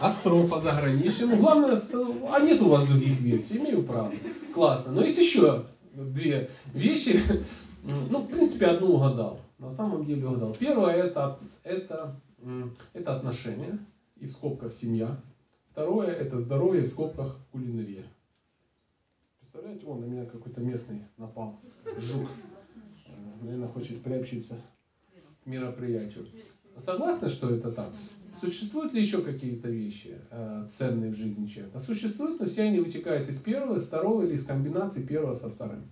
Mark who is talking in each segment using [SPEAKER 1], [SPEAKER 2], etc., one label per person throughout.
[SPEAKER 1] Остров по заграничьям. Ну, Главное, а нет у вас других версий, имею право. Классно. Но есть еще две вещи. Ну, в принципе, одну угадал. На самом деле угадал. Первое это, это, это отношения и в скобках семья. Второе это здоровье в скобках кулинария. Представляете, он на меня какой-то местный напал. Жук. Э, Наверное, хочет приобщиться к мероприятию. Согласны, что это так? Существуют ли еще какие-то вещи э, ценные в жизни человека? Существуют, но все они вытекают из первого, из второго или из комбинации первого со вторым.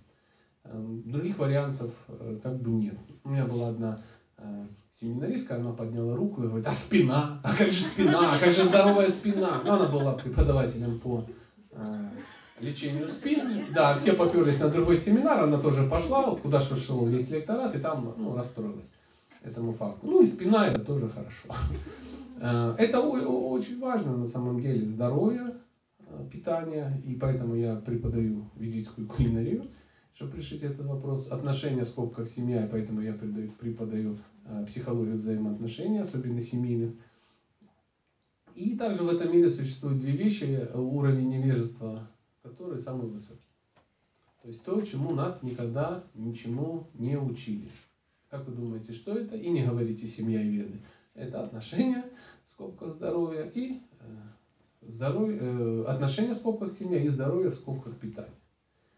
[SPEAKER 1] Эм, Других вариантов э, как бы нет. У меня была одна э, семинаристка, она подняла руку и говорит, а спина? А как же спина? А как же здоровая спина? Ну, она была преподавателем по э, лечению спин. Да, все поперлись на другой семинар, она тоже пошла, вот куда шел весь лекторат, и там ну, расстроилась этому факту. Ну и спина это тоже хорошо. Э, Это очень важно на самом деле, здоровье, э, питание, и поэтому я преподаю ведическую кулинарию, чтобы решить этот вопрос. Отношения в скобках семья, и поэтому я преподаю, преподаю э, психологию взаимоотношений, особенно семейных. И также в этом мире существуют две вещи, уровень невежества, который самый высокий. То есть то, чему нас никогда ничему не учили. Как вы думаете, что это? И не говорите семья и веды. Это отношения, в скобках здоровья, и э, здоровье, э, отношения в скобках семья и здоровье в скобках питания.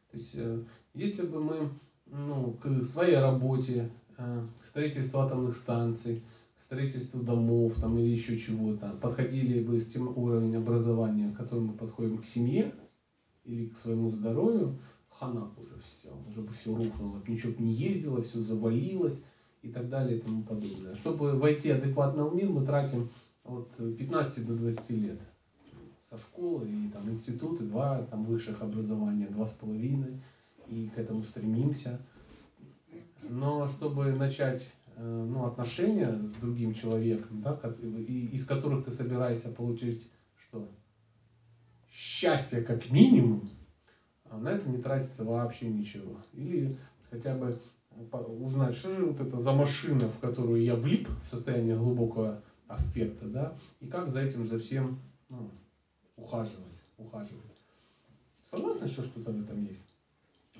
[SPEAKER 1] То есть, э, если бы мы ну, к своей работе, э, к строительству атомных станций, к строительству домов там, или еще чего-то, подходили бы с тем уровнем образования, к которому мы подходим к семье или к своему здоровью, хана уже все, уже бы все рухнуло, ничего бы не ездило, все завалилось и так далее и тому подобное. Чтобы войти адекватно в мир, мы тратим от 15 до 20 лет со школы и там институты, два там высших образования, два с половиной, и к этому стремимся. Но чтобы начать э, ну, отношения с другим человеком, да, из которых ты собираешься получить что? Счастье как минимум, а на это не тратится вообще ничего. Или хотя бы узнать, что же вот это за машина, в которую я влип в состоянии глубокого аффекта, да, и как за этим, за всем ну, ухаживать, ухаживать. Согласны, что что-то в этом есть?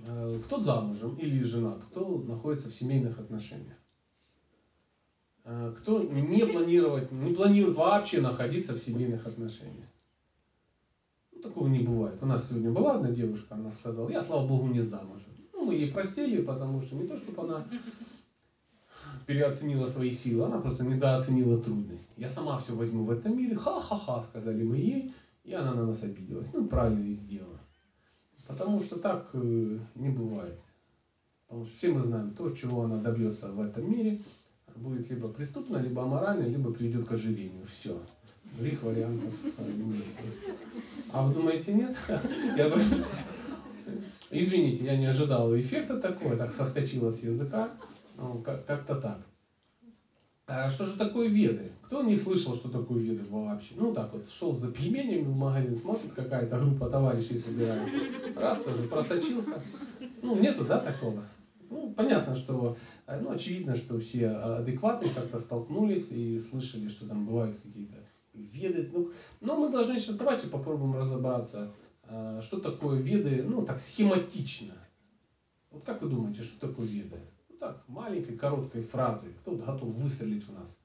[SPEAKER 1] Э, Кто замужем или женат, кто находится в семейных отношениях? Э, Кто не планирует, не планирует вообще находиться в семейных отношениях? Ну, такого не бывает. У нас сегодня была одна девушка, она сказала, я, слава богу, не замужем. Ну, мы ей простили, потому что не то, чтобы она переоценила свои силы, она просто недооценила трудности. Я сама все возьму в этом мире, ха-ха-ха, сказали мы ей, и она на нас обиделась. Ну, правильно и сделала. Потому что так э, не бывает. Потому что все мы знаем, то, чего она добьется в этом мире, будет либо преступно, либо аморально, либо приведет к ожирению. Все. Других вариантов э. А вы думаете, нет? Извините, я не ожидал эффекта такого, так соскочило с языка. Ну, как- как-то так. А что же такое веды? Кто не слышал, что такое веды вообще? Ну так вот, шел за пельменями в магазин, смотрит, какая-то группа товарищей собирается. Раз тоже просочился. Ну, нету, да, такого? Ну, понятно, что, э, ну, очевидно, что все адекватные как-то столкнулись и слышали, что там бывают какие-то веды. Ну, но мы должны сейчас, давайте попробуем разобраться, э, что такое веды, ну, так схематично. Вот как вы думаете, что такое веды? Ну, так, маленькой, короткой фразой. Кто готов выстрелить в нас?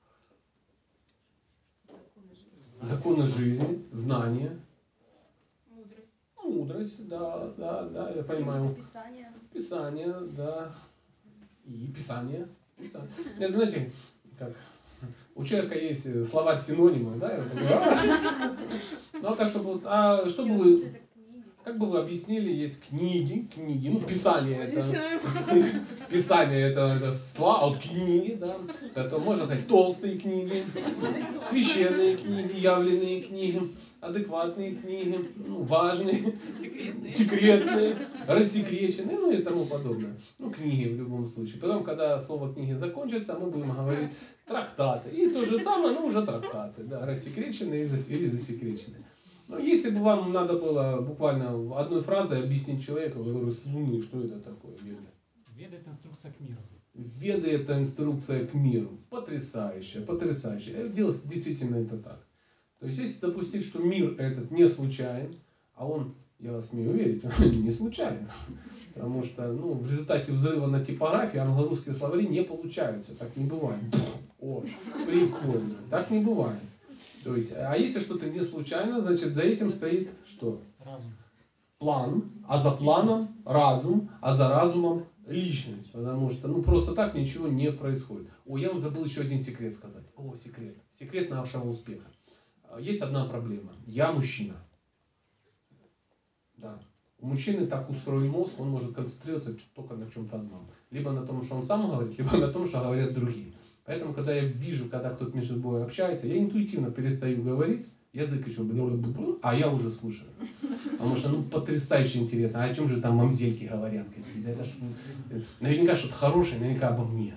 [SPEAKER 1] Законы жизни, знания,
[SPEAKER 2] Мудрость.
[SPEAKER 1] мудрость, да, да, да, я понимаю.
[SPEAKER 2] Писание.
[SPEAKER 1] Писание, да. И писание. писание. Это, знаете, как у человека есть э, словарь синонимов, да, я такой, «А». Ну, а так, чтобы, а что бы вы. Как бы вы объяснили, есть книги, книги, ну, писание это, писание это, это слова, а вот книги, да, это можно сказать толстые книги, священные книги, явленные книги, адекватные книги, ну, важные,
[SPEAKER 2] Секретные.
[SPEAKER 1] секретные, рассекреченные, ну и тому подобное. Ну, книги в любом случае. Потом, когда слово книги закончится, мы будем говорить трактаты. И то же самое, но уже трактаты, да, рассекреченные или засекреченные. Но если бы вам надо было буквально в одной фразой объяснить человеку, который с Луны, что это такое, веды.
[SPEAKER 3] Веда – это инструкция к миру.
[SPEAKER 1] Веды это инструкция к миру. Потрясающая, потрясающая. Э, Дело действительно это так. То есть, если допустить, что мир этот не случайен, а он, я вас смею уверить, не случайен. Потому что ну, в результате взрыва на типографии англо-русские словари не получаются. Так не бывает. О, прикольно. Так не бывает. То есть, а если что-то не случайно, значит за этим стоит что?
[SPEAKER 3] Разум.
[SPEAKER 1] план, а за планом разум, а за разумом личность. Потому что ну просто так ничего не происходит. О, я вот забыл еще один секрет сказать. О, секрет. Секрет нашего успеха. А, Есть одна проблема. Я мужчина. Да. У мужчины так устроен мозг, он может концентрироваться только на чем-то одном. Либо на том, что он сам говорит, либо на том, что говорят другие. Поэтому, когда я вижу, когда кто-то между собой общается, я интуитивно перестаю говорить, язык еще, бл-бл-бл-бл, а я уже слушаю. Потому что, ну, потрясающе интересно. А о чем же там мамзельки говорят какие-то? Это ж, наверняка что-то хорошее, наверняка обо мне.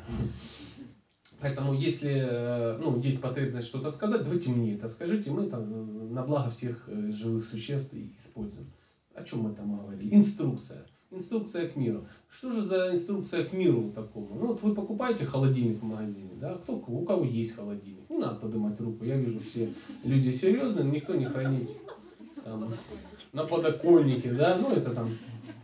[SPEAKER 1] Поэтому, если э, ну, есть потребность что-то сказать, давайте мне это скажите, мы там на благо всех э, живых существ используем. О чем мы там говорили? Инструкция. Инструкция к миру. Что же за инструкция к миру такому? Ну вот вы покупаете холодильник в магазине, да? Кто, у кого есть холодильник? Не надо поднимать руку. Я вижу все люди серьезные, никто не хранит там, на подоконнике, да? Ну это там,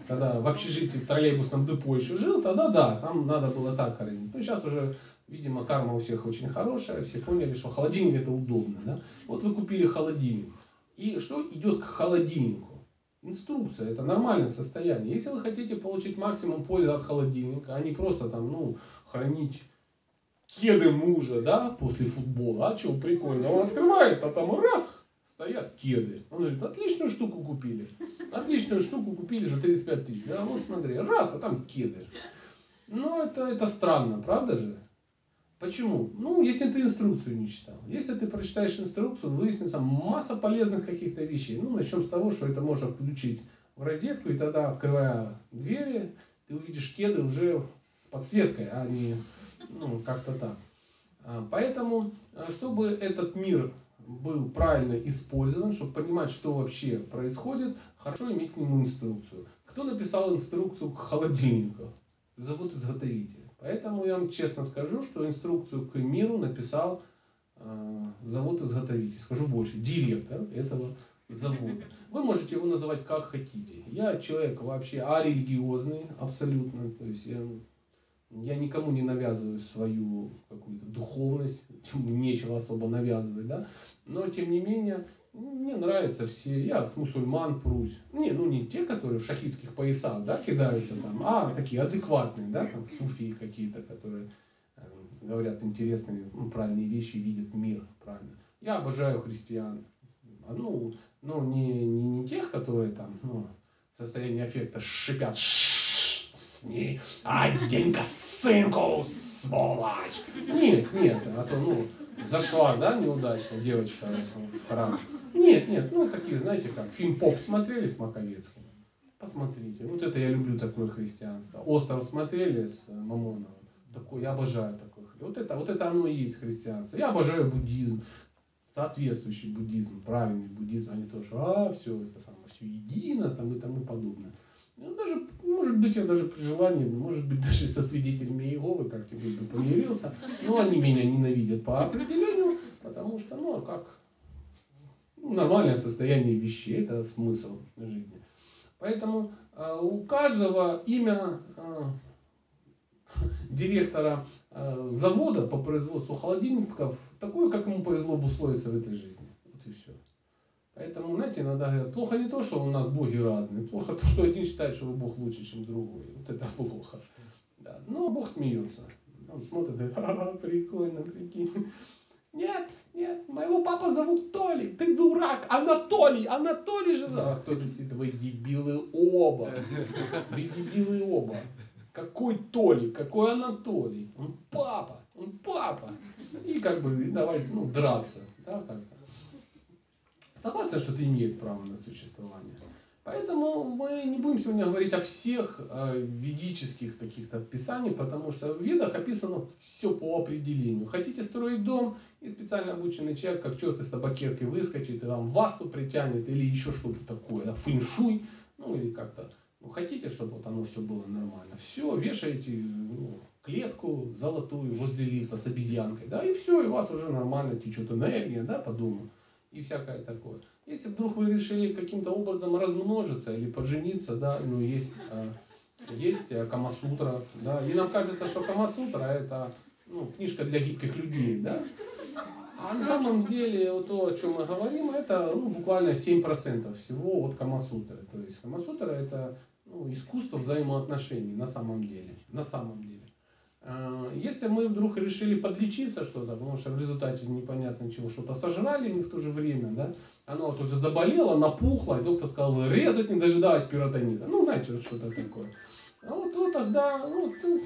[SPEAKER 1] когда в общежитии в троллейбусном депо еще жил, тогда да, там надо было так хранить. Ну сейчас уже Видимо, карма у всех очень хорошая, все поняли, что холодильник это удобно. Да? Вот вы купили холодильник. И что идет к холодильнику? Инструкция, это нормальное состояние. Если вы хотите получить максимум пользы от холодильника, а не просто там, ну, хранить кеды мужа, да, после футбола, а что, прикольно, он открывает, а там раз, стоят кеды. Он говорит, отличную штуку купили, отличную штуку купили за 35 тысяч. Да, вот смотри, раз, а там кеды. Ну, это, это странно, правда же? Почему? Ну, если ты инструкцию не читал. Если ты прочитаешь инструкцию, выяснится масса полезных каких-то вещей. Ну, начнем с того, что это можно включить в розетку, и тогда, открывая двери, ты увидишь кеды уже с подсветкой, а не ну, как-то так. А, Поэтому, а, чтобы этот мир был правильно использован, чтобы понимать, что вообще происходит, хорошо иметь к нему инструкцию. Кто написал инструкцию к холодильнику? Зовут изготовитель. Поэтому я вам честно скажу, что инструкцию к миру написал э, завод-изготовитель. Скажу больше, директор этого завода. Вы можете его называть как хотите. Я человек вообще арелигиозный абсолютно. То есть я, я никому не навязываю свою какую-то духовность, нечего особо навязывать, да. Но тем не менее, мне нравятся все, я с мусульман прусь. Не, ну не те, которые в шахидских поясах, да, кидаются там, а такие адекватные, да, там суфии какие-то, которые э, говорят интересные, ну, правильные вещи, видят мир правильно. Я обожаю христиан. А, Ну, ну не, не, не тех, которые там, ну, в состоянии аффекта шипят, «Ш- с ней, оденька сынку, сволочь. Нет, нет, а то, ну, зашла, да, неудачно девочка в храм. Нет, нет, ну такие, знаете, как фильм Поп смотрели с Маковецким? Посмотрите. Вот это я люблю такое христианство. Остров смотрели с э, Мамоновым? Такой, я обожаю такое. Вот это, вот это оно и есть христианство. Я обожаю буддизм. Соответствующий буддизм, правильный буддизм, а не то, что а, все это самое, все едино там и тому подобное. Ну, даже, может быть, я даже при желании, может быть, даже со свидетелями Иеговы как-нибудь бы помирился. Но они меня ненавидят по определению, потому что, ну, а как ну, нормальное состояние вещей, это смысл жизни. Поэтому э, у каждого имя э, директора э, завода по производству холодильников такое, как ему повезло обусловиться в этой жизни. Вот и все. Поэтому, знаете, иногда говорят, плохо не то, что у нас боги разные, плохо то, что один считает, что Бог лучше, чем другой. Вот это плохо. Да. Но Бог смеется. Он смотрит и говорит, «Ха-ха, прикольно, прикинь. Нет, нет, моего папа зовут Толик, ты дурак, Анатолий, Анатолий же зовут. А кто-то сидит, вы дебилы оба, вы дебилы оба. Какой Толик, какой Анатолий? Он папа, он папа. И как бы давай ну, драться. Да, как-то. Согласен, что это имеет право на существование. Поэтому мы не будем сегодня говорить о всех э, ведических каких-то описаниях, потому что в ведах описано все по определению. Хотите строить дом, и специально обученный человек, как черт из табакерки выскочит, и вам васту притянет, или еще что-то такое, да, фэншуй, ну или как-то. Ну, хотите, чтобы вот оно все было нормально. Все, вешаете ну, клетку золотую возле лифта с обезьянкой, да, и все, и у вас уже нормально течет энергия, да, по дому и всякое такое. Если вдруг вы решили каким-то образом размножиться или пожениться, да, ну есть, э, есть э, Камасутра, да, и нам кажется, что Камасутра это ну, книжка для гибких людей, да, а на самом деле вот то, о чем мы говорим, это ну, буквально 7% всего от Камасутры. То есть Камасутра это ну, искусство взаимоотношений на самом деле. На самом деле. А, Если мы вдруг решили подлечиться что-то, потому что в результате непонятно чего что-то сожрали мы в то же время, да, оно вот уже заболело, напухло, и доктор сказал резать, не дожидаясь пиротонита. Ну, знаете, что-то такое. А вот, вот тогда, ну, тут,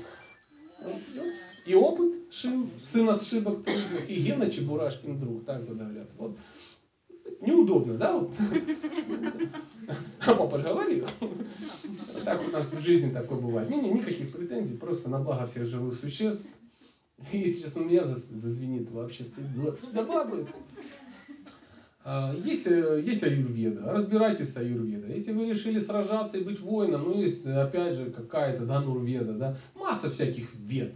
[SPEAKER 1] вот, вот. И опыт шин, сын от шибок трудных, и Гена Чебурашкин друг, так говорят. Вот. Неудобно, да? Вот. А папа же говорил. Так у нас в жизни такое бывает. Не, не, никаких претензий, просто на благо всех живых существ. И сейчас у меня зазвенит вообще стыдно. Стыдоба будет. А, Есть, э, есть аюрведа, разбирайтесь с аюрведой. Если вы решили сражаться и быть воином, ну есть опять же какая-то данурведа, да, масса всяких вед.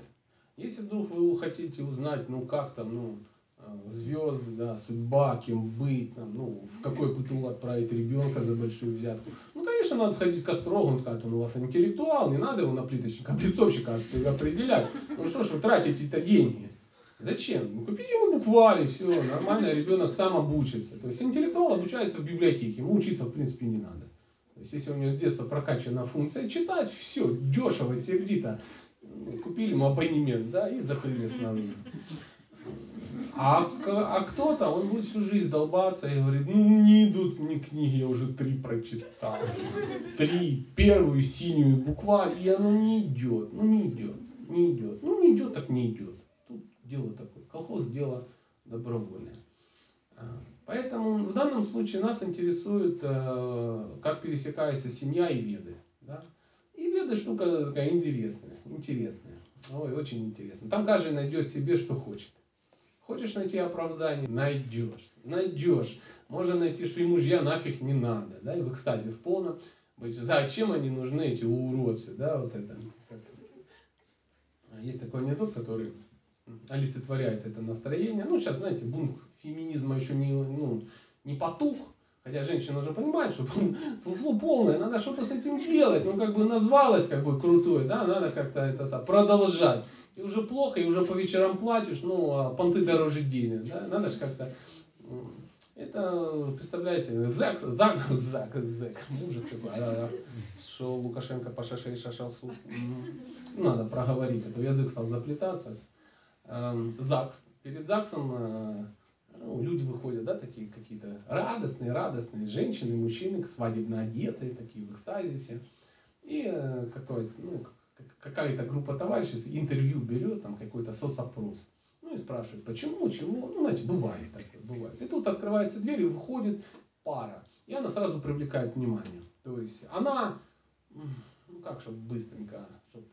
[SPEAKER 1] Если вдруг вы хотите узнать, ну как там, ну, э, звезды, да, судьба, кем быть, там, ну, в какой ПТУ отправить ребенка за большую взятку. Ну, конечно, надо сходить к астрологу, сказать, он у вас интеллектуал, не надо его на плиточника, облицовщика определять. Ну что ж вы тратите-то деньги? Зачем? Ну, купите ему букварь и все, нормально ребенок сам обучится. То есть интеллектуал обучается в библиотеке, ему учиться в принципе не надо. То есть если у него с детства прокачана функция читать, все, дешево, сердито. Купили ему абонемент, да, и закрыли снаружи. А, а кто-то, он будет всю жизнь долбаться и говорит, ну не идут мне книги, я уже три прочитал. Три, первую синюю буква, и оно не идет, ну не идет, не идет. Ну не идет, так не идет. Тут дело такое. Колхоз дело добровольное. А, Поэтому в данном случае нас интересует, э, как пересекается семья и веды. Да? И веды штука такая интересная, интересная. Ой, очень интересно. Там каждый найдет себе, что хочет. Хочешь найти оправдание? Найдешь. Найдешь. Можно найти, что и мужья нафиг не надо. Да? И в экстазе в полном. быть. Зачем они нужны, эти уродцы? Да, вот это. как- Есть такой анекдот, который олицетворяет это настроение. Ну, сейчас, знаете, бунт феминизма еще не, ну, не потух. Хотя женщина уже понимает, что фуфло полное, надо что-то с этим делать. Ну, как бы назвалась как бы крутой, да, надо как-то это продолжать. И уже плохо, и уже по вечерам платишь, ну, а понты дороже денег, да, надо же как-то... Это, представляете, ЗАГС, ЗАГС, ЗАГС, ЗЭК, ужас какой, а, что Лукашенко по шаше и шашал суд. М, Надо проговорить, а то язык стал заплетаться. Эм, ЗАГС. Перед ЗАГСом э, ну, люди выходят, да, такие какие-то радостные, радостные женщины, мужчины, свадебно одетые, такие в экстазе все. И э, какой-то, ну, какая-то группа товарищей интервью берет, там какой-то соцопрос. Ну и спрашивает, почему, чему. Ну, знаете, бывает такое, бывает. И тут открывается дверь, и выходит пара. И она сразу привлекает внимание. То есть она, ну как, чтобы быстренько, чтоб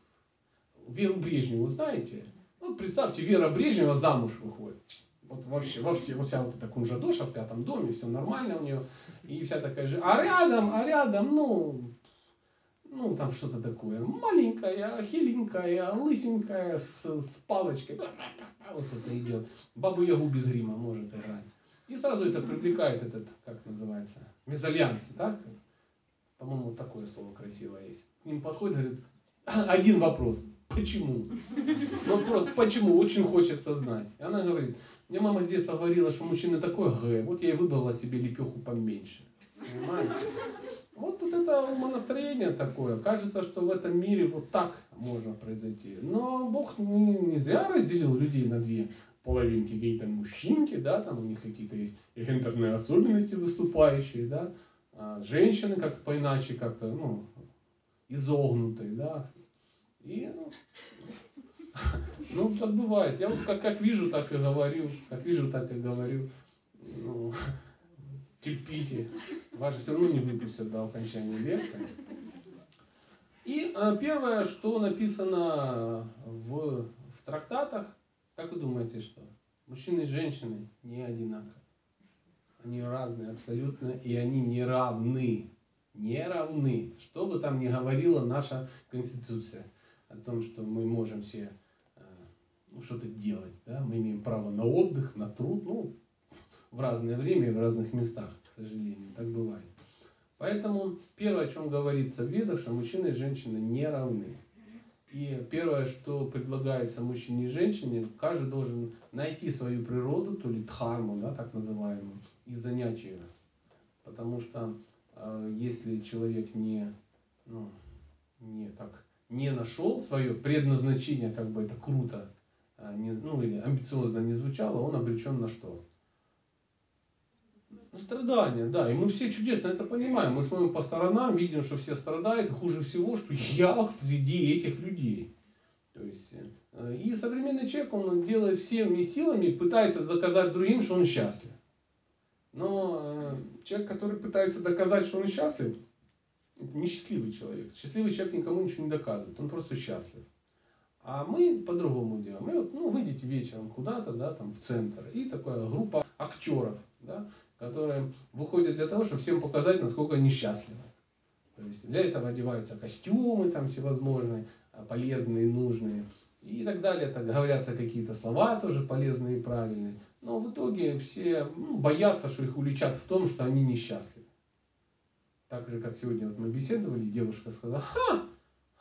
[SPEAKER 1] Веру Брежневу знаете? Ну, представьте, Вера Брежнева замуж выходит. Вот вообще, во все, вот вся вот эта кунжадоша в пятом доме, все нормально у нее. И вся такая же. А рядом, а рядом, ну, ну, там что-то такое. Маленькая, хиленькая, лысенькая, с, с палочкой. Вот это идет. Бабу Ягу без грима может играть. И сразу это привлекает этот, как называется, мезальянс, так? По-моему, такое слово красивое есть. К ним подходит, говорит, один вопрос. Почему? Просто почему? Очень хочется знать. И она говорит, мне мама с детства говорила, что мужчина такой г, вот я и выбрала себе лепеху поменьше. Понимаете? Вот тут это умонастроение такое. Кажется, что в этом мире вот так можно произойти. Но Бог не, не зря разделил людей на две половинки. Какие-то мужчинки, да, там у них какие-то есть гендерные особенности выступающие, да. А женщины как-то поиначе, как-то, ну, изогнутые, да. И, ну, ну, так бывает. Я вот как, как вижу, так и говорю. Как вижу, так и говорю. Ну, терпите. Вас же все равно не выпустят до окончания лекции. И э, первое, что написано в, в трактатах, как вы думаете, что? Мужчины и женщины не одинаковы. Они разные абсолютно, и они не равны. Не равны. Что бы там ни говорила наша Конституция. о том, что мы можем все что-то делать, да, мы имеем право на отдых, на труд, ну, в разное время и в разных местах, к сожалению, так бывает. Поэтому первое, о чем говорится в ведах, что мужчина и женщина не равны. И первое, что предлагается мужчине и женщине, каждый должен найти свою природу, то ли дхарму, да, так называемую, и занять ее. Потому что э, если человек не, ну, не, как, не нашел свое предназначение, как бы это круто, не, ну или амбициозно не звучало, он обречен на что? На страдания, да. И мы все чудесно это понимаем. Мы смотрим по сторонам, видим, что все страдают. Хуже всего, что я среди этих людей. То есть, э, и современный человек, он делает всеми силами, пытается доказать другим, что он счастлив. Но э, человек, который пытается доказать, что он счастлив, это несчастливый человек. Счастливый человек никому ничего не доказывает, он просто счастлив. А мы по-другому делаем. Мы вот, ну, выйдете вечером куда-то, да, там, в центр, и такая группа актеров, да, которые выходят для того, чтобы всем показать, насколько они счастливы. То есть для этого одеваются костюмы там всевозможные, а, полезные, нужные и так далее. Так говорятся какие-то слова тоже полезные и правильные. Но в итоге все ну, боятся, что их уличат в том, что они несчастливы. Так же, как сегодня вот мы беседовали, девушка сказала, ха,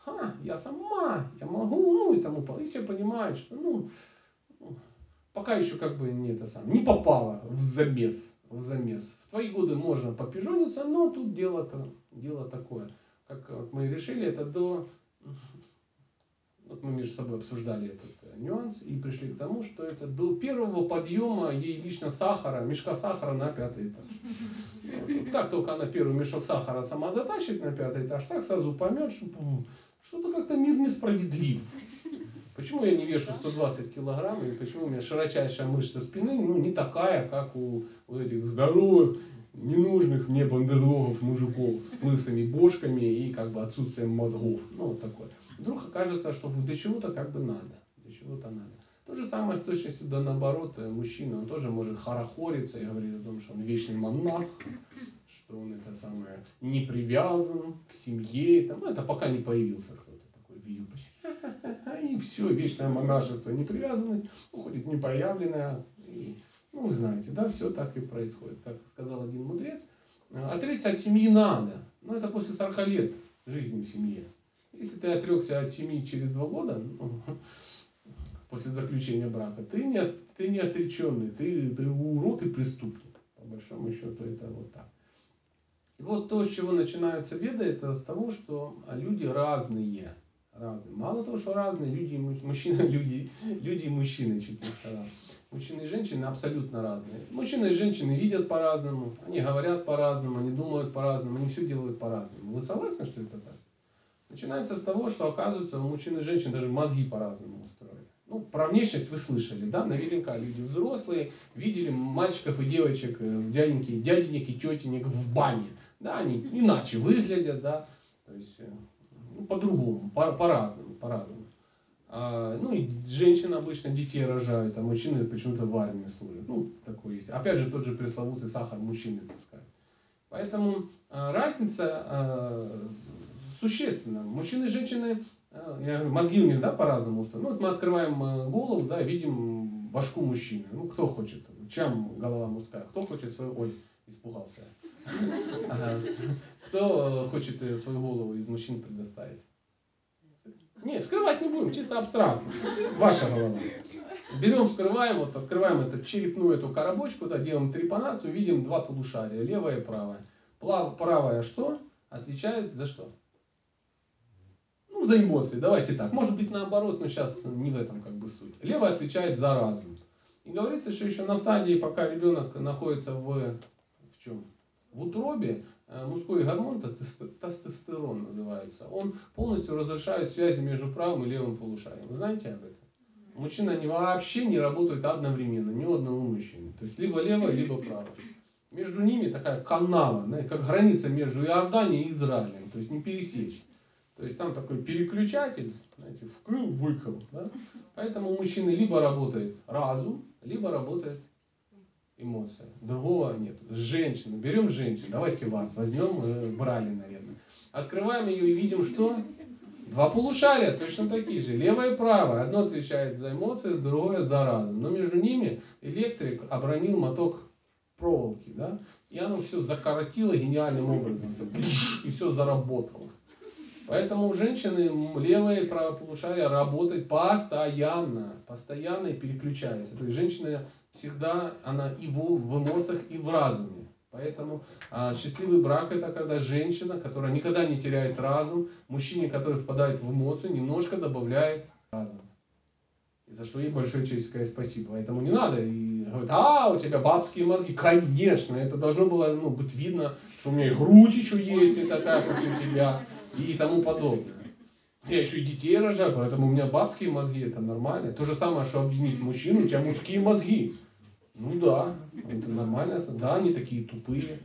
[SPEAKER 1] ха, я сама, я могу, ну и тому подобное. И все понимают, что ну, пока еще как бы не это самое, не попала в замес в замес. В твои годы можно попижониться, но тут дело-то дело такое. Как вот мы решили, это до... Вот мы между собой обсуждали этот э, нюанс и пришли к тому, что это до первого подъема ей лично сахара, мешка сахара на пятый этаж. Вот. Как только она первый мешок сахара сама затащит на пятый этаж, так сразу поймет, что что-то как-то мир несправедлив. Почему я не вешу 120 килограмм и почему у меня широчайшая мышца спины ну, не такая, как у, у этих здоровых, ненужных мне бандерлогов, мужиков с лысыми бошками и как бы отсутствием мозгов. Ну, вот такое. Вдруг окажется, что для чего-то как бы надо. Для чего-то надо. То же самое с точностью да наоборот, э, мужчина, он тоже может хорохориться и говорить о том, что он вечный монах, что он это самое не привязан к семье, там, ну, это пока не появился кто-то такой видео и все, вечное монашество, непривязанность, уходит непоявленная. И, ну, знаете, да, все так и происходит. Как сказал один мудрец, отречься от семьи надо, но это после 40 лет жизни в семье. Если ты отрекся от семьи через два года, ну, после заключения брака, ты не, ты не отреченный, ты, ты урод и преступник. По большому счету это вот так. И вот то, с чего начинаются веды, это с того, что люди разные разные. Мало того, что разные, люди и мужчины, люди, люди и мужчины, чуть не сказал. Мужчины и женщины абсолютно разные. Мужчины и женщины видят по-разному, они говорят по-разному, они думают по-разному, они все делают по-разному. Вы согласны, что это так? Начинается с того, что оказывается у мужчин и женщин даже мозги по-разному устроены. Ну, про внешность вы слышали, да, наверняка люди взрослые видели мальчиков и девочек, дяденьки, дяденек и тетенек в бане. Да, они иначе выглядят, да, то есть э, ну, по-другому, по- по-разному, по-разному. А, ну и женщины обычно детей рожают, а мужчины почему-то в армии служат. Ну, такое есть. Опять же, тот же пресловутый сахар мужчины, так сказать. Поэтому а, разница а, существенна. Мужчины и женщины, а, я говорю, мозги у них да, по-разному устроены. Ну, вот мы открываем а, голову, да, видим башку мужчины. Ну, кто хочет, чем голова мужская, кто хочет свою... Ой, испугался. Ага. Кто хочет э, свою голову из мужчин предоставить? Нет, скрывать не будем, чисто абстрактно. Ваша голова. Берем, вскрываем, вот открываем эту черепную эту коробочку, да, делаем трепанацию, видим два полушария, левое и правое. Плав, правое что? Отвечает за что? Ну, за эмоции, давайте так. Может быть наоборот, но сейчас не в этом как бы суть. Левое отвечает за разум. И говорится, что еще на стадии, пока ребенок находится в, в чем? В утробе, э, мужской гормон, тестостерон называется, он полностью разрушает связи между правым и левым полушарием. Вы знаете об этом? Мужчины они вообще не работают одновременно, ни у одного мужчины. То есть либо левое, либо правое. Между ними такая канава, как граница между Иорданией и Израилем. То есть не пересечь. То есть там такой переключатель, знаете, вкл, выкл. Да? Поэтому мужчины либо работает разум, либо работает эмоция. Другого нет. Женщину. Берем женщину. Давайте вас возьмем. Брали, наверное. Открываем ее и видим, что Два полушария точно такие же, левое и правое. Одно отвечает за эмоции, другое за разум. Но между ними электрик обронил моток проволоки, да, и оно все закоротило гениальным образом, и все заработало. Поэтому у женщины левое и правое полушарие работает постоянно, постоянно и переключается. То есть женщина всегда, она и в, эмоциях, и в разуме. Поэтому а, счастливый брак это когда женщина, которая никогда не теряет разум, мужчине, который впадает в эмоцию, немножко добавляет разум. И за что ей большое человеческое спасибо. Поэтому не надо и говорить, а, у тебя бабские мозги. Конечно, это должно было ну, быть видно, что у меня и грудь еще есть, и такая, как у тебя, и тому подобное. Я еще и детей рожаю, поэтому у меня бабские мозги, это нормально. То же самое, что обвинить мужчину, у тебя мужские мозги. Ну да, это нормально. Да, они такие тупые.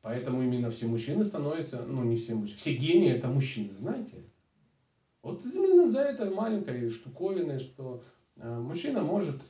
[SPEAKER 1] Поэтому именно все мужчины становятся, ну не все мужчины, все гении это мужчины, знаете? Вот именно за этой маленькой штуковины, что э, мужчина может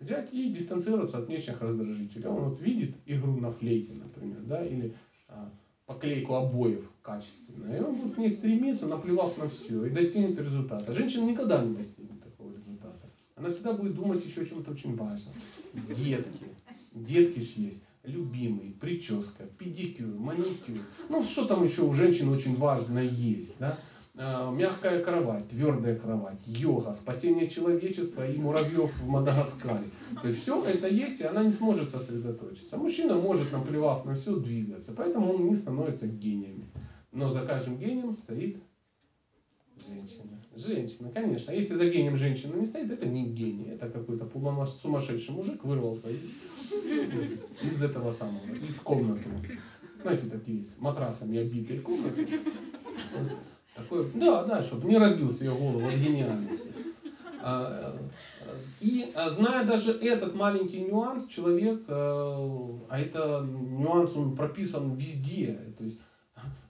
[SPEAKER 1] взять и дистанцироваться от внешних раздражителей. Он вот видит игру на флейте, например, да, или а, поклейку обоев качественную, и он будет к ней стремиться, наплевав на все, и достигнет результата. Женщина никогда не достигнет такого результата. Она всегда будет думать еще о чем-то очень важном. Детки. Детки ж есть. Любимый, прическа, педикюр, маникюр. Ну, что там еще у женщин очень важно есть, да? А, мягкая кровать, твердая кровать, йога, спасение человечества и муравьев в Мадагаскаре. То есть все это есть, и она не сможет сосредоточиться. Мужчина может, наплевав на все, двигаться. Поэтому он не становится гением. Но за каждым гением стоит женщина. Женщина, конечно. А если за гением женщина не стоит, это не гений. Это какой-то сумасшедший мужик вырвался из, из этого самого, из комнаты. Знаете, такие есть, матрасами обитые комнаты. Такой, да, да, чтобы не разбил себе голову от гениальности. А, и а, зная даже этот маленький нюанс, человек, э, а это нюанс, он прописан везде. То есть,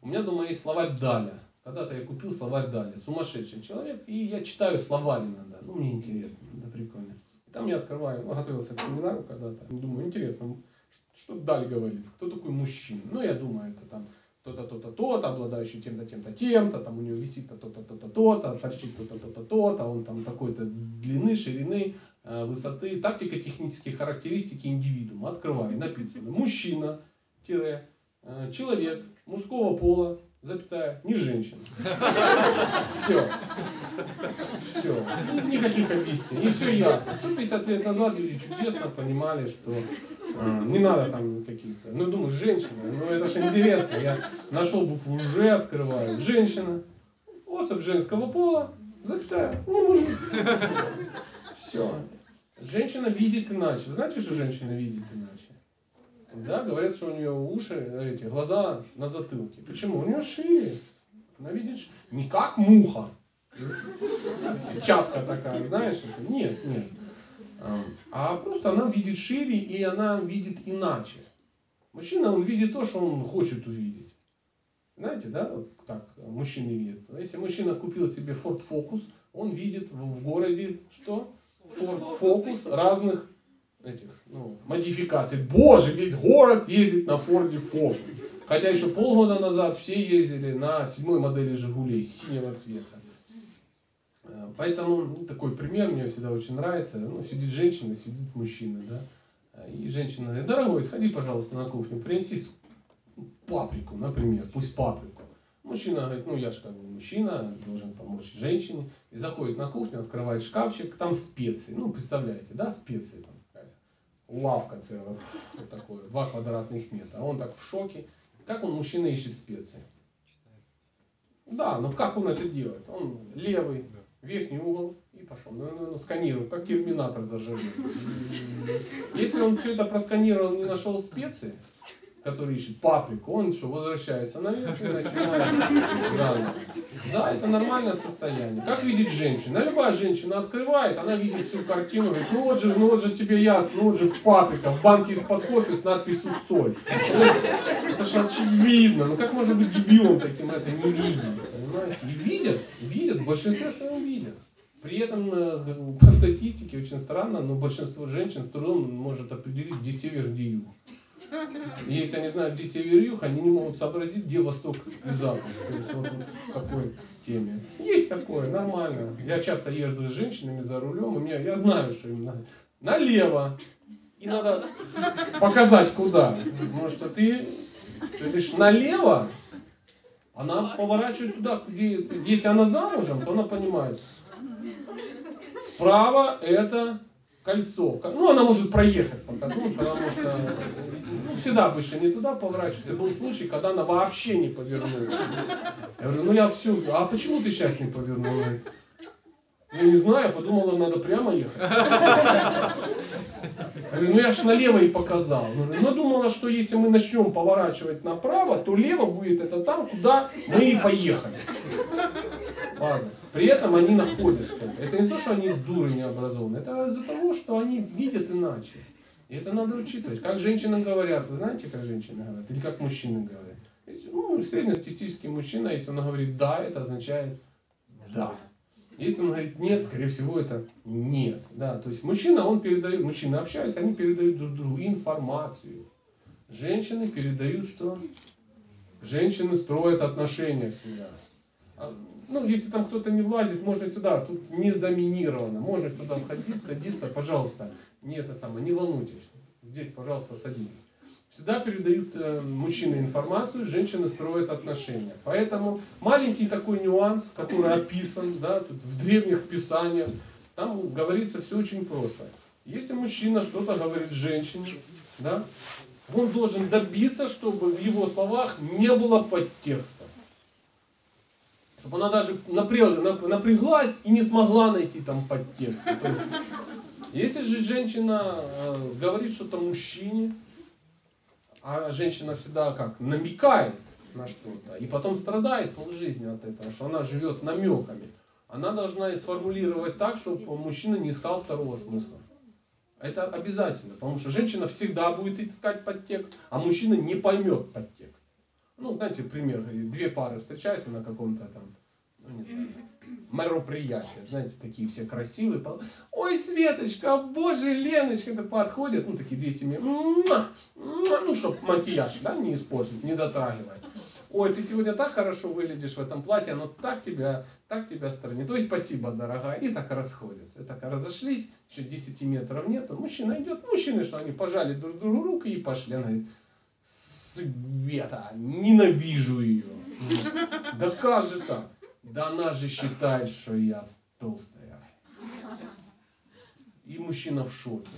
[SPEAKER 1] у меня дома есть словарь Даля. Когда-то я купил словарь Даля. Сумасшедший человек. И я читаю словарь иногда. Ну, мне интересно, да, прикольно. И там я открываю, ну, готовился к семинару когда-то. Думаю, интересно, что Даль говорит? Кто такой мужчина? Ну, я думаю, это там то-то, то-то, то-то, обладающий тем-то, тем-то, тем-то, там у него висит то-то, то-то, то-то, торчит то-то, то-то, то-то, он там такой-то длины, ширины, э, высоты, тактика, технические характеристики индивидуума. Открываю, написано, мужчина, тире, э, человек мужского пола, запятая, не женщина. Все. Все. Никаких объяснений. И все ясно. 150 лет назад люди чудесно понимали, что а, не надо там каких-то. Ну, думаю, женщина. Ну, это же интересно. Я нашел букву Ж, открываю. Женщина. Особь женского пола, запятая, не мужик. Все. Женщина видит иначе. Вы знаете, что женщина видит иначе? Да, говорят, что у нее уши, эти, глаза на затылке. Почему? У нее шире. Она видит не как муха. Чапка такая, знаешь, это? Нет, нет. А просто она видит шире и она видит иначе. Мужчина, он видит то, что он хочет увидеть. Знаете, да, вот как мужчины видят. Если мужчина купил себе Ford Focus, он видит в городе что? Ford Focus разных этих, ну, модификаций. Боже, весь город ездит на Форде Фокус. Хотя еще полгода назад все ездили на седьмой модели Жигулей синего цвета. Э, поэтому ну, такой пример мне всегда очень нравится. Ну, сидит женщина, сидит мужчина, да. И женщина говорит, дорогой, сходи, пожалуйста, на кухню, принеси паприку, например, пусть паприку. Мужчина говорит, ну я же как бы мужчина, должен помочь женщине. И заходит на кухню, открывает шкафчик, там специи. Ну, представляете, да, специи лавка целая, вот такое, два квадратных метра. Он так в шоке. Как он, мужчина, ищет специи? Да, но как он это делает? Он левый, верхний угол и пошел. Ну, ну, ну, сканирует, как терминатор заживет. Если он все это просканировал, не нашел специи, который ищет паприку, он что, возвращается наверх и начинает заново. Да, это нормальное состояние. Как видит женщина? Любая женщина открывает, она видит всю картину, говорит, ну вот же, ну вот же тебе яд, ну вот же паприка, в банке из-под кофе с надписью соль. Это же очевидно, ну как можно быть дебилом таким это не видеть, понимаете? И видят, видят, в большинстве своем видят. При этом э, по статистике очень странно, но большинство женщин с трудом может определить, где север, где юг. И если они знают, где север и юг, они не могут сообразить, где восток и запад. То есть вот такой теме. Есть такое, нормально. Я часто езжу с женщинами за рулем, и меня, я знаю, что им надо. Налево. И надо показать куда. Потому что ты, ты говоришь налево, она поворачивает туда, где... Если она замужем, то она понимает. Справа это кольцо. Ну, она может проехать пока, ну, потому что всегда обычно не туда поворачивает. И был случай, когда она вообще не повернула. Я говорю, ну я все, а почему ты сейчас не повернула? Я не знаю, я подумала, надо прямо ехать. Ну я ж налево и показал. Говорю, ну думала, что если мы начнем поворачивать направо, то лево будет это там, куда мы и поехали. Ладно. При этом они находят это. Не то, что они дуры необразованные, это из-за того, что они видят иначе. И это надо учитывать. Как женщины говорят, вы знаете, как женщины говорят, или как мужчины говорят. Ну, среднестатистический мужчина, если он говорит да, это означает да. Если он говорит нет, скорее всего это нет. Да, то есть мужчина, он передает, мужчины общаются, они передают друг другу информацию. Женщины передают что? Женщины строят отношения всегда. А, Ну, если там кто-то не влазит, можно сюда, тут не заминировано. Можно сюда входить, садиться, пожалуйста. Не это самое, не волнуйтесь. Здесь, пожалуйста, садитесь. Всегда передают э, мужчины информацию, женщины строят отношения. Поэтому маленький такой нюанс, который описан да, тут в древних писаниях, там говорится все очень просто. Если мужчина что-то говорит женщине, да, он должен добиться, чтобы в его словах не было подтекста. Чтобы она даже напряг- нап- напряглась и не смогла найти там подтекст. Если же женщина э, говорит что-то мужчине, а женщина всегда как намекает на что-то, и потом страдает полжизни от этого, что она живет намеками, она должна сформулировать так, чтобы мужчина не искал второго смысла. Это обязательно, потому что женщина всегда будет искать подтекст, а мужчина не поймет подтекст. Ну, знаете, пример, две пары встречаются на каком-то там, ну не знаю, мероприятии, знаете, такие все красивые. Ой, Светочка, боже, Леночка, это подходят, ну, такие две семьи, ну, чтобы макияж, да, не испортить, не дотрагивать. Ой, ты сегодня так хорошо выглядишь в этом платье, оно так тебя, так тебя сторонит. Ой, спасибо, дорогая. И так расходятся. И так разошлись, еще 10 метров нету. Мужчина идет, мужчины, что они пожали друг другу руки и пошли. Она говорит, Света, ненавижу ее. Да как же так? Да она же считает, что я толстая. И мужчина в шоке.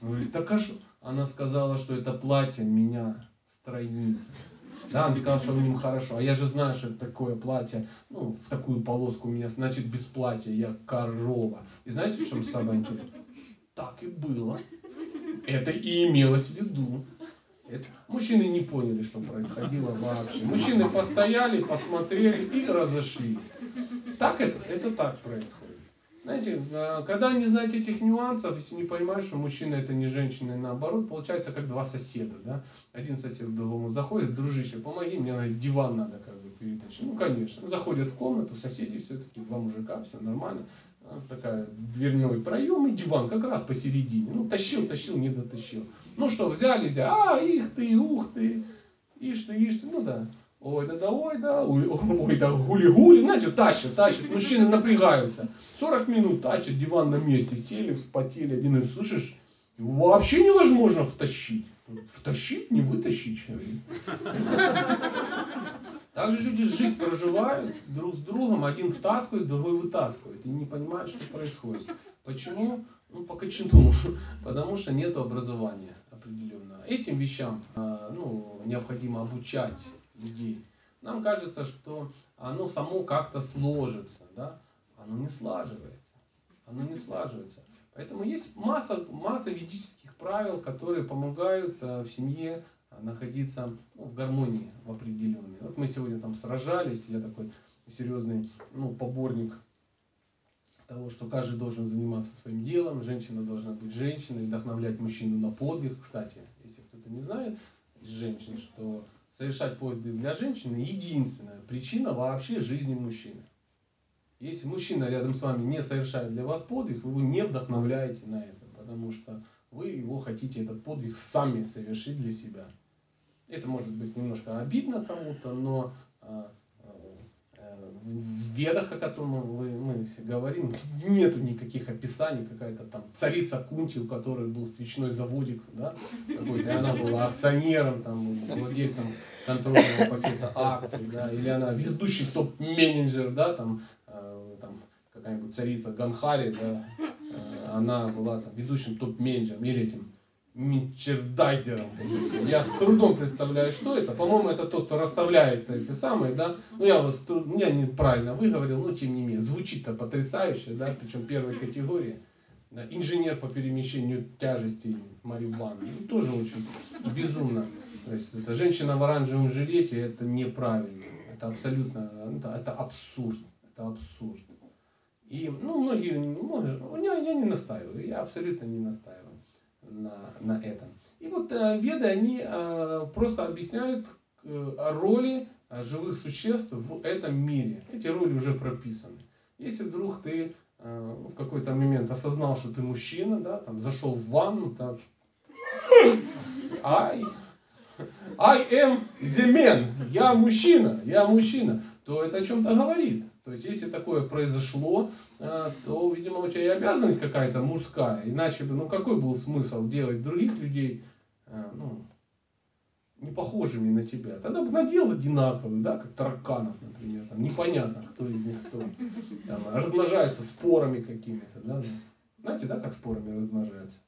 [SPEAKER 1] Он говорит, так а что? Она сказала, что это платье меня стройнит. Да, он сказал, что в нем хорошо. А я же знаю, что это такое платье, ну, в такую полоску у меня, значит, без платья я корова. И знаете, в чем самое интересное? Так и было. Это и имелось в виду. Мужчины не поняли, что происходило вообще. Мужчины постояли, посмотрели и разошлись. Так это, это так происходит. Знаете, э, когда не знаете этих нюансов, если не понимаешь, что мужчина это не женщина, и наоборот, получается как два соседа, да? Один сосед к другому заходит, дружище, помоги мне, на диван надо как бы перетащить. Ну, конечно. Заходят в комнату, соседи все-таки, два мужика, все нормально. А, Такая дверной проем и диван как раз посередине. Ну, тащил, тащил, не дотащил. Ну что, взяли, взяли, а, их ты, ух ты, ишь ты, ишь ты, ну да. Ой, да, да, ой, да, ой, да, гули-гули, знаете, тащат, тащат, мужчины напрягаются. 40 минут тащат, диван на месте, сели, вспотели, один говорит, слышишь, вообще невозможно втащить. Втащить, не вытащить. говорит. Так же люди жизнь проживают друг с другом, один втаскивает, другой вытаскивает, и не понимают, что происходит. Почему? Ну, по кочану. Потому что нет образования. Этим вещам а, ну, необходимо обучать людей. Нам кажется, что оно само как-то сложится, да? Оно не слаживается. Оно не слаживается. Поэтому есть масса, масса ведических правил, которые помогают э, в семье э, находиться ну, в гармонии в определенной. Вот мы сегодня там сражались, я такой серьезный ну, поборник того, что каждый должен заниматься своим делом, женщина должна быть женщиной, вдохновлять мужчину на подвиг. Кстати, не знает, из женщин, что совершать подвиг для женщины единственная причина вообще жизни мужчины. Если мужчина рядом с вами не совершает для вас подвиг, вы его не вдохновляете на это, потому что вы его хотите этот подвиг сами совершить для себя. Это может быть немножко обидно кому-то, но э, в ведах, о котором мы все говорим, нету никаких описаний, какая-то там царица Кунти, у которой был свечной заводик, да, какой-то, и она была акционером, там, владельцем контрольного пакета акций, да, или она ведущий топ-менеджер, да, там, э, там какая-нибудь царица Ганхари, да, э, она была там, ведущим топ-менеджером или этим мерчендайзером. Я с трудом представляю, что это. По-моему, это тот, кто расставляет эти самые, да. Ну, я вас, я неправильно выговорил, но тем не менее, звучит-то потрясающе, да, причем первой категории. Да, инженер по перемещению тяжести Марии Ивановны. Ну, тоже очень безумно. То есть, это женщина в оранжевом жилете, это неправильно. Это абсолютно, это, это абсурд. Это абсурд. И, ну, многие, ну, я, я не настаиваю, я абсолютно не настаиваю на, на этом. И вот э, веды, они э, просто объясняют э, роли живых существ в этом мире. Эти роли уже прописаны. Если вдруг ты в какой-то момент осознал, что ты мужчина, да, там зашел в ванну, так, I, I am the man, я мужчина, я мужчина, то это о чем-то говорит. То есть, если такое произошло, э, то, видимо, у тебя и обязанность какая-то мужская. Иначе бы, ну, какой был смысл делать других людей, э, ну, не похожими на тебя? Тогда бы надел одинаковых, да, как тараканов, например. Там, непонятно, кто из них кто. Там, размножаются спорами какими-то, да. Знаете, да, как спорами размножаются?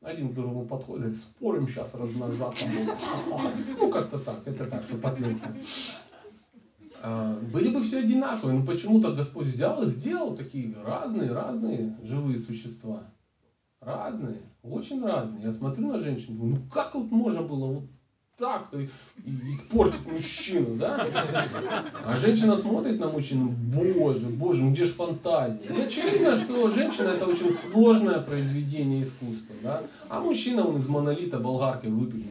[SPEAKER 1] Один к другому подходит, спорим сейчас размножаться. Ну, как-то так, это так, что подлеться. А, были бы все одинаковые, но почему-то Господь взял и сделал такие разные, разные живые существа. Разные, очень разные. Я смотрю на женщин, думаю, ну как вот можно было вот так-то испортить мужчину, да? А женщина смотрит на мужчину, боже, боже, ну где же фантазия? И очевидно, что женщина это очень сложное произведение искусства, да? А мужчина, он из монолита болгаркой выпил.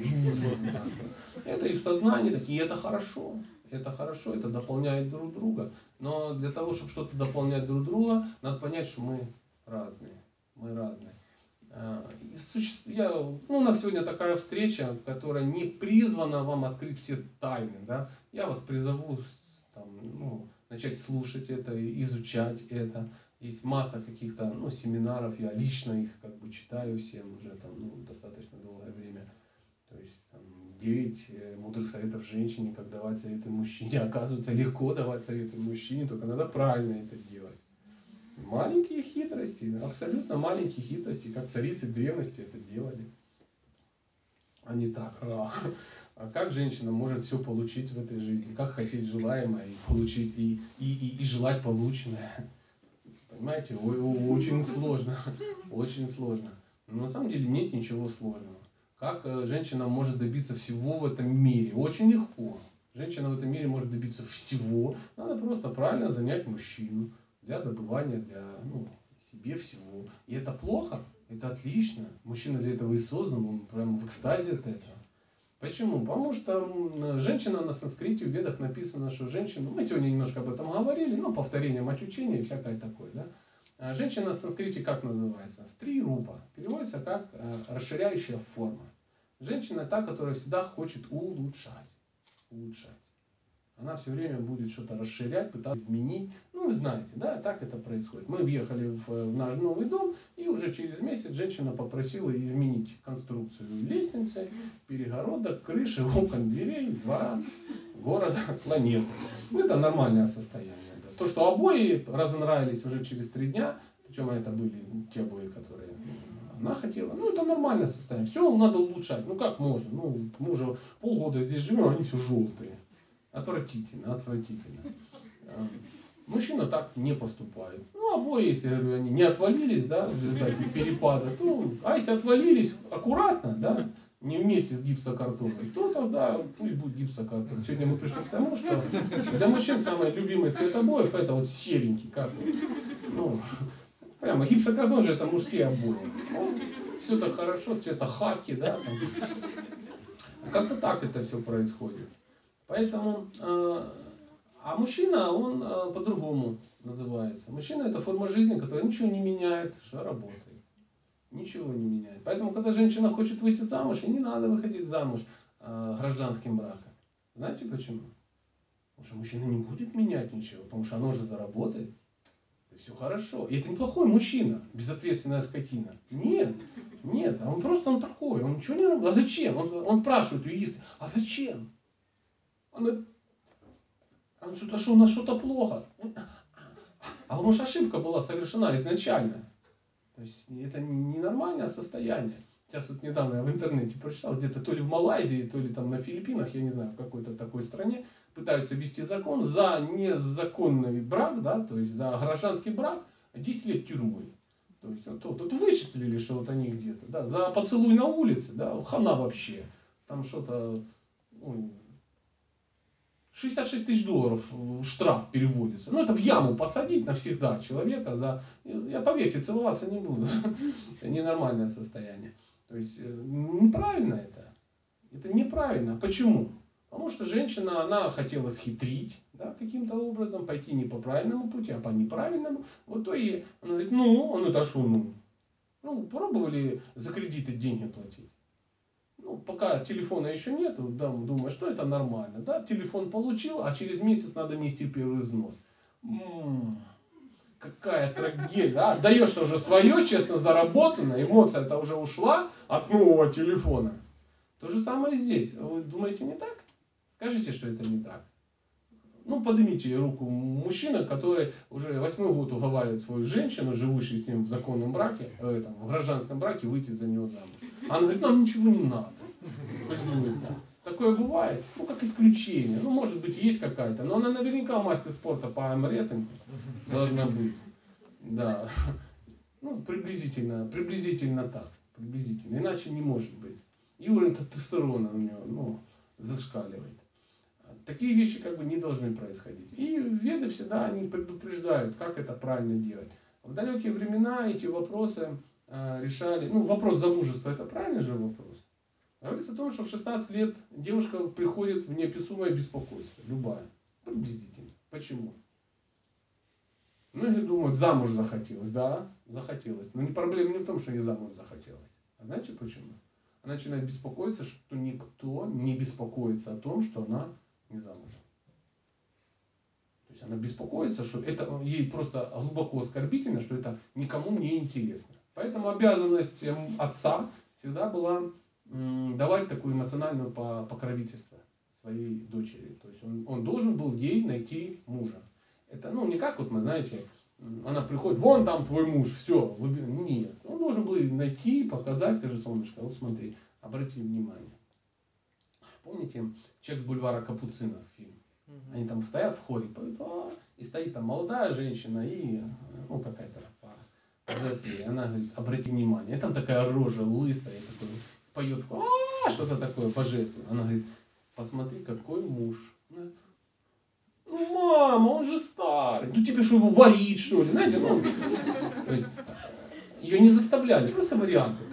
[SPEAKER 1] Это и в сознании такие, это хорошо. Это хорошо, это дополняет друг друга. Но для того, чтобы что-то дополнять друг друга, надо понять, что мы разные. Мы разные. А, я, ну, у нас сегодня такая встреча, которая не призвана вам открыть все тайны. Да? Я вас призову там, ну, начать слушать это, изучать это. Есть масса каких-то ну, семинаров, я лично их как бы читаю всем уже там, ну, достаточно долгое время. 9 э, мудрых советов женщине, как давать советы мужчине. Оказывается, легко давать советы мужчине, только надо правильно это делать. Маленькие хитрости, абсолютно маленькие хитрости, как царицы древности это делали. А не так. А, а как женщина может все получить в этой жизни? Как хотеть желаемое и получить, и, и, и, и желать полученное? Понимаете, очень сложно. Очень сложно. Но на самом деле нет ничего сложного. Как э, женщина может добиться всего в этом мире? Очень легко. Женщина в этом мире может добиться всего. Надо просто правильно занять мужчину для добывания, для ну, себе всего. И это плохо, это отлично. Мужчина для этого и создан, он прямо в экстазе от этого. Почему? Потому что женщина на санскрите в ведах написано, что женщина, мы сегодня немножко об этом говорили, но повторение мать учения и всякое такое, да? А женщина на санскрите как называется? Стри рупа. Переводится как э, расширяющая форма. Женщина та, которая всегда хочет улучшать. Улучшать. Она все время будет что-то расширять, пытаться изменить. Ну, вы знаете, да, так это происходит. Мы въехали в, в наш новый дом, и уже через месяц женщина попросила изменить конструкцию лестницы, перегородок, крыши, окон, дверей, двора, города, планеты. Это нормальное состояние. То, что обои разонравились уже через три дня, причем это были те обои, которые она хотела. Ну, это нормальное состояние. Все надо улучшать. Ну, как можно? Ну, мы уже полгода здесь живем, они все желтые. Отвратительно, отвратительно. А, мужчина так не поступает. Ну, обои, если говорю, они не отвалились, да, в результате перепада, то, а если отвалились аккуратно, да, не вместе с гипсокартоном, то тогда пусть будет гипсокартон. Сегодня мы пришли к тому, что для мужчин самый любимый цвет обоев это вот серенький, как ну, Прямо гипсокартон же это мужские обои. Ну, все так хорошо, цвета хаки, да. Там. Как-то так это все происходит. Поэтому, э, а мужчина, он э, по-другому называется. Мужчина это форма жизни, которая ничего не меняет, что работает. Ничего не меняет. Поэтому, когда женщина хочет выйти замуж, ей не надо выходить замуж э, гражданским браком. Знаете почему? Потому что мужчина не будет менять ничего, потому что оно же заработает. И все хорошо. И это неплохой мужчина, безответственная скотина. Нет, нет, а он просто он такой, он ничего не работает. А зачем? Он, он спрашивает у юриста, а зачем? Он, а что-то, что у нас что-то плохо. А потому что ошибка была совершена изначально. То есть это ненормальное состояние. Сейчас вот недавно я в интернете прочитал, где-то то ли в Малайзии, то ли там на Филиппинах, я не знаю, в какой-то такой стране, пытаются ввести закон за незаконный брак, да, то есть за гражданский брак 10 лет тюрьмы. То есть вот, вот, вот вычислили, что вот они где-то, да, за поцелуй на улице, да, хана вообще. Там что-то, ой, 66 тысяч долларов штраф переводится. Ну, это в яму посадить навсегда человека за... Я, поверьте, целоваться не буду. Ненормальное состояние. То есть, э, неправильно это. Это неправильно. Почему? Потому что женщина, она хотела схитрить, да, каким-то образом, пойти не по правильному пути, а по неправильному. Вот то и она говорит, ну, он это что, ну? Ну, пробовали за кредиты деньги платить? Ну, пока телефона еще нет, да, думаю, что это нормально. Да, телефон получил, а через месяц надо нести первый взнос. М-м, какая трагедия. Да? Даешь уже свое, честно заработанное, эмоция это уже ушла от нового телефона. То же самое здесь. Вы думаете не так? Скажите, что это не так. Ну, поднимите руку мужчина, который уже восьмой год уговаривает свою женщину, живущую с ним в законном браке, э, там, в гражданском браке, выйти за него замуж. Она говорит, нам ничего не надо. Такое бывает, ну как исключение. Ну может быть есть какая-то, но она наверняка мастер спорта по амрессингу должна быть. Да. Ну приблизительно, приблизительно так. Приблизительно. Иначе не может быть. И уровень тестостерона у нее ну, зашкаливает. Такие вещи как бы не должны происходить. И веды всегда они предупреждают, как это правильно делать. В далекие времена эти вопросы э, решали, ну вопрос замужества это правильный же вопрос. Говорится о том, что в 16 лет девушка приходит в неописуемое беспокойство. Любая. Приблизительно. Почему? Многие думают, замуж захотелось. Да, захотелось. Но не проблема не в том, что ей замуж захотелось. А знаете почему? Она начинает беспокоиться, что никто не беспокоится о том, что она не замужем. То есть она беспокоится, что это ей просто глубоко оскорбительно, что это никому не интересно. Поэтому обязанность отца всегда была давать такую эмоциональную покровительство своей дочери. То есть он, он должен был ей найти мужа. Это, ну, не как вот мы, знаете, она приходит, вон там твой муж, все, нет. Он должен был найти, показать, скажи, солнышко, вот смотри, обрати внимание. Помните, человек с бульвара Капуцинов фильм? Они там стоят в хоре, поют, а, и стоит там молодая женщина и, ну, какая-то пара. Она говорит, обрати внимание. И там такая рожа лысая, такой поет «А, что-то такое божественное. Она говорит, посмотри, какой муж. Ну, мама, он же старый. Ну, тебе что, его варить, что ли? Знаете, ну, то есть, ее не заставляли, просто варианты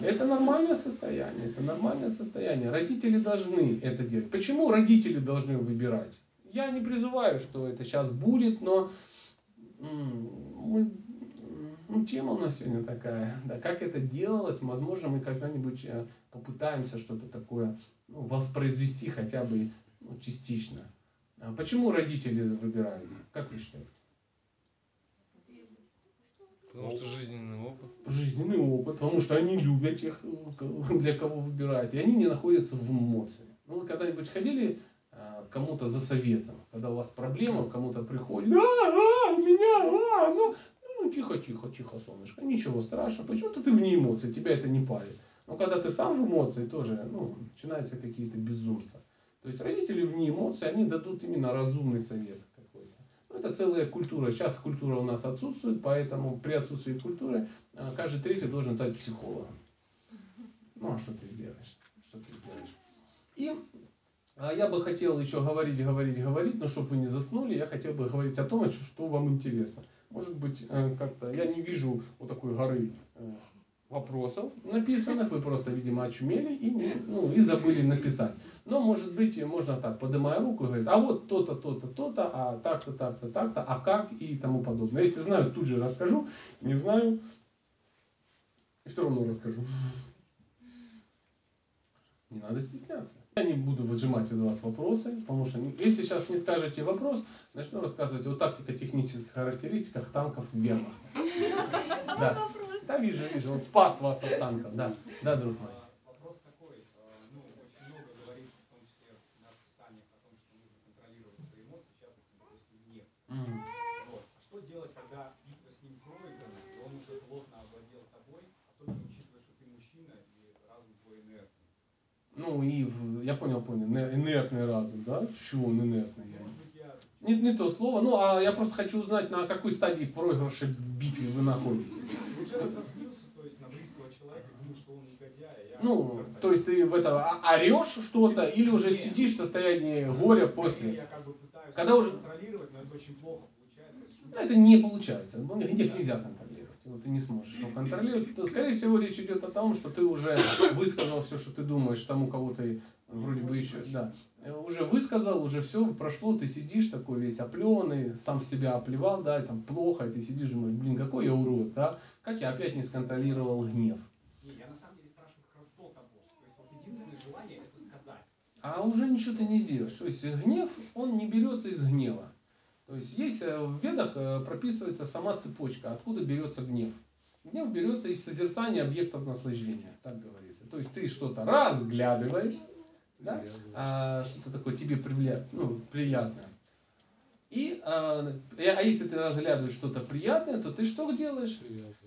[SPEAKER 1] Это нормальное состояние, это нормальное состояние. Родители должны это делать. Почему родители должны выбирать? Я не призываю, что это сейчас будет, но мы ну, тема у нас сегодня такая. Да, как это делалось, возможно, мы когда-нибудь э, попытаемся что-то такое ну, воспроизвести хотя бы ну, частично. А почему родители выбирают? Как вы считаете?
[SPEAKER 3] Потому что жизненный опыт.
[SPEAKER 1] Жизненный опыт, потому что они любят тех, для кого выбирают. И они не находятся в эмоции. Ну, вы когда-нибудь ходили э, кому-то за советом, когда у вас проблема, кому-то приходит, а, а, меня, а, ну, ну, тихо, тихо, тихо, солнышко, ничего страшного. Почему-то ты вне эмоций, тебя это не парит. Но когда ты сам в эмоции, тоже, ну, начинаются какие-то безумства. То есть родители вне эмоций, они дадут именно разумный совет какой-то. Ну, это целая культура. Сейчас культура у нас отсутствует, поэтому при отсутствии культуры э, каждый третий должен стать психологом. Ну, а что ты сделаешь? Что ты сделаешь? И а я бы хотел еще говорить, говорить, говорить, но чтобы вы не заснули, я хотел бы говорить о том, что вам интересно может быть, э, как-то, я не вижу вот такой горы э, вопросов написанных, вы просто, видимо, очумели и, не, ну, и забыли написать. Но, может быть, можно так, поднимая руку и говорить, а вот то-то, то-то, то-то, а так-то, так-то, так-то, а как и тому подобное. Если знаю, тут же расскажу, не знаю, Все равно расскажу. Не надо стесняться. Я не буду выжимать из вас вопросы, потому что если сейчас не скажете вопрос, начну рассказывать о тактико-технических характеристиках танков Вермахта. Да. да, вижу, вижу. Он спас вас от танков. Да, да, друг мой.
[SPEAKER 4] А, Вопрос такой, а, ну, очень много говорится, в том числе в наших писаниях, о том, что нужно контролировать свои эмоции, в частности, допустим, гнев.
[SPEAKER 1] М.
[SPEAKER 4] Вот. А что делать, когда битва с ним проиграна, и он уже плотно овладел тобой, особенно учитывая, что ты мужчина и разум твой инертный?
[SPEAKER 1] Ну и я понял, понял. Не- Инертный разум, да? Чего он инертный? Я. Не, не то слово. Ну, а я просто хочу узнать, на какой стадии проигрыша в битве вы находитесь. Ну, то есть ты в это а- орешь что-то или уже
[SPEAKER 4] Нет.
[SPEAKER 1] сидишь в состоянии горя
[SPEAKER 4] Скорее,
[SPEAKER 1] после.
[SPEAKER 4] Я как бы пытаюсь
[SPEAKER 1] Когда уже-
[SPEAKER 4] контролировать, но это очень плохо получается.
[SPEAKER 1] Да, это не получается. Ну, Гнев нельзя контролировать. Вот ты не сможешь его контролировать. То, скорее всего, речь идет о том, что ты уже высказал все, что ты думаешь тому, кого ты вроде бы еще... Да. Э, Уже высказал, уже все прошло, ты сидишь такой весь опленый, сам себя оплевал, да, и там плохо, и ты сидишь, думаешь, блин, какой я урод, да, как я опять не сконтролировал гнев.
[SPEAKER 4] Не, я на самом деле спрашиваю как раз до того. То есть вот единственное желание это сказать.
[SPEAKER 1] А уже ничего ты не сделаешь. То есть гнев, он не берется из гнева. То есть есть э, в ведах э, прописывается сама цепочка, откуда берется гнев. Гнев берется из созерцания объектов наслаждения, так говорится. То есть ты что-то разглядываешь, да, а, что-то такое тебе привля- ну, приятное. И, а, а если ты разглядываешь что-то приятное, то ты что делаешь?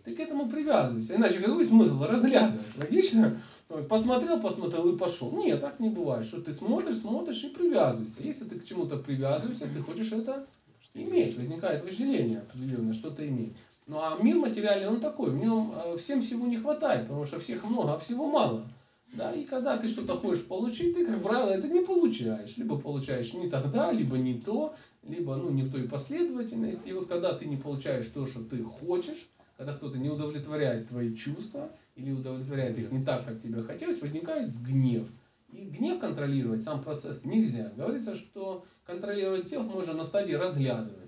[SPEAKER 1] Ты к этому привязывайся. Иначе какой смысл разглядывать? Логично? Вот, Посмотрел, посмотрел и пошел. Нет, так не бывает. Что ты смотришь, смотришь и привязываешься. Если ты к чему-то привязываешься, ты хочешь это иметь. Возникает вожделение определенное, что-то иметь. Ну а мир материальный, он такой. В нем э, всем всего не хватает, потому что всех много, а всего мало. Да, и когда ты что-то хочешь получить, ты, как правило, это не получаешь. Либо получаешь не тогда, либо не то, либо ну, не в той последовательности. И вот когда ты не получаешь то, что ты хочешь, когда кто-то не удовлетворяет твои чувства или удовлетворяет их не так, как тебе хотелось, возникает гнев. И гнев контролировать, сам процесс нельзя. Говорится, что контролировать гнев можно на стадии разглядывания.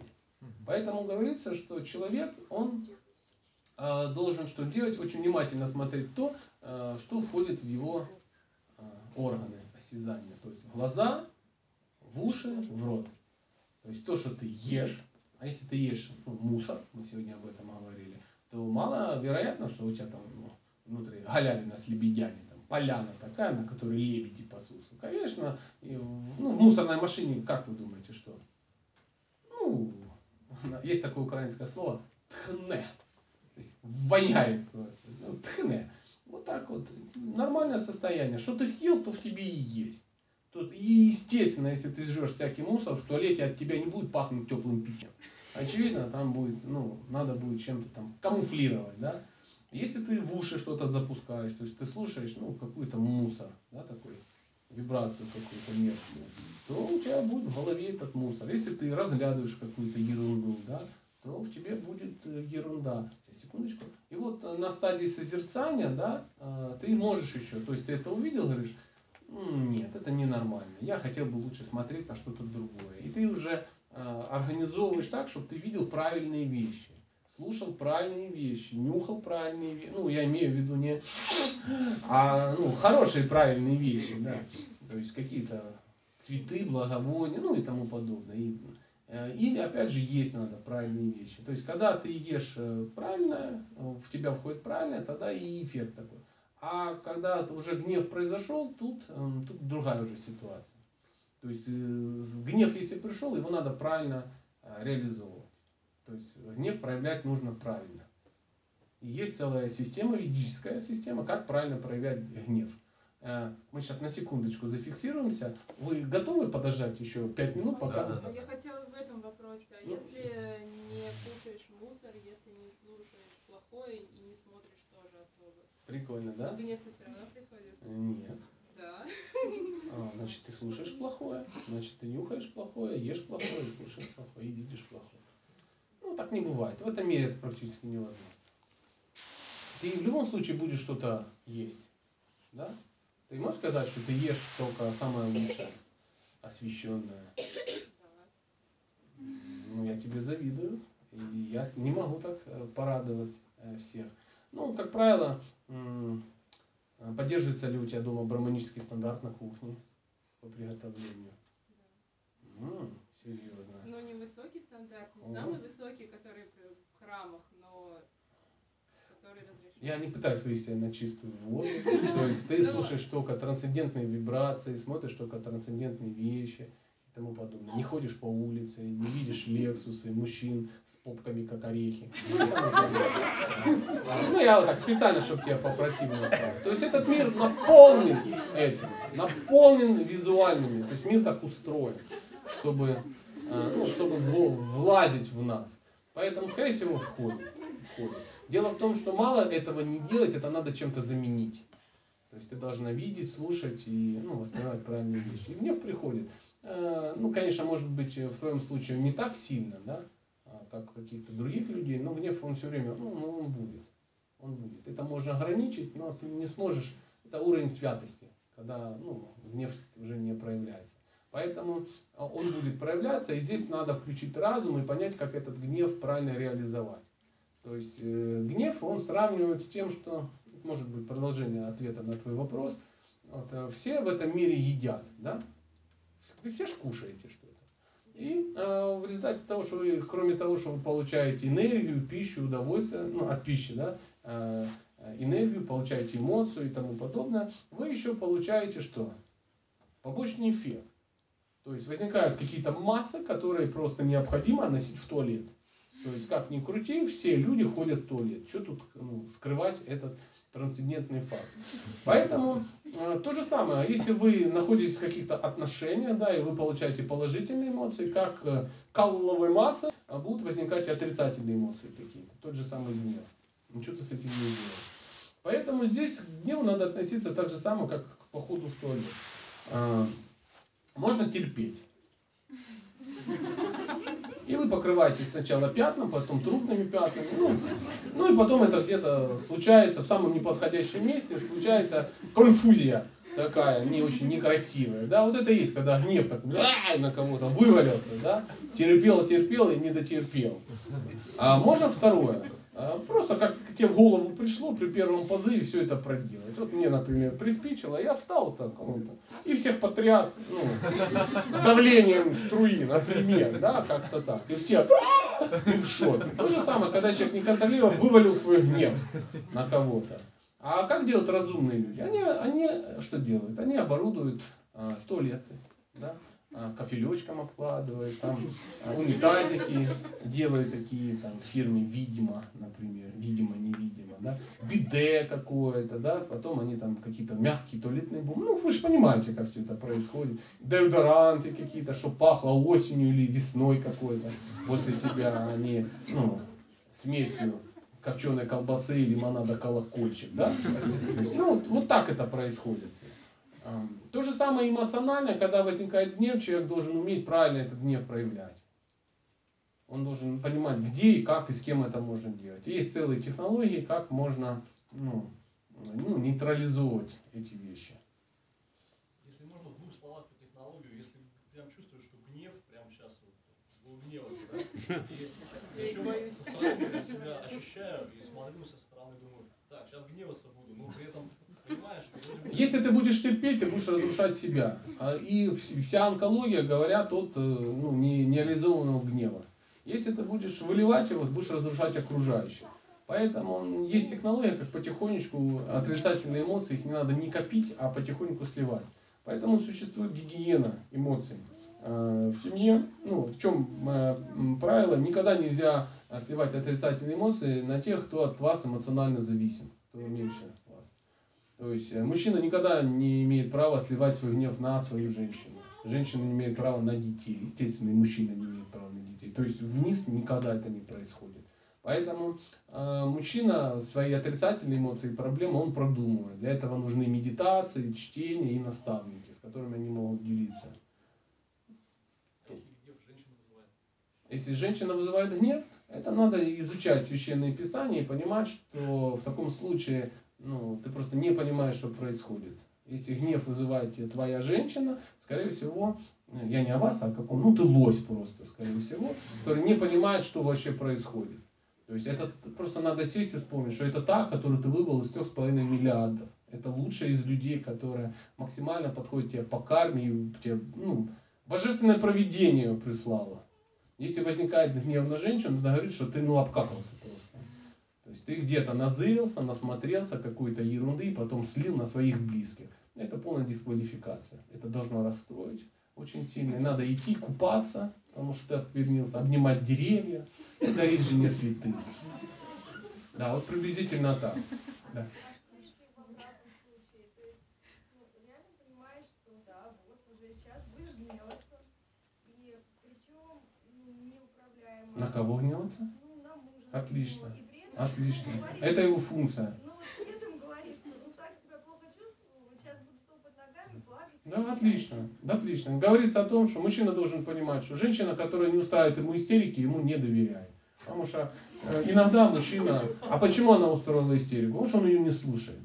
[SPEAKER 1] Поэтому говорится, что человек, он э, должен что делать? Очень внимательно смотреть то, э, что входит в его э, органы осязания. То есть в глаза, в уши, в рот. То есть то, что ты ешь, а если ты ешь ну, мусор, мы сегодня об этом говорили, то маловероятно, что у тебя там ну, внутри галявина с лебедями, поляна такая, на которой лебеди пасутся. Конечно, ну, в мусорной машине, как вы думаете, что? Ну, есть такое украинское слово тхне. То есть воняет. Ну, тхне. Вот так вот. Нормальное состояние. Что ты съел, то в тебе и есть. Тут, и естественно, если ты жрешь всякий мусор, в туалете от тебя не будет пахнуть теплым питьем. Очевидно, там будет, ну, надо будет чем-то там камуфлировать, да. Если ты в уши что-то запускаешь, то есть ты слушаешь, ну, какой-то мусор, да, такой, вибрацию какую-то мерзкую, то у тебя будет в голове этот мусор. Если ты разглядываешь какую-то ерунду, да, то в тебе будет э, ерунда. Секундочку. И вот э, на стадии созерцания, да, э, ты можешь еще, то есть ты это увидел, говоришь, «М, нет, это ненормально. Я хотел бы лучше смотреть на что-то другое. И ты уже организовываешь так, чтобы ты видел правильные вещи. Слушал правильные вещи, нюхал правильные вещи. Ну, я имею в виду не... А, ну, хорошие правильные вещи, да. То есть какие-то цветы, благовония, ну и тому подобное. И, э, или, опять же, есть надо правильные вещи. То есть, когда ты ешь э, правильно, э, в тебя входит правильно, тогда и эффект такой. А когда уже гнев произошел, тут, эм, тут другая уже ситуация. То есть э, гнев, если пришел, его надо правильно э, реализовывать. То есть гнев проявлять нужно правильно. И есть целая система, ведическая система, как правильно проявлять гнев. Э, Мы сейчас на секундочку зафиксируемся. Вы готовы подождать еще пять минут, пока...
[SPEAKER 3] Да, да,
[SPEAKER 2] А Я хотела в этом вопросе, а
[SPEAKER 1] Ну.
[SPEAKER 2] если не кушаешь мусор, если не слушаешь плохое и не смотришь тоже особо,
[SPEAKER 1] Прикольно, да?
[SPEAKER 2] то гнев-то все равно приходит?
[SPEAKER 1] Нет.
[SPEAKER 2] Да.
[SPEAKER 1] А, значит, ты слушаешь плохое, значит, ты нюхаешь плохое, ешь плохое, слушаешь плохое и видишь плохое. Ну, так не бывает. В этом мире это практически невозможно. Ты в любом случае будешь что-то есть. Да? Ты можешь сказать, что ты ешь только самое лучшее, освященное? Ну, я тебе завидую. И я не могу так э, порадовать э, всех. Ну, как правило, поддерживается ли у тебя дома барманический стандарт на кухне по приготовлению? М, серьезно.
[SPEAKER 2] Но не высокий стандарт, не
[SPEAKER 1] Ого.
[SPEAKER 2] самый высокий, который в храмах, но который разрешен.
[SPEAKER 1] Я не пытаюсь вывести на чистую воду. То есть ты
[SPEAKER 2] Ну,
[SPEAKER 1] слушаешь только трансцендентные вибрации, смотришь только трансцендентные вещи и тому подобное. Не ходишь по улице, не видишь лексусы, мужчин с попками, как орехи. Ну, я вот так специально, чтобы тебя попротивно стало. То есть этот мир наполнен этим, наполнен визуальными. То есть мир так устроен, чтобы, ну, чтобы влазить в нас. Поэтому, скорее всего, входит. входит. Дело в том, что мало этого не делать, это надо чем-то заменить. То есть ты должна видеть, слушать и ну, воспринимать правильные вещи. И гнев приходит. Э, Ну, конечно, может быть, в твоем случае не так сильно, да, а как у каких-то других людей, но гнев он все время, ну, ну, он будет. Он будет. Это можно ограничить, но ты не сможешь. Это уровень святости, когда ну, гнев уже не проявляется. Поэтому а, он будет проявляться, и здесь надо включить разум и понять, как этот гнев правильно реализовать. То есть э, гнев, он сравнивает с тем, что, может быть, продолжение ответа на твой вопрос, вот, э, все в этом мире едят, да? Вы все ж кушаете что-то. И э, в результате того, что вы, кроме того, что вы получаете энергию, пищу, удовольствие, ну, от пищи, да, э, э, энергию, получаете эмоцию и тому подобное, вы еще получаете что? Побочный эффект. То есть возникают какие-то массы, которые просто необходимо носить в туалет. То есть как ни крути, все люди ходят в туалет. Что тут ну, скрывать этот трансцендентный факт? Поэтому э, то же самое, если вы находитесь в каких-то отношениях, да, и вы получаете положительные эмоции, как э, калловой массы, а будут возникать и отрицательные эмоции какие-то. Тот же самый гнев. Ничего ты с этим не сделаешь. Поэтому здесь к гневу надо относиться так же само, как к походу в туалет. Можно терпеть. И вы покрываете сначала пятном, потом трупными пятнами. Ну, ну и потом это где-то случается в самом неподходящем месте, случается конфузия такая, не очень некрасивая. Да, вот это и есть, когда гнев так на кого-то вывалился, да, терпел, терпел и не дотерпел. А можно второе. А, Просто как тебе в голову пришло при первом позыве все это проделать. Вот мне, например, приспичило, я встал вот, и всех потряс ну, давлением струи, например, да, как-то так. И все и в шоке. То же самое, когда человек неконтролируемо вывалил свой гнев на кого-то. А как делают разумные люди? Они, они что делают? Они оборудуют а, туалеты, да? А, кофелечком обкладывают, там а, унитазики делают такие там в фирме видимо, например, видимо, невидимо, да, биде какое-то, да, потом они там какие-то мягкие туалетные бумаги, ну вы же понимаете, как все это происходит, деодоранты какие-то, что пахло осенью или весной какой-то после тебя, они, ну, смесью копченой колбасы и лимонада колокольчик, да? Ну, вот, вот так это происходит. То же самое эмоционально, когда возникает гнев, человек должен уметь правильно этот гнев проявлять. Он должен понимать, где и как и с кем это можно делать. Есть целые технологии, как можно ну, ну, нейтрализовать эти вещи.
[SPEAKER 5] Если можно в двух словах по технологию, если прям чувствуешь, что гнев прям сейчас вот гневался, да? И
[SPEAKER 2] боюсь.
[SPEAKER 5] со стороны себя ощущаю и смотрю со стороны, думаю, так, сейчас гневаться буду, но при этом понимаешь, что вроде бы-
[SPEAKER 1] Если ты будешь терпеть, ты будешь разрушать себя. А, И вс- вся онкология говорят от э, ну, не- нереализованного гнева. Если ты будешь выливать его, будешь разрушать окружающих. Поэтому есть технология, как потихонечку отрицательные эмоции, их не надо не копить, а потихоньку сливать. Поэтому существует гигиена эмоций. Э, В семье, ну, в чем э, правило, никогда нельзя сливать отрицательные эмоции на тех, кто от вас эмоционально зависим, кто меньше. То есть э, мужчина никогда не имеет права сливать свой гнев на свою женщину. Женщина не имеет права на детей. Естественно, и мужчина не имеет права на детей. То есть вниз никогда это не происходит. Поэтому э, мужчина свои отрицательные эмоции и проблемы он продумывает. Для этого нужны медитации, чтение и наставники, с которыми они могут делиться.
[SPEAKER 5] Если женщина вызывает.
[SPEAKER 1] Если женщина вызывает гнев, это надо изучать священные писания и понимать, что в таком случае ну, ты просто не понимаешь, что происходит. Если гнев вызывает тебе твоя женщина, скорее всего, я не о вас, а о каком, ну ты лось просто, скорее всего, который не понимает, что вообще происходит. То есть это просто надо сесть и вспомнить, что это та, которую ты выбрал из трех с половиной миллиардов. Это лучшая из людей, которая максимально подходит тебе по карме, тебе, ну, божественное провидение прислало. Если возникает гнев на женщину, надо говорить, что ты ну обкакался есть ты где-то назырился, насмотрелся какой-то ерунды и потом слил на своих близких. Это полная дисквалификация. Это должно расстроить очень сильно. И надо идти купаться, потому что ты осквернился, обнимать деревья и дарить жене цветы. Да, вот приблизительно так. Да.
[SPEAKER 6] А есть, ну.
[SPEAKER 1] На кого гневаться?
[SPEAKER 6] Ну, на мужа.
[SPEAKER 1] Отлично. Отлично. Это его функция.
[SPEAKER 6] Ну, ну
[SPEAKER 1] Да, отлично, да, отлично. Говорится о том, что мужчина должен понимать, что женщина, которая не устраивает ему истерики, ему не доверяет. Потому что э, иногда мужчина... А почему она устроила истерику? Потому что он ее не слушает.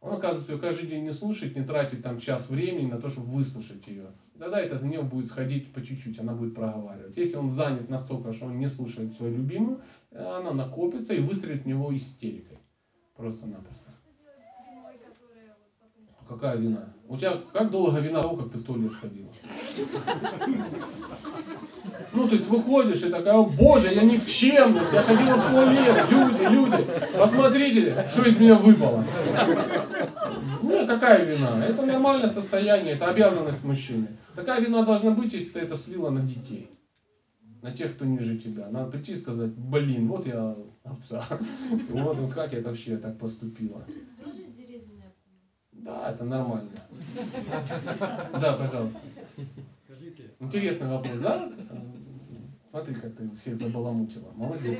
[SPEAKER 1] Он, оказывается, ее каждый день не слушает, не тратит там час времени на то, чтобы выслушать ее. Тогда этот гнев будет сходить по чуть-чуть, она будет проговаривать. Если он занят настолько, что он не слушает свою любимую, она накопится и выстрелит в него истерикой. Просто-напросто.
[SPEAKER 6] Потом...
[SPEAKER 1] Какая вина? У тебя как долго вина того, как ты в туалет сходила? Ну, то есть выходишь и такая, о боже, я никчемность, я ходила в туалет, люди, люди, посмотрите, что из меня выпало. Ну, какая вина? Это нормальное состояние, это обязанность мужчины. Такая вина должна быть, если ты это слила на детей. На тех, кто ниже тебя. Надо прийти и сказать, блин, вот я овца. Вот ну как я вообще так поступила.
[SPEAKER 7] Тоже с деревни
[SPEAKER 1] Да, это нормально. Да, пожалуйста.
[SPEAKER 5] Скажите,
[SPEAKER 1] Интересный вопрос, да? Смотри, как ты всех забаламутила. Молодец.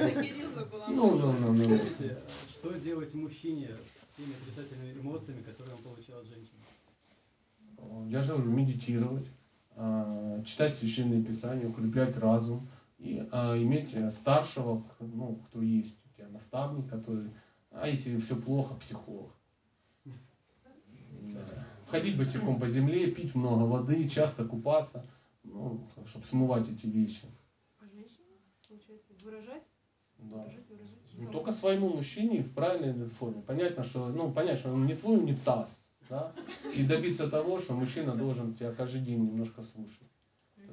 [SPEAKER 1] Ну, ну, ну, ну.
[SPEAKER 8] Скажите, что делать мужчине с теми отрицательными эмоциями, которые он получил от женщины?
[SPEAKER 1] Я же говорю, медитировать, а, читать священные писания, укреплять разум и а, иметь э, старшего, ну, кто есть у тебя, наставник, который, а если все плохо, психолог. Да. Ходить босиком по земле, пить много воды, часто купаться, ну, чтобы смывать эти вещи.
[SPEAKER 2] А женщина, получается, выражать?
[SPEAKER 1] Да.
[SPEAKER 2] Выражать, выражать.
[SPEAKER 1] Ну, только своему мужчине в правильной форме. Понятно, что, ну, понять, что он не твой унитаз, да, и добиться того, что мужчина должен тебя каждый день немножко слушать.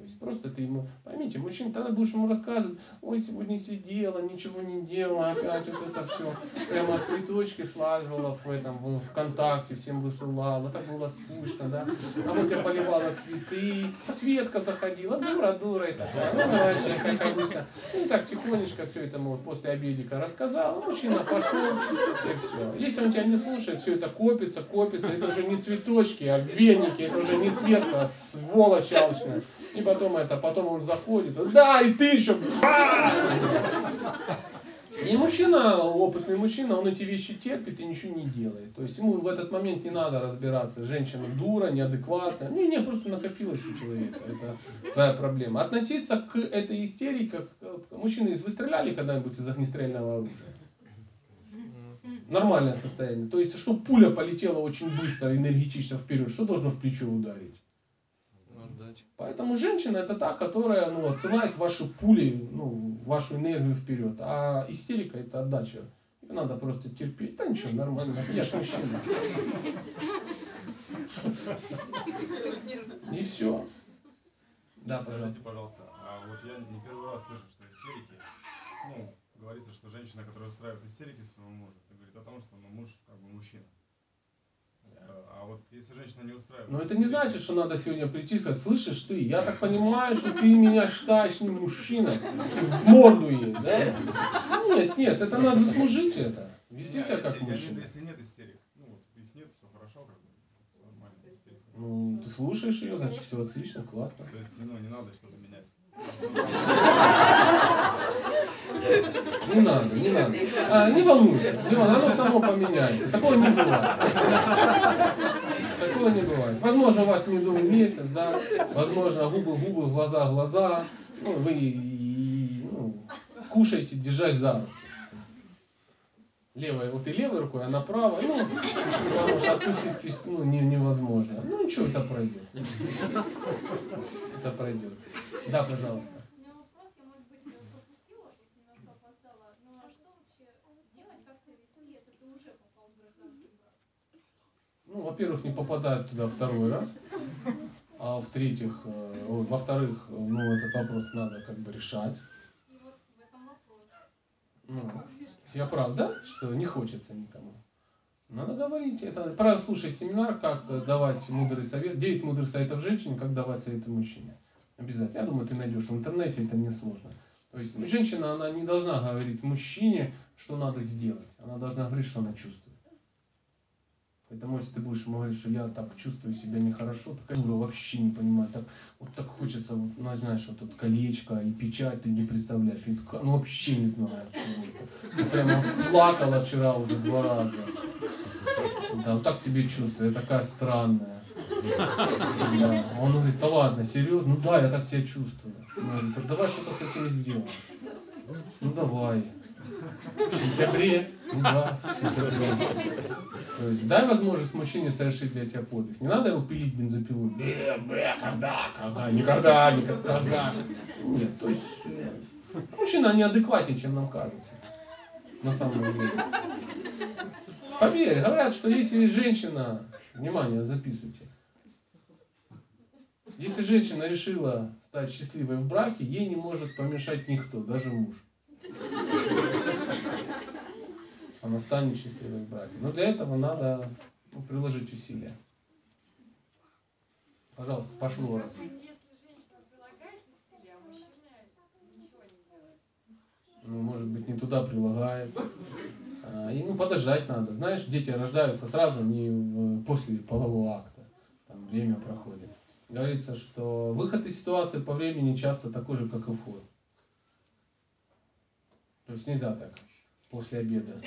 [SPEAKER 1] То есть просто ты ему, поймите, мужчина, тогда будешь ему рассказывать, ой, сегодня сидела, ничего не делала, опять вот это все. Прямо цветочки слаживала в этом, в ВКонтакте, всем высылала, так было скучно, да. А вот я поливала цветы, Светка заходила, дура, дура такая, ну, вообще, как обычно. И так тихонечко все это вот после обедика рассказала, мужчина пошел, и все. Если он тебя не слушает, все это копится, копится, это уже не цветочки, а веники, это уже не Светка, а сволочь алчная. И потом это, потом он заходит, да, и ты еще. И мужчина, опытный мужчина, он эти вещи терпит и ничего не делает. То есть ему в этот момент не надо разбираться, женщина дура, неадекватная. Не, не, просто накопилось у человека. Это твоя проблема. Относиться к этой истерике, мужчины, вы стреляли когда-нибудь из огнестрельного оружия? Нормальное состояние. То есть, что пуля полетела очень быстро, энергетично вперед, что должно в плечо ударить? Поэтому женщина это та, которая ну, отсылает ваши пули, ну, вашу энергию вперед. А истерика это отдача. Ее надо просто терпеть. Да ничего, нормально. Я ж мужчина. И все. Да, пожалуйста.
[SPEAKER 4] Скажите, пожалуйста, а вот я не первый раз слышу, что истерики, ну, говорится, что женщина, которая устраивает истерики своему мужу, говорит о том, что ну, муж как бы мужчина. А вот если женщина не устраивает...
[SPEAKER 1] Но это не значит, что надо сегодня прийти и сказать, слышишь ты, я так понимаю, что ты меня считаешь не мужчиной, в морду ей, да? Нет, нет, это надо служить это. Вести себя как мужчина.
[SPEAKER 4] Если нет истерик, ну вот их нет, все хорошо, как бы.
[SPEAKER 1] Ну, ты слушаешь ее, значит, все отлично, классно.
[SPEAKER 4] То есть, ну, не надо что-то менять.
[SPEAKER 1] Не надо, не надо. А, не волнуйся, волнуйся, оно само поменяется. Такого не бывает. Такого не бывает. Возможно, у вас медовый месяц, да, возможно, губы, губы, глаза, глаза. Ну, вы ну, кушаете, держась за руку. Левой, вот и левой рукой, а на правой, ну, потому что отпустить ну, не, невозможно. Ну ничего, это пройдет. Это пройдет. Да, пожалуйста. Ну, во-первых, не попадают туда второй раз, а в-третьих, э, во-вторых, ну, этот вопрос надо как бы решать.
[SPEAKER 2] И вот в этом вопросе.
[SPEAKER 1] Ну я прав, да? Что не хочется никому. Надо говорить. Это прослушай семинар, как давать мудрый совет. 9 мудрых советов женщине, как давать советы мужчине. Обязательно. Я думаю, ты найдешь в интернете, это несложно. То есть женщина, она не должна говорить мужчине, что надо сделать. Она должна говорить, что она чувствует. Поэтому если ты будешь говорить, что я так чувствую себя нехорошо, так я вообще не понимаю. Так, вот так хочется, вот, ну, знаешь, вот тут колечко и печать, ты не представляешь. И ну вообще не знаю, что это. Я прямо плакала вчера уже два раза. Да, вот так себе чувствую, я такая странная. Да. Он говорит, да ладно, серьезно? Ну да, я так себя чувствую. Он говорит, «Так давай что-то с этим сделаем. Ну давай. В сентябре? Ну да, в сентябре. То есть дай возможность мужчине совершить для тебя подвиг. Не надо его пилить бензопилой. Бе, бе, когда, когда, никогда, никогда. Нет, то есть э, мужчина неадекватнее, чем нам кажется. На самом деле. Поверь, говорят, что если женщина, внимание, записывайте. Если женщина решила стать счастливой в браке, ей не может помешать никто, даже муж. Она станет счастливой в браке. Но для этого надо ну, приложить усилия. Пожалуйста, пошло раз.
[SPEAKER 6] Может быть, если женщина прилагает усилия, а мужчина ничего не делает.
[SPEAKER 1] Ну, может быть, не туда прилагает. А, И ну, подождать надо. Знаешь, дети рождаются сразу, не в- после полового акта. Там время проходит. Говорится, что выход из ситуации по времени часто такой же, как и вход. То есть нельзя так после обеда.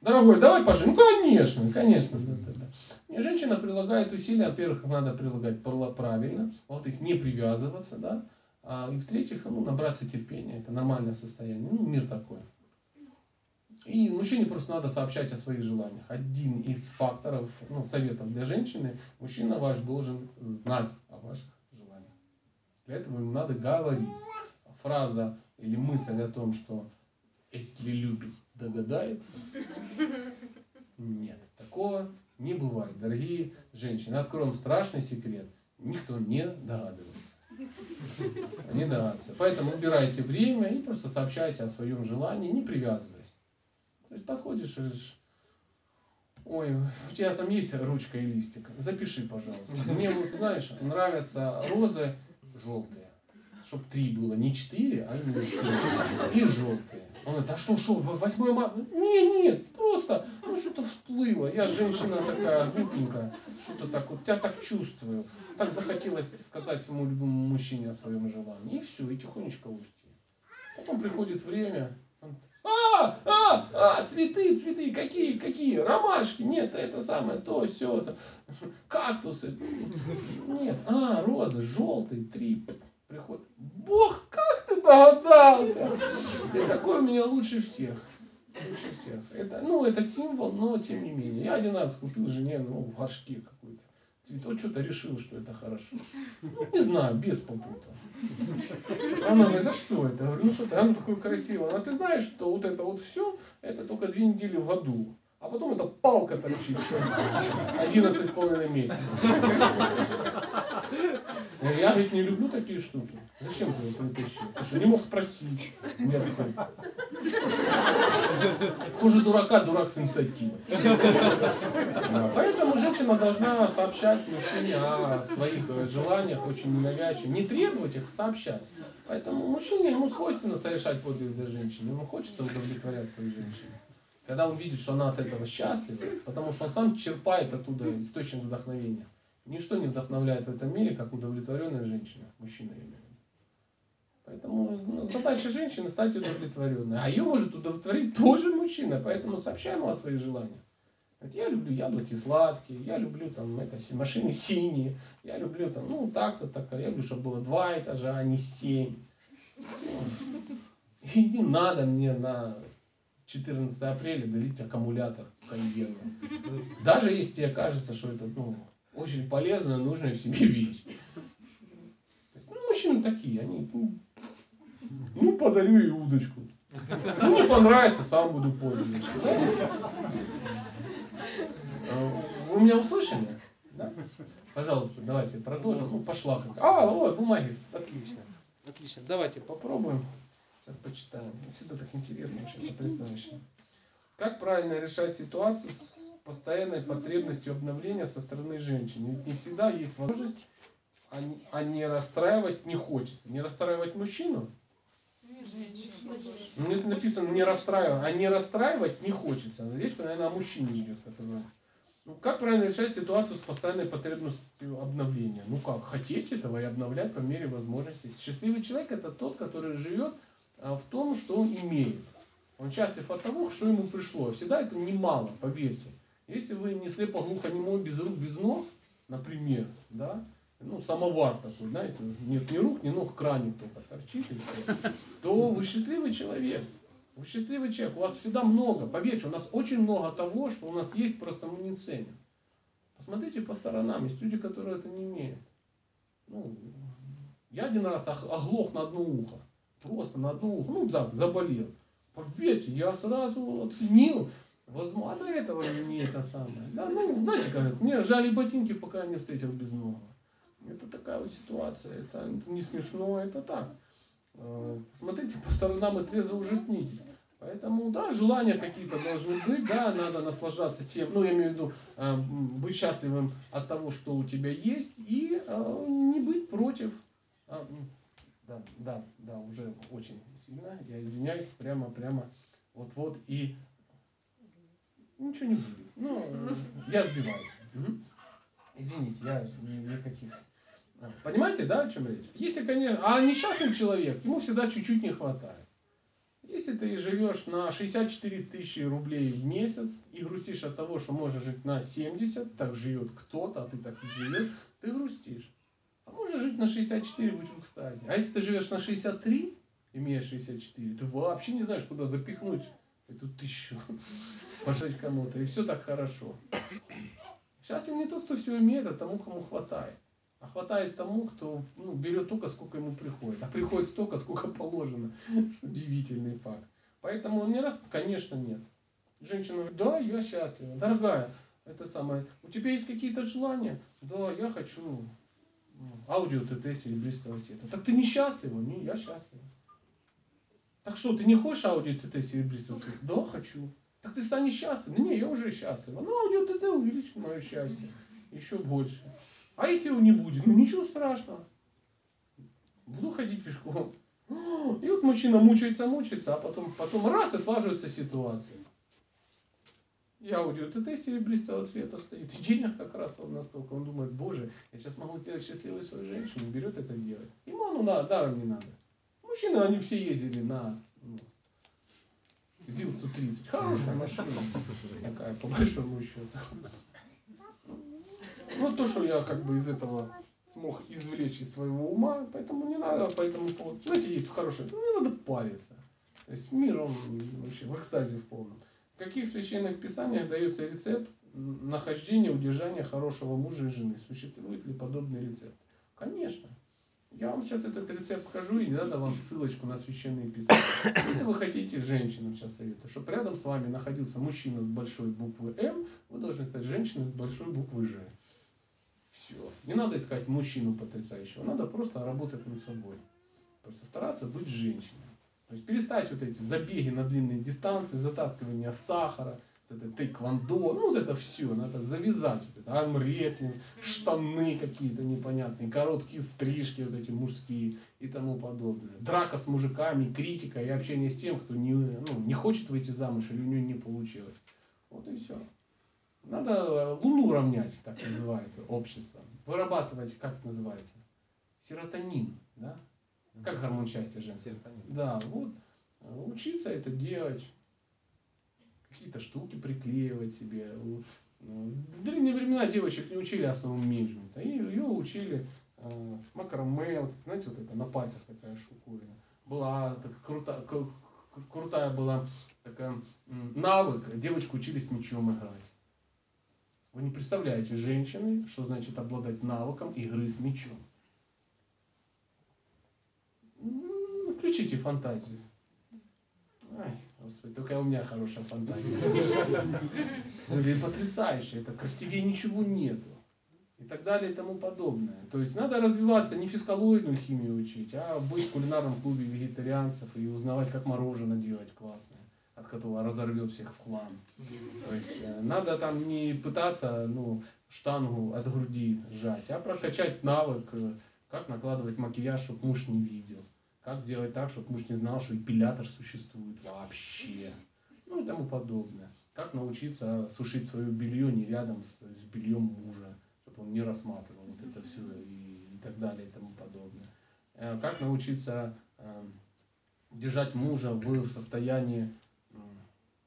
[SPEAKER 1] Дорогой, давай поженим. Ну, конечно, конечно. Да, да, да. И женщина прилагает усилия, во-первых, их надо прилагать пр- правильно, во-вторых, не привязываться, да, а, и в-третьих, ну, набраться терпения. Это нормальное состояние. Ну, мир такой. И мужчине просто надо сообщать о своих желаниях. Один из факторов, ну, советов для женщины, мужчина ваш должен знать о ваших желаниях. Для этого ему надо говорить. Фраза или мысль о том, что если любит, догадается. Нет, такого не бывает. Дорогие женщины, откроем страшный секрет. Никто не догадывается. Не догадывается. Поэтому убирайте время и просто сообщайте о своем желании, не привязываясь. То есть подходишь и говоришь, ой, у тебя там есть ручка и листик, запиши, пожалуйста. Мне вот, знаешь, нравятся розы желтые, чтобы три было, не четыре, а четыре. И желтые. Он говорит, а что, что, 8 марта? Не, нет, просто, ну что-то всплыло. Я женщина такая глупенькая, что-то так вот, я так чувствую. Так захотелось сказать своему любимому мужчине о своем желании. И все, и тихонечко уйти. Потом приходит время, а, а, а, цветы, цветы, какие, какие, ромашки, нет, это самое, то, все, кактусы, нет, а, розы, желтые, три, приходит, бог, как ты догадался, ты такой у меня лучше всех, лучше всех, это, ну, это символ, но тем не менее, я один раз купил жене, ну, в какой-то, цветок, что-то решил, что это хорошо, ну, не знаю, без попутал. Она говорит, а что это? Я говорю, ну что ты, оно такое красивое. А ты знаешь, что вот это вот все, это только две недели в году. А потом эта палка торчит. 11 с половиной месяцев. Я говорит, не люблю такие штуки. Зачем ты его притащил? Ты что, не мог спросить? Нет, такой. Хуже дурака, дурак с инициативой. Да, Поэтому женщина должна сообщать мужчине о своих э, желаниях очень ненавязчиво. Не требовать их, а сообщать. Поэтому мужчине ему свойственно совершать подвиг для женщины. Ему хочется удовлетворять свою женщину. Когда он видит, что она от этого счастлива, потому что он сам черпает оттуда источник вдохновения. Ничто не вдохновляет в этом мире, как удовлетворенная женщина. Мужчина виду. Поэтому ну, задача женщины стать удовлетворенной. А ее может удовлетворить тоже мужчина. Поэтому сообщай ему о своих желаниях. Я люблю яблоки сладкие, я люблю там это, машины синие, я люблю там, ну так-то такая, я люблю, чтобы было два этажа, а не семь. И не надо мне на 14 апреля дарить аккумулятор Кайена. Даже если тебе кажется, что это ну, очень полезная, нужная в себе вещь. Ну, мужчины такие, они, ну, ну, подарю ей удочку. Ну, не понравится, сам буду пользоваться. Вы меня услышали? Да? Пожалуйста, давайте продолжим. Ну, пошла как. А, ой, бумаги. Отлично. Отлично. Давайте попробуем. Сейчас почитаем. Всегда так интересно, вообще потрясающе. Как правильно решать ситуацию с постоянной потребностью обновления со стороны женщин? Ведь не всегда есть возможность, а а не расстраивать не хочется. Не расстраивать мужчину? Ну, это написано не расстраивать, а не расстраивать не хочется. Речь, наверное, о мужчине идет, который... Ну, как правильно решать ситуацию с постоянной потребностью обновления? Ну как, хотеть этого и обновлять по мере возможности. Счастливый человек это тот, который живет в том, что он имеет. Он счастлив от того, что ему пришло. Всегда это немало, поверьте. Если вы не слепо глухо немой без рук, без ног, например, да, ну, самовар такой, знаете, нет ни рук, ни ног, краник только торчит и все, то вы счастливый человек. Вы счастливый человек, у вас всегда много, поверьте, у нас очень много того, что у нас есть, просто мы не ценим. Посмотрите по сторонам, есть люди, которые это не имеют. Ну, я один раз ох- оглох на одно ухо, просто на одно ухо, ну, за- заболел. Поверьте, я сразу оценил, возможно, этого не это самое. Да, ну, знаете, как, мне жали ботинки, пока я не встретил без ног. Это такая вот ситуация, это, это не смешно, это так. Э, Смотрите по сторонам и трезво ужаснитесь. Поэтому, да, желания какие-то должны быть, да, надо наслаждаться тем, ну, я имею в виду, э, быть счастливым от того, что у тебя есть, и э, не быть против. М, да, да, да, уже очень сильно, я извиняюсь, прямо, прямо, вот-вот, и ничего не будет. Ну, я сбиваюсь. Извините, я ни- никаких. А, Понимаете, да, о чем речь? Если, конечно, а несчастный человек, ему всегда чуть-чуть не хватает. Если ты живешь на 64 тысячи рублей в месяц и грустишь от того, что можешь жить на 70, так живет кто-то, а ты так не живешь, ты грустишь. А можешь жить на 64, будь в кстати. А если ты живешь на 63, имея 64, ты вообще не знаешь, куда запихнуть эту тысячу, пожать кому-то, и все так хорошо. Счастлив не тот, кто все имеет, а тому, кому хватает. А хватает тому, кто ну, берет только, сколько ему приходит. А приходит столько, сколько положено. Удивительный факт. Поэтому не раз, конечно, нет. Женщина говорит, да, я счастлива. Дорогая, это самое, у тебя есть какие-то желания? Да, я хочу аудио ТТ серебристого цвета. Так ты не счастлива? Не, я счастлива. Так что, ты не хочешь аудио ТТ серебристого цвета? Да, хочу. Так ты станешь счастлива? Не, я уже счастлива. Ну, аудио ТТ увеличит мое счастье. Еще больше. А если его не будет? Ну, ничего страшного. Буду ходить пешком. И вот мужчина мучается, мучается, а потом, потом раз и слаживается ситуация. И аудио ТТ серебристого цвета стоит. И денег как раз он настолько. Он думает, боже, я сейчас могу сделать счастливой свою женщину. Берет это делает. Ему оно на- даром не надо. Мужчины, они все ездили на ну, ЗИЛ-130. Хорошая машина. Такая, по большому счету. Ну, то, что я как бы из этого смог извлечь из своего ума, поэтому не надо по этому поводу. Знаете, есть хорошее, ну, не надо париться. То есть мир, он вообще в экстазе в полном. В каких священных писаниях дается рецепт нахождения, удержания хорошего мужа и жены? Существует ли подобный рецепт? Конечно. Я вам сейчас этот рецепт скажу и не надо вам ссылочку на священные писания. Если вы хотите, женщинам сейчас советую, чтобы рядом с вами находился мужчина с большой буквы М, вы должны стать женщиной с большой буквы Ж. Все. Не надо искать мужчину потрясающего, надо просто работать над собой. Просто стараться быть женщиной. То есть перестать вот эти забеги на длинные дистанции, затаскивание сахара, вот это тейквондо, ну вот это все, надо завязать. Вот это армрестлинг, штаны какие-то непонятные, короткие стрижки вот эти мужские и тому подобное. Драка с мужиками, критика и общение с тем, кто не, ну, не хочет выйти замуж или у него не получилось. Вот и все. Надо луну равнять, так называется, общество. Вырабатывать, как это называется? Серотонин, да? Как гормон счастья женского? Да, вот. Учиться это делать. Какие-то штуки приклеивать себе. Ну, В древние времена девочек не учили основам менеджмента. И ее учили э, макраме, вот, знаете, вот это на пальцах такая штуковина. Была так, крута, крутая была такая навык, девочку учили с мячом играть. Вы не представляете женщины, что значит обладать навыком игры с мячом. М, Включите фантазию. Ай, господи, только у меня хорошая фантазия. Были потрясающие, это красивее ничего нету. И так далее и тому подобное. То есть надо развиваться, не физкалоидную химию учить, а быть в кулинарном клубе вегетарианцев и узнавать, как мороженое делать классное, от которого разорвет всех в хлам. То есть э, надо там не пытаться ну, штангу от груди сжать, а прокачать навык, э, как накладывать макияж, чтобы муж не видел. Как сделать так, чтобы муж не знал, что эпилятор существует вообще. Ну и тому подобное. Как научиться сушить свое белье не рядом с, с бельем мужа, чтобы он не рассматривал вот это все и, и так далее и тому подобное. Э, Как научиться э, держать мужа в состоянии, м,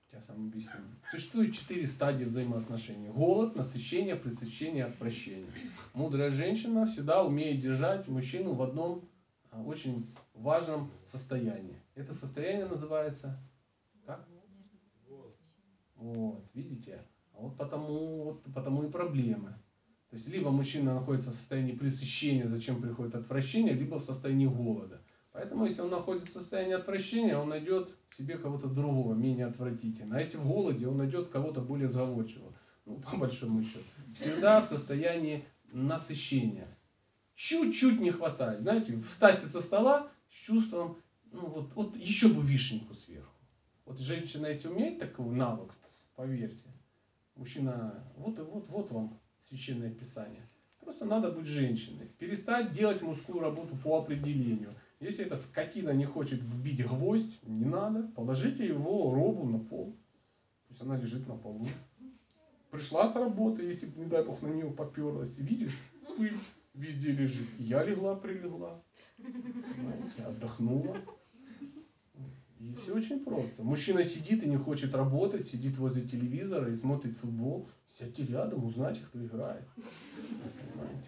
[SPEAKER 1] сейчас вам объясню. Существует четыре стадии взаимоотношений. Голод, насыщение, пресыщение, отвращение. Мудрая женщина всегда умеет держать мужчину в одном а, очень важном состоянии. Это состояние называется как? Вот, видите? А вот потому, вот потому и проблемы. То есть либо мужчина находится в состоянии пресыщения, зачем приходит отвращение, либо в состоянии голода. Поэтому если он находится в состоянии отвращения, он найдет себе кого-то другого, менее отвратительного. А если в голоде, он найдет кого-то более заводчивого. Ну, по большому счету. Всегда в состоянии насыщения. Чуть-чуть не хватает. Знаете, встать со стола с чувством, ну вот, вот еще бы вишенку сверху. Вот женщина, если умеет такой навык, поверьте, мужчина, вот вот, вот вам священное писание. Просто надо быть женщиной. Перестать делать мужскую работу по определению. Если эта скотина не хочет вбить гвоздь, не надо. Положите его робу на пол. Пусть она лежит на полу. Пришла с работы, если, не дай бог, на нее поперлась. Видишь, пыль везде лежит. Я легла, прилегла. Знаете, отдохнула. И все очень просто. Мужчина сидит и не хочет работать, сидит возле телевизора и смотрит футбол. Сядьте рядом, узнайте, кто играет. Понимаете?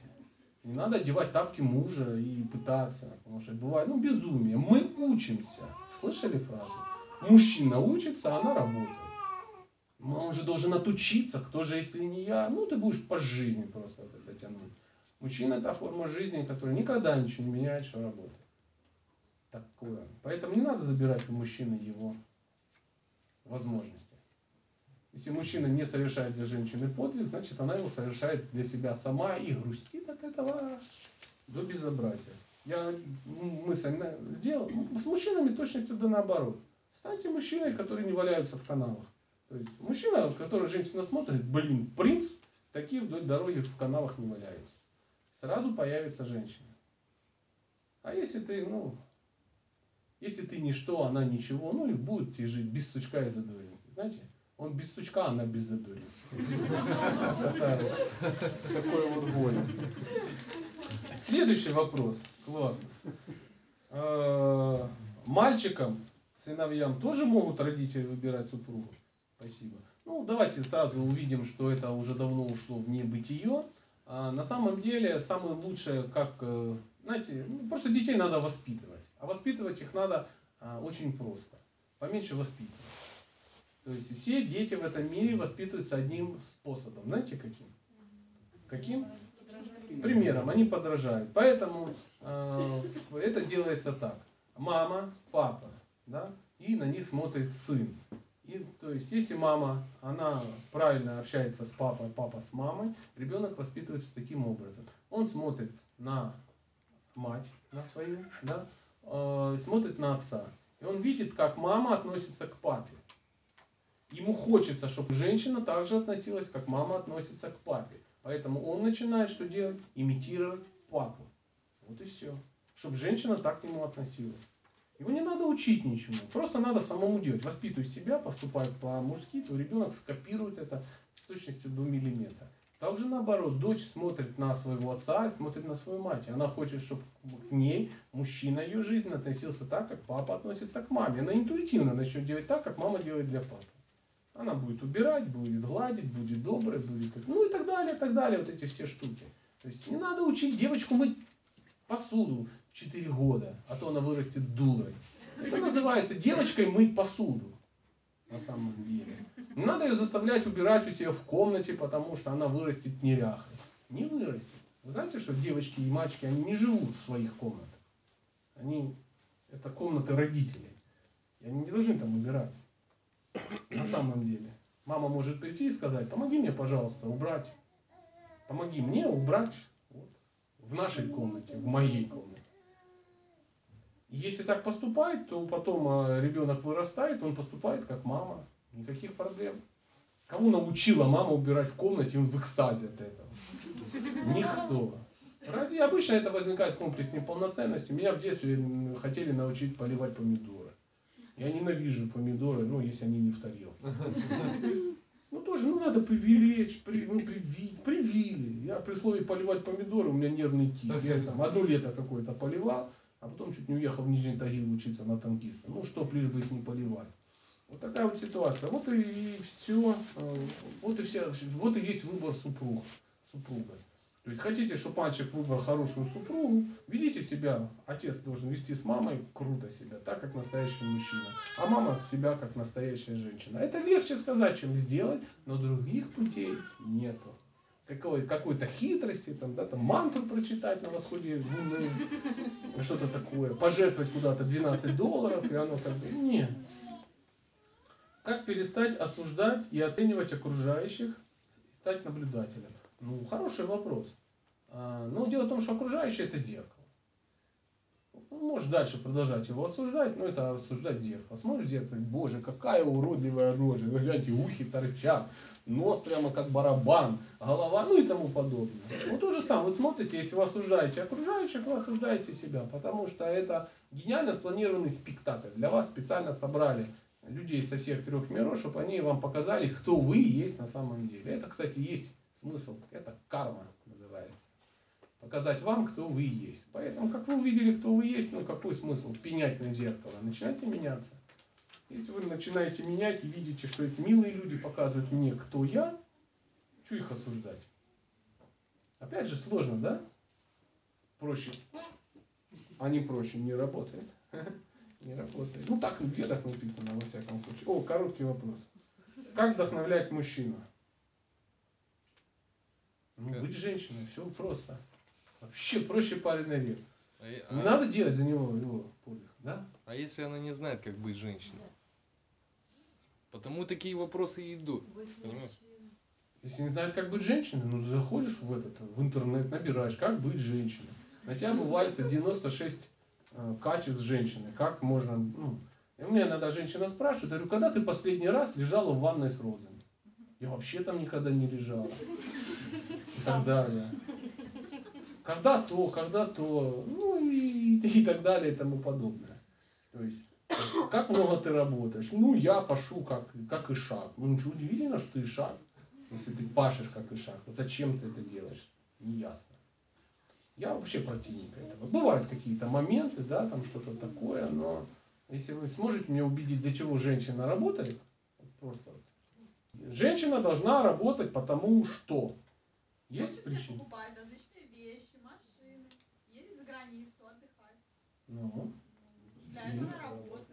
[SPEAKER 1] Не надо одевать тапки мужа и пытаться, потому что бывает, ну, безумие. Мы учимся. Слышали фразу? Мужчина учится, она работает. Но он же должен отучиться, кто же, если не я? Ну, ты будешь по жизни просто это тянуть. Мужчина это форма жизни, которая никогда ничего не меняет, что работает. Такое. Поэтому не надо забирать у мужчины его возможности. Если мужчина не совершает для женщины подвиг, значит она его совершает для себя сама и грустит от этого до безобразия. Я мысль на- сделал. С мужчинами точно да наоборот. Станьте мужчиной, который не валяются в каналах. То есть мужчина, который женщина смотрит, блин, принц, такие вдоль дороги в каналах не валяются. Сразу появится женщина. А если ты, ну, если ты ничто, она ничего, ну и будете жить без сучка и задоринки. Знаете, он без сучка, она без вот- Такой вот боль. Следующий вопрос. Классно. Э, Мальчикам, сыновьям тоже могут родители выбирать супругу? Спасибо. Ну, давайте сразу увидим, что это уже давно ушло в небытие. А на самом деле, самое лучшее, как, э, знаете, ну, просто детей надо воспитывать. А воспитывать их надо а, очень просто. Поменьше воспитывать. То есть все дети в этом мире воспитываются одним способом. Знаете каким? Каким? Примером. Они подражают. Поэтому э, это делается так. Мама, папа, да, и на них смотрит сын. И, то есть, если мама, она правильно общается с папой, папа с мамой, ребенок воспитывается таким образом. Он смотрит на мать, на свою, да, э, смотрит на отца. И он видит, как мама относится к папе. Ему хочется, чтобы женщина также относилась, как мама относится к папе. Поэтому он начинает что делать? Имитировать папу. Вот и все. Чтобы женщина так к нему относилась. Его не надо учить ничему. Просто надо самому делать. Воспитывай себя, поступай по-мужски, то ребенок скопирует это с точностью до миллиметра. Также наоборот, дочь смотрит на своего отца, смотрит на свою мать. И Она хочет, чтобы к ней мужчина ее жизни относился так, как папа относится к маме. Она интуитивно начнет делать так, как мама делает для папы. Она будет убирать, будет гладить, будет доброй, будет... Ну и так далее, и так далее, вот эти все штуки. То есть не надо учить девочку мыть посуду 4 года, а то она вырастет дурой. Это называется девочкой мыть посуду. На самом деле. Не надо ее заставлять убирать у себя в комнате, потому что она вырастет неряхой. Не вырастет. Вы знаете, что девочки и мальчики, они не живут в своих комнатах. Они, это комнаты родителей. И И они не должны там убирать. На самом деле. Мама может прийти и сказать, помоги мне, пожалуйста, убрать. Помоги мне убрать вот, в нашей комнате, в моей комнате. Если так поступает, то потом а, ребенок вырастает, он поступает как мама. Никаких проблем. Кого научила мама убирать в комнате, он в экстазе от этого? Никто. Ради, обычно это возникает комплекс неполноценности. Меня в детстве хотели научить поливать помидоры. Я ненавижу помидоры, ну, если они не в тарелке. Ну, тоже, ну, надо привлечь, при, ну, привить, привили. Я при слове поливать помидоры, у меня нервный тик. Я там одно лето какое-то поливал, а потом чуть не уехал в Нижний Тагил учиться на танкиста. Ну, чтоб лишь бы их не поливать. Вот такая вот ситуация. Вот и, все. Вот и вся, вот и есть выбор супруга. супруга. То есть хотите, чтобы мальчик выбрал хорошую супругу, ведите себя, отец должен вести с мамой круто себя, так как настоящий мужчина, а мама себя как настоящая женщина. Это легче сказать, чем сделать, но других путей нету. Какой, какой-то хитрости, там, да, там мантру прочитать на восходе луны, что-то такое, пожертвовать куда-то 12 долларов, и оно как бы, нет. Как перестать осуждать и оценивать окружающих, стать наблюдателем? Ну, хороший вопрос. А, Но дело в том, что окружающее это зеркало. Ну, можешь дальше продолжать его осуждать, но это осуждать зеркало. Смотришь в зеркало, боже, какая уродливая рожа, вы гляньте, ухи торчат, нос прямо как барабан, голова, ну и тому подобное. Вот то же самое, вы смотрите, если вы осуждаете окружающих, вы осуждаете себя, потому что это гениально спланированный спектакль. Для вас специально собрали людей со всех трех миров, чтобы они вам показали, кто вы есть на самом деле. Это, кстати, есть смысл, это карма. Показать вам, кто вы есть. Поэтому, как вы увидели, кто вы есть, ну какой смысл пенять на зеркало? Начинайте меняться. Если вы начинаете менять и видите, что эти милые люди показывают мне, кто я, что их осуждать? Опять же, сложно, да? Проще. А не проще, не работает. Не работает. Ну так в ведах написано, во всяком случае. О, короткий вопрос. Как вдохновлять мужчину? Ну, быть женщиной, все просто. Вообще проще пареной репы.
[SPEAKER 3] А,
[SPEAKER 1] Не
[SPEAKER 3] а-
[SPEAKER 1] надо делать за него его подвиг, да?
[SPEAKER 3] а если она не знает, как быть женщиной? Потому такие вопросы и идут. Понимаешь?
[SPEAKER 1] Если не знает, как быть женщиной, ну заходишь в этот, в интернет, набираешь, как быть женщиной. На тебя вывалится 96 э, качеств женщины. Как можно, ну, и у меня иногда женщина спрашивает, я говорю, когда ты последний раз лежала в ванной с розами? Я вообще там никогда не лежала. И так далее. Когда то, когда то, ну и, и так далее и тому подобное. То есть, как много ты работаешь? Ну, я пашу как, как ишак. Ну, ничего удивительно, что ты ишак. Если ты пашешь как ишак. Вот зачем ты это делаешь? Неясно. Я вообще противник этого. Бывают какие-то моменты, да, там что-то такое, но если вы сможете меня убедить, для чего женщина работает, просто вот. женщина должна работать потому что. Есть
[SPEAKER 7] Хочется
[SPEAKER 1] причина
[SPEAKER 7] различные вещи, машины, ездить за границу, отдыхать.
[SPEAKER 1] Ну,
[SPEAKER 7] Для этого она работает.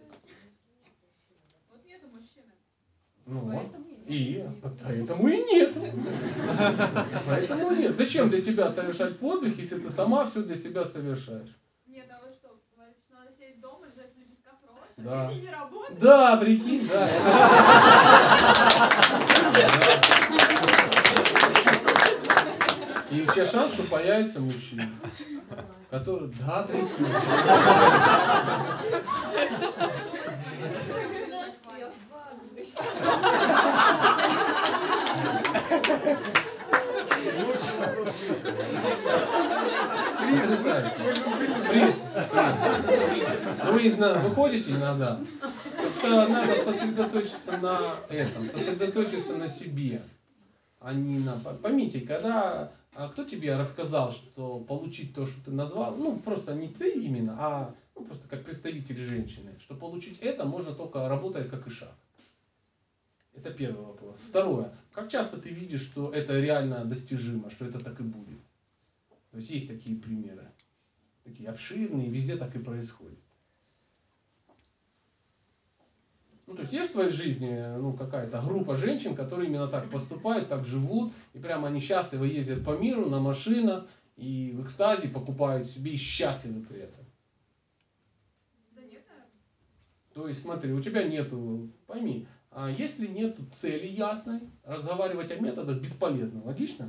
[SPEAKER 7] Вот нету мужчины.
[SPEAKER 1] ну, и поэтому и нет. Поэтому нет. Зачем для тебя совершать подвиг, если ты сама все для себя совершаешь?
[SPEAKER 7] Нет, а вы что, говорите, что надо сидеть дома, лежать на песках просто
[SPEAKER 1] Да.
[SPEAKER 7] и не работать?
[SPEAKER 1] Да, прикинь, да. И все шанс, что появится мужчина, который, да, прикинь. Приз, приз. Вы выходите иногда, просто надо сосредоточиться на этом, сосредоточиться на себе, а не на... Поймите, когда а кто тебе рассказал, что получить то, что ты назвал, ну просто не ты именно, а ну, просто как представитель женщины, что получить это можно только работая как ишак. Это первый вопрос. Второе. Как часто ты видишь, что это реально достижимо, что это так и будет? То есть есть такие примеры. Такие обширные, везде так и происходит. Ну, то есть есть в твоей жизни ну, какая-то группа женщин, которые именно так поступают, так живут, и прямо они счастливо ездят по миру на машинах, и в экстазе покупают себе и счастливы при этом.
[SPEAKER 7] Да нет, наверное.
[SPEAKER 1] То есть, смотри, у тебя нету, пойми, а если нету цели ясной, разговаривать о методах бесполезно. Логично?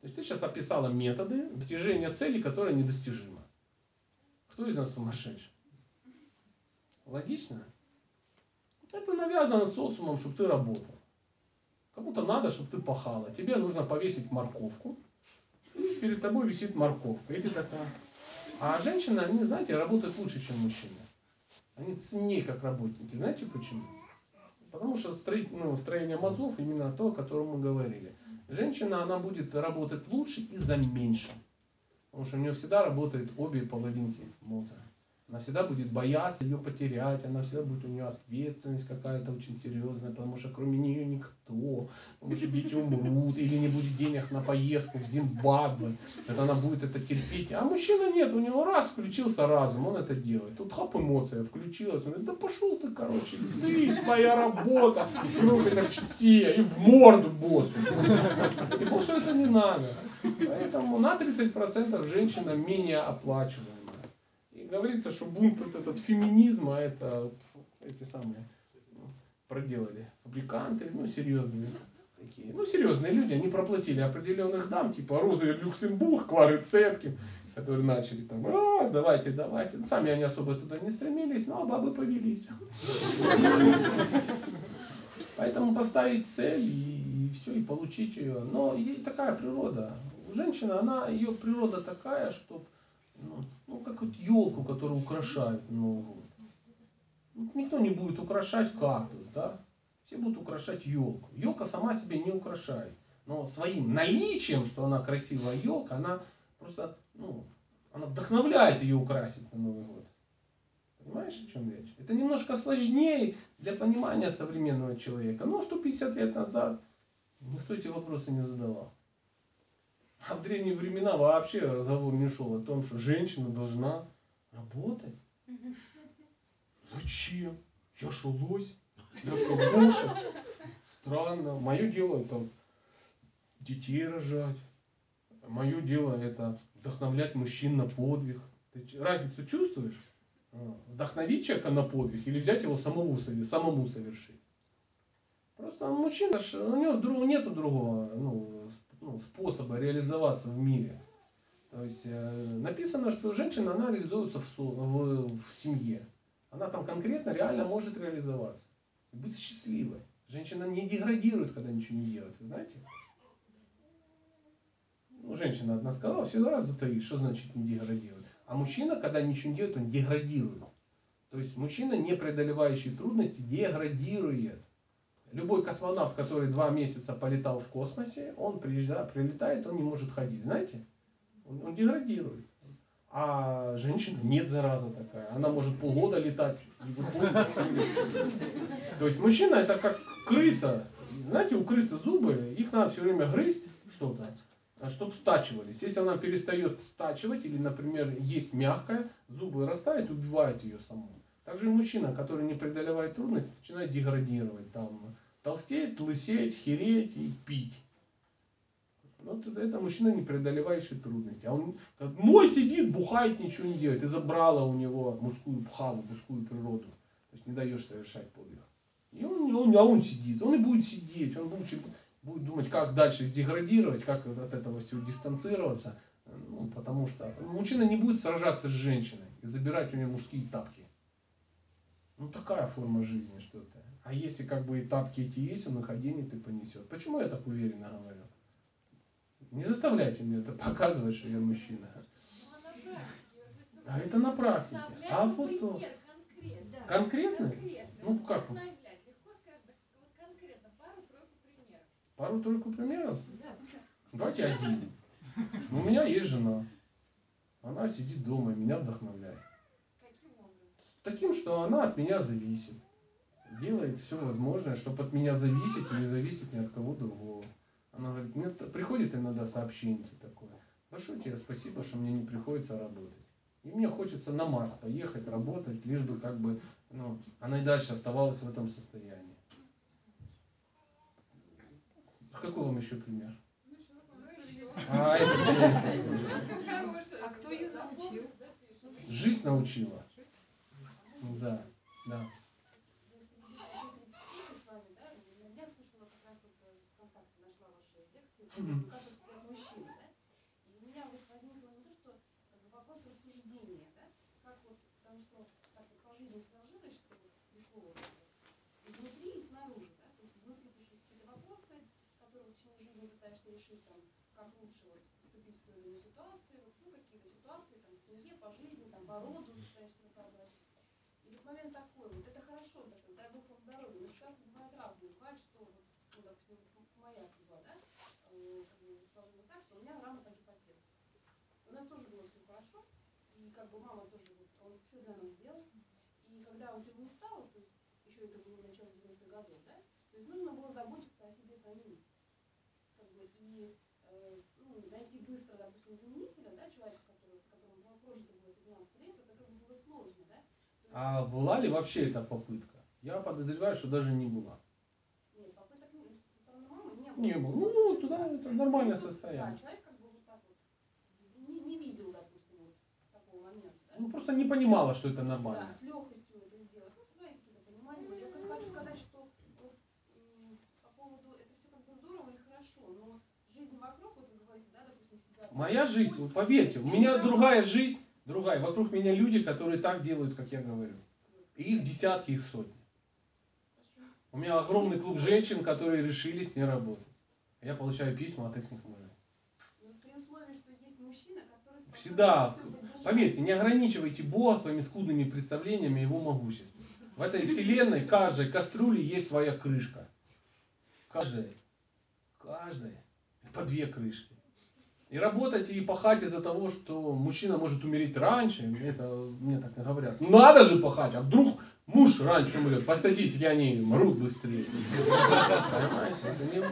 [SPEAKER 1] То есть ты сейчас описала методы достижения цели, которая недостижима. Кто из нас сумасшедший? Логично? Это навязано социумом, чтобы ты работал. Кому-то надо, чтобы ты пахала. Тебе нужно повесить морковку. И перед тобой висит морковка. И ты такая. А женщины, они, знаете, работают лучше, чем мужчины. Они ценнее как работники. Знаете почему? Потому что строить, ну, строение мозгов именно то, о котором мы говорили. Женщина, она будет работать лучше и за меньше. Потому что у нее всегда работают обе половинки мозга. Она всегда будет бояться ее потерять, она всегда будет у нее ответственность какая-то очень серьезная, потому что кроме нее никто, потому что дети умрут, или не будет денег на поездку в Зимбабве, это она будет это терпеть. А мужчина нет, у него раз включился разум, он это делает. Тут хап эмоция включилась, он говорит, да пошел ты, короче, ты, твоя работа, круг это все, и в морду боссу. И боссу это не надо. Поэтому на 30% женщина менее оплачиваемая. И говорится, что бунт вот этот феминизма, это эти самые ну, проделали фабриканты, ну серьезные такие, ну серьезные люди, они проплатили определенных дам, типа Розы Люксембург, Клары Цеткин, которые начали там, а, давайте, давайте. Сами они особо туда не стремились, но бабы повелись. Поэтому поставить цель и, все, и получить ее. Но ей такая природа. У женщины, она, ее природа такая, что ну, ну, как вот елку, которую украшают Новый год. Ну, Никто не будет украшать кактус, да? Все будут украшать елку. Елка сама себя не украшает. Но своим наличием, что она красивая елка, она просто, ну, она вдохновляет ее украсить на Новый год. Понимаешь, о чем речь? Это немножко сложнее для понимания современного человека. Но 150 лет назад никто эти вопросы не задавал. А в древние времена вообще разговор не шел о том, что женщина должна работать. Зачем? Я что, лось? Я что, лошадь? Странно. Мое дело это детей рожать. Мое дело это вдохновлять мужчин на подвиг. Ты разницу чувствуешь? А, Вдохновить человека на подвиг или взять его самому, самому совершить? Просто мужчина, у него нету другого ну, ну, способа реализоваться в мире. То есть э, написано, что женщина, она реализуется в, в, в семье. Она там конкретно реально может реализоваться. И быть счастливой. Женщина не деградирует, когда ничего не делает. Вы знаете? Ну, женщина одна сказала, все раз затаит, что значит не деградирует. А мужчина, когда ничего не делает, он деградирует. То есть мужчина, не преодолевающий трудности, деградирует. Любой космонавт, который два месяца полетал в космосе, он приезжает, прилетает, он не может ходить. Знаете? Он, он деградирует. А женщина нет зараза такая. Она может полгода летать. То есть мужчина это как крыса. Знаете, у крысы зубы, их надо все время грызть что-то, чтобы стачивались. Если она перестает стачивать или, например, есть мягкое, зубы растают и убивают ее саму. Также и мужчина, который не преодолевает трудности, начинает деградировать. Там, толстеть, лысеть, хереть и пить. Ну, тогда это мужчина, не преодолевающий трудности. А он как мой сидит, бухает, ничего не делает. Ты забрала у него мужскую пхаву, мужскую природу. То есть не даешь совершать подвиг. И он, он, а он сидит, он и будет сидеть, он будет, будет думать, как дальше деградировать, как от этого всего дистанцироваться. Ну, потому что мужчина не будет сражаться с женщиной и забирать у нее мужские тапки. Ну, такая форма жизни что-то. А если как бы и тапки эти есть, он их оденет и понесет. Почему я так уверенно говорю? Не заставляйте мне это показывать, что я мужчина. А это на практике. А вот. Конкретно?
[SPEAKER 6] Конкретно.
[SPEAKER 1] Ну, как
[SPEAKER 6] пару-тройку примеров.
[SPEAKER 1] Пару-тройку примеров?
[SPEAKER 6] Да.
[SPEAKER 1] Давайте один. Ну, У меня есть жена. Она сидит дома и меня вдохновляет.
[SPEAKER 6] Каким образом?
[SPEAKER 1] Таким, что она от меня зависит. Делает все возможное, чтобы от меня зависеть и не зависеть ни от кого другого. Она говорит, мне приходит иногда сообщение такое. Большое тебе спасибо, что мне не приходится работать. И мне хочется на Марс поехать, работать, лишь бы как бы, ну, она и дальше оставалась в этом состоянии. Какой вам еще пример? А, это
[SPEAKER 7] А кто ее научил?
[SPEAKER 1] Жизнь научила. Да, да.
[SPEAKER 9] Как воспитать мужчину, да? И у меня вот возникло не то, что как бы, вопрос рассуждения, да? Как вот, потому что так вот по жизни сложилось, что вот пришло вот изнутри и снаружи, да? То есть внутри пришли какие-то вопросы, которые в течение жизни пытаешься решить, там, как лучше вот поступить в иной ситуации, вот, ну, какие-то ситуации, там, в семье, по жизни, там, по роду пытаешься разобрать. И вот момент такой, вот это хорошо, так, дай бог вам здоровья, но ситуации бывают разные. Бывает, что, вот, ну, допустим, вот моя судьба, да, э, как бы сложилось так, что у меня рано погиб отец. У нас тоже было все хорошо, и как бы мама тоже, вот, он все для нас сделал. И когда вот его не стало, то есть еще это было в начале 90-х годов, да, то есть нужно было заботиться о себе самим. Как бы, и э, ну, найти быстро, допустим, заменителя, да, человека, который, с которым было прожито было 15 лет, это как бы было сложно, да. То есть-
[SPEAKER 1] А была ли вообще эта попытка? Я подозреваю, что даже не была.
[SPEAKER 9] Нет, попыток ну, со стороны мамы не было.
[SPEAKER 1] Не было. Ну, туда это нормальное
[SPEAKER 9] Да,
[SPEAKER 1] состояние.
[SPEAKER 9] человек как бы вот так вот не, не видел, допустим, вот такого момента, да.
[SPEAKER 1] Ну, просто не понимала, что это
[SPEAKER 9] Да,
[SPEAKER 1] нормально.
[SPEAKER 9] с легкостью это сделать. Ну, свои какие-то понимания. Я просто хочу сказать, что вот по поводу это все как бы здорово и хорошо, но жизнь вокруг, вот вы говорите, да, допустим, себя.
[SPEAKER 1] Моя жизнь, вот поверьте, у меня другая жизнь, другая. Вокруг меня люди, которые так делают, как я говорю. И их десятки, их сотни. У меня огромный клуб женщин, которые решили с ней работать. Я получаю письма от их мужей.
[SPEAKER 9] Ну, при условии, что есть мужчина, который способен
[SPEAKER 1] Всегда. Поверьте, не ограничивайте Бога своими скудными представлениями о его могуществе. В этой вселенной каждой кастрюли есть своя крышка. Каждой. Каждой. По две крышки. И работать и пахать из-за того, что мужчина может умереть раньше, это мне так говорят. Ну, надо же пахать, а вдруг муж раньше умрет. По статистике они мрут быстрее. Понимаете? Это не-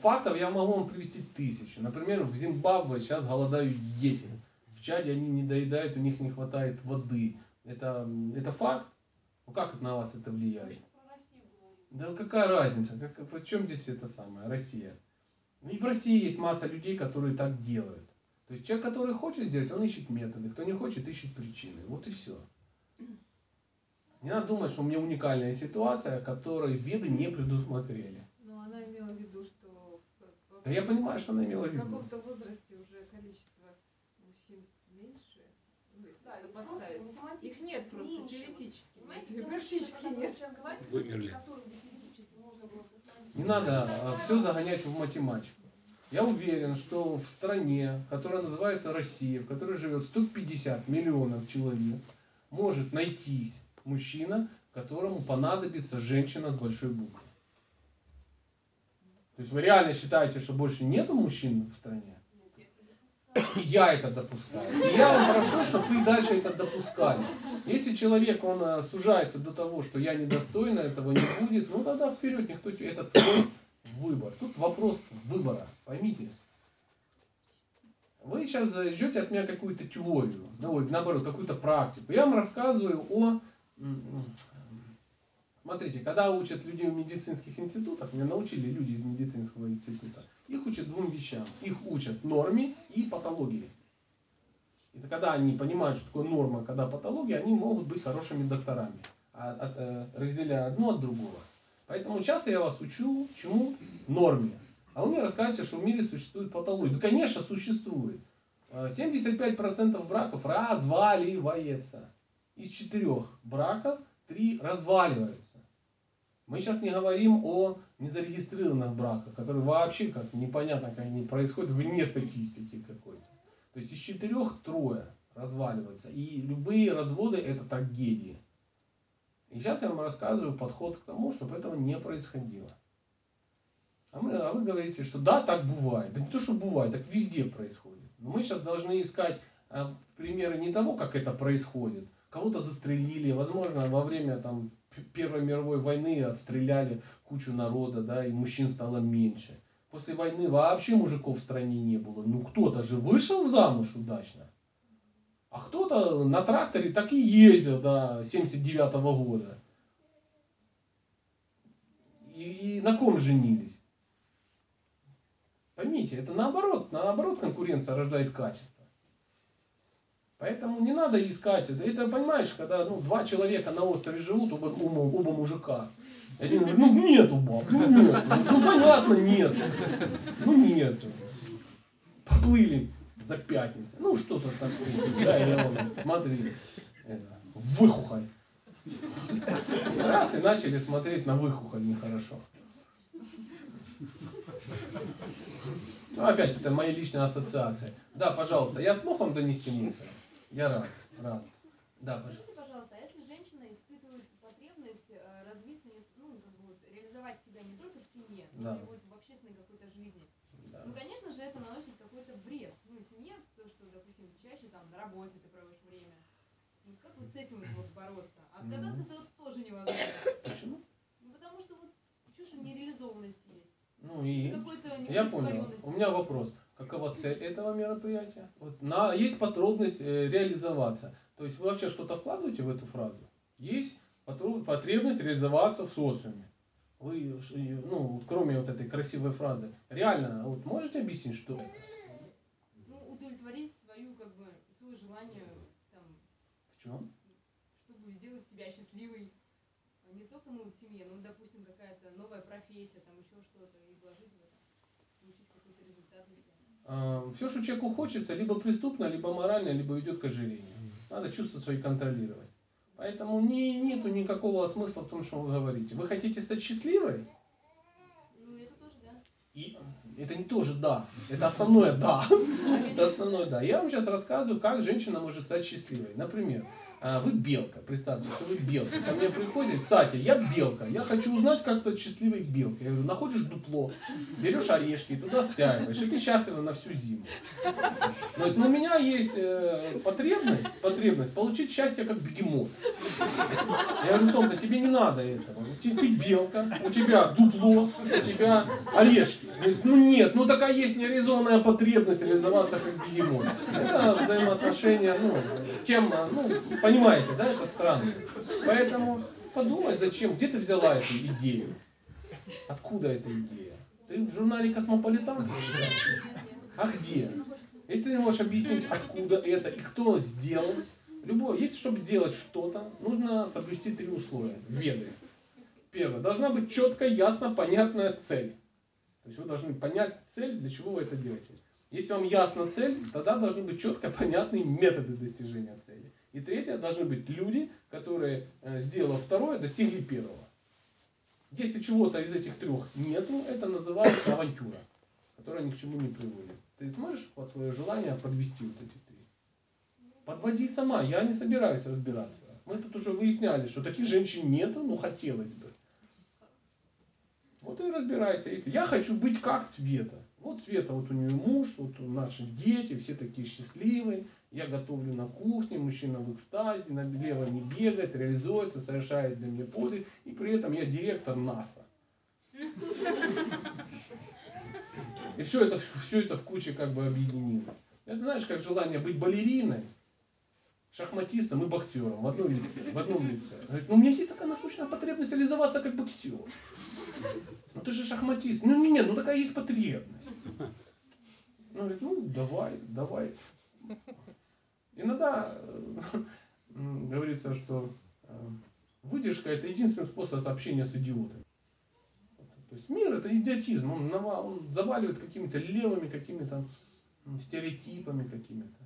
[SPEAKER 1] Фактов я могу вам привести тысячи. Например, в Зимбабве сейчас голодают дети. В Чаде они не доедают, у них не хватает воды. Это, это факт? Ну как на вас это влияет? Да какая разница? Как, при чем здесь это самое? Россия. И в России есть масса людей, которые так делают. То есть человек, который хочет сделать, он ищет методы. Кто не хочет, ищет причины. Вот и все. Не надо думать, что у меня уникальная ситуация, которой веды не предусмотрели.
[SPEAKER 10] Но она имела в виду, что в, в-
[SPEAKER 1] Да я понимаю, что она имела в
[SPEAKER 10] в
[SPEAKER 1] виду.
[SPEAKER 10] каком-то возрасте уже количество мужчин меньше, ну, если
[SPEAKER 9] Да,
[SPEAKER 10] Их нет просто
[SPEAKER 9] меньше.
[SPEAKER 10] теоретически.
[SPEAKER 9] Понимаете,
[SPEAKER 10] нет,
[SPEAKER 11] Вымерли.
[SPEAKER 9] теоретически.
[SPEAKER 1] Не надо все загонять в математику. Я уверен, что в стране, которая называется Россия, в которой живет 150 миллионов человек, может найтись мужчина, которому понадобится женщина с большой буквы. То есть вы реально считаете, что больше нету мужчин в стране?
[SPEAKER 9] Я это допускаю.
[SPEAKER 1] И я вам прошу, чтобы вы дальше это допускали. Если человек, он э, сужается до того, что я недостойна, этого не будет, ну тогда вперед, никто тебе- это твой выбор. Тут вопрос выбора, поймите. Вы сейчас ждете от меня какую-то теорию, ну, наоборот, какую-то практику. Я вам рассказываю о... Смотрите, когда учат людей в медицинских институтах, меня научили люди из медицинского института, их учат двум вещам. Их учат норме и патологии. И когда они понимают, что такое норма, когда патология, они могут быть хорошими докторами, а- от- э, разделяя одно от другого. Поэтому сейчас я вас учу чему? Норме. А вы мне расскажете, что в мире существует патология. Да, конечно, существует. Э, 75% браков разваливается. Из четырех браков три разваливаются. Мы сейчас не говорим о незарегистрированных браках, которые вообще как непонятно, как они происходят вне статистики какой-то. То есть из четырех трое разваливаются. И любые разводы это трагедии. И сейчас я вам рассказываю подход к тому, чтобы этого не происходило. А, мы, а вы говорите, что да, так бывает. Да не то, что бывает, так везде происходит. Но мы сейчас должны искать а, примеры не того, как это происходит. Кого-то застрелили, возможно, во время там, Первой мировой войны отстреляли кучу народа, да, и мужчин стало меньше. После войны вообще мужиков в стране не было. Ну кто-то же вышел замуж удачно. А кто-то на тракторе так и ездил до 79 года. И, и на ком женились? Поймите, это наоборот, наоборот конкуренция рождает качество. Поэтому не надо искать. Это, это, понимаешь, когда ну, два человека на острове живут, оба, оба, оба мужика. Один говорит, ну нету баб, ну нет. Ну понятно, нет. Ну нет. Поплыли за пятницей. Ну что-то такое. Да, и он, смотри, это, выхухоль. Раз, и начали смотреть на выхухоль нехорошо. Ну, опять, это мои личные ассоциации. Да, пожалуйста, я смог вам донести мысль? Я рад, рад. Да.
[SPEAKER 10] Скажите, пожалуйста, а если женщина испытывает потребность э, развиться, ну, как бы вот, реализовать себя не только в семье, но
[SPEAKER 1] Да.
[SPEAKER 10] и вот в общественной какой-то жизни,
[SPEAKER 1] Да.
[SPEAKER 10] ну, конечно же, это наносит какой-то вред. Ну, семье, то, что, допустим, чаще там на работе ты проводишь время. Ну, как вот с этим вот бороться? Отказаться это вот тоже невозможно.
[SPEAKER 1] Почему?
[SPEAKER 10] Ну, потому что вот чувство нереализованности есть.
[SPEAKER 1] Ну и
[SPEAKER 10] Какой-то
[SPEAKER 1] я понял. У меня вопрос. Какова цель этого мероприятия? Вот на, есть потребность э, реализоваться. То есть вы вообще что-то вкладываете в эту фразу? Есть потребность реализоваться в социуме. Вы, ну, вот кроме вот этой красивой фразы, реально, вот можете объяснить, что это?
[SPEAKER 10] Ну, удовлетворить свою, как бы, свое желание, там,
[SPEAKER 1] В чем?
[SPEAKER 10] чтобы сделать себя счастливой. А Не только, ну, семье, ну, допустим, какая-то новая профессия, там еще что-то, и вложить в это, получить какой-то результат для себя.
[SPEAKER 1] Все, что человеку хочется, либо преступно, либо морально, либо ведет к ожирению. Надо чувства свои контролировать. Поэтому не, нету никакого смысла в том, что вы говорите. Вы хотите стать счастливой?
[SPEAKER 10] Ну, это тоже, да.
[SPEAKER 1] И это не тоже да, это основное да. Это основное да. Я вам сейчас рассказываю, как женщина может стать счастливой. Например, а, вы белка, представьте, что вы белка. Ко мне приходит, кстати, я белка, я хочу узнать, как стать счастливой белкой. Я говорю, находишь дупло, берешь орешки, туда стягиваешь, и ты счастлива на всю зиму. Но это- у меня есть э, потребность, потребность получить счастье как бегемот. Я говорю, солнце, тебе не надо этого. Ты, ты белка, у тебя дупло, у тебя орешки. Говорит, ну нет, ну такая есть нереализованная потребность реализоваться как бегемот. Это взаимоотношения, ну, тема, ну, понимаете, да, это странно. Поэтому подумай, зачем, где ты взяла эту идею? Откуда эта идея? Ты в журнале «Космополитан»? А где? Если ты не можешь объяснить, откуда это и кто сделал, любой, если чтобы сделать что-то, нужно соблюсти три условия. Веды. Первое. Должна быть четкая, ясно, понятная цель. То есть вы должны понять цель, для чего вы это делаете. Если вам ясна цель, тогда должны быть четко понятные методы достижения. И третье, должны быть люди, которые, э, сделав второе, достигли первого. Если чего-то из этих трех нету, это называется авантюра, которая ни к чему не приводит. Ты сможешь под свое желание подвести вот эти три? Подводи сама, я не собираюсь разбираться. Мы тут уже выясняли, что таких женщин нету, но хотелось бы. Вот и разбирайся. Если я хочу быть как Света. Вот Света, вот у нее муж, вот наши дети, все такие счастливые. Я готовлю на кухне, мужчина в экстазе, налево не бегает, реализуется, совершает для меня подвиг. И при этом я директор НАСА. И все это, все это в куче как бы объединено. Это знаешь, как желание быть балериной, шахматистом и боксером в одном лице. В одном лице. Говорит, ну у меня есть такая насущная потребность реализоваться как боксер. Ну ты же шахматист. Ну нет, ну такая есть потребность. Ну, говорит, ну давай, давай. Иногда э, говорится, что э, выдержка это единственный способ общения с идиотами. То есть мир это идиотизм, он, нава- он заваливает какими-то левыми, какими-то стереотипами какими-то.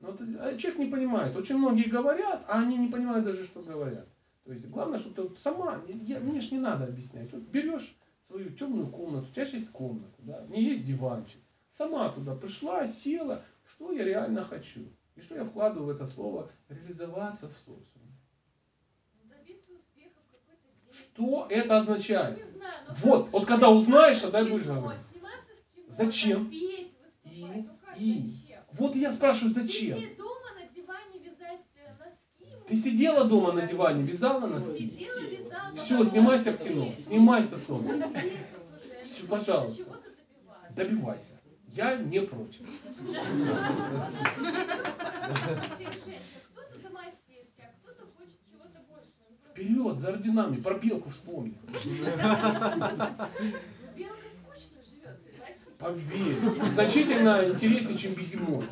[SPEAKER 1] Но вот, а человек не понимает. Очень многие говорят, а они не понимают даже, что говорят. То есть главное, чтобы ты вот сама, я- мне ж не надо объяснять. Вот берешь свою темную комнату, у тебя же есть комната, да, не есть диванчик. Сама туда пришла, села, что я реально хочу. И что я вкладываю в это слово реализоваться в социуме. Что это означает?
[SPEAKER 10] Знаю,
[SPEAKER 1] Вот, вот когда узнаешь, тогда и будешь говорить. Зачем?
[SPEAKER 10] петь,
[SPEAKER 1] И.
[SPEAKER 10] Ну как,
[SPEAKER 1] и.
[SPEAKER 10] зачем?
[SPEAKER 1] Вот я спрашиваю, зачем?
[SPEAKER 10] Дома на диване, вязать носки.
[SPEAKER 1] Ты сидела дома на диване, вязала носки?
[SPEAKER 10] Сидела, вязала.
[SPEAKER 1] Все, снимайся в кино, снимайся. Всё,
[SPEAKER 10] Нужно
[SPEAKER 1] пожалуйста. Добивайся. Я не против. Вперед, за орденами, про белку вспомни.
[SPEAKER 10] Белка скучно живет.
[SPEAKER 1] Поверь, значительно интереснее, чем бегемот.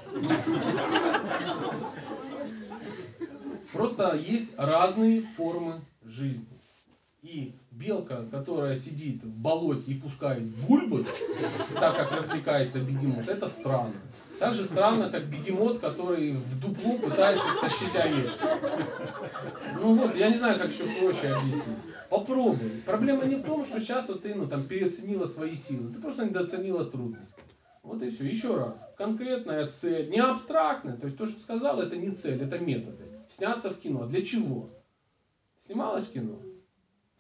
[SPEAKER 1] Просто есть разные формы жизни. И белка, которая сидит в болоте и пускает бульбы, так как развлекается бегемот, это странно. Так же странно, как бегемот, который в дупло пытается тащить орешки. Ну вот, я не знаю, как еще проще объяснить. Попробуй. Проблема не в том, что сейчас вот ты ну, там, переоценила свои силы. Ты просто недооценила трудности. Вот и все. Еще раз. Конкретная цель. Не абстрактная. То есть то, что сказал, это не цель, это методы. Сняться в кино. Для чего? Снималась в кино?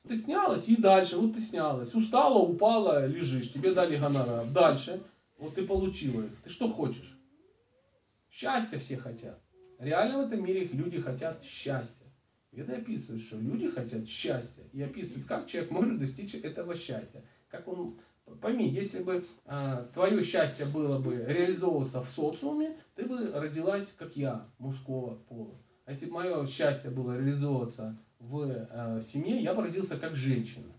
[SPEAKER 1] Ты снялась и дальше, вот ты снялась. Устала, упала, лежишь. Тебе дали гонорар. Дальше. Вот ты получила их. Ты что хочешь? Счастья все хотят. Реально в этом мире люди хотят счастья. И это описывает, что люди хотят счастья. И описывает, как человек может достичь этого счастья. Как он, пойми, если бы а, твое счастье было бы реализовываться в социуме, ты бы родилась, как я, мужского пола. А если бы мое счастье было реализовываться в э, семье, я бы родился как женщина.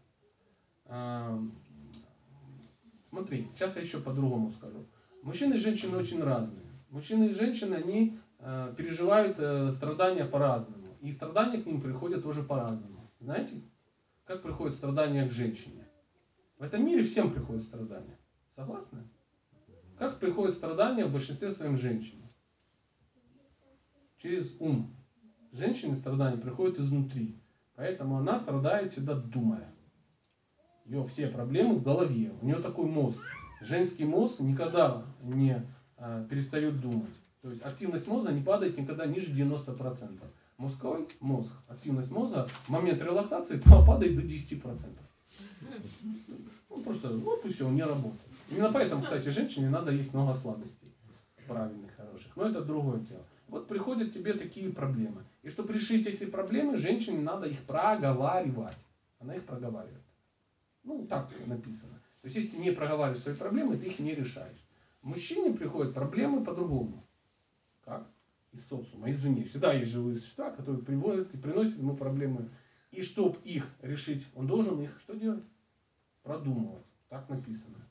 [SPEAKER 1] Смотри, сейчас я еще по-другому скажу. Мужчины и женщины очень разные. Мужчины и женщины, они э, переживают э, страдания по-разному. И страдания к ним приходят тоже по-разному. Знаете, как приходят страдания к женщине? В этом мире всем приходят страдания. Согласны? Как приходят страдания в большинстве своем женщине? Через ум. Женщине страдания приходят изнутри. Поэтому она страдает всегда думая. Ее все проблемы в голове. У нее такой мозг. Женский мозг никогда не а, перестает думать. То есть активность мозга не падает никогда ниже 90%. Мужской мозг, активность мозга в момент релаксации падает до 10%. Ну, просто, вот и все, он не работает. Именно поэтому, кстати, женщине надо есть много сладостей. Правильных, хороших. Но это другое дело. Вот приходят тебе такие проблемы. И чтобы решить эти проблемы, женщине надо их проговаривать. Она их проговаривает. Ну, так написано. То есть, если ты не проговариваешь свои проблемы, ты их не решаешь. Мужчине приходят проблемы по-другому. Как? Из социума, извне. Всегда есть живые существа, которые приводят и приносят ему проблемы. И чтобы их решить, он должен их что делать? Продумывать. Так написано.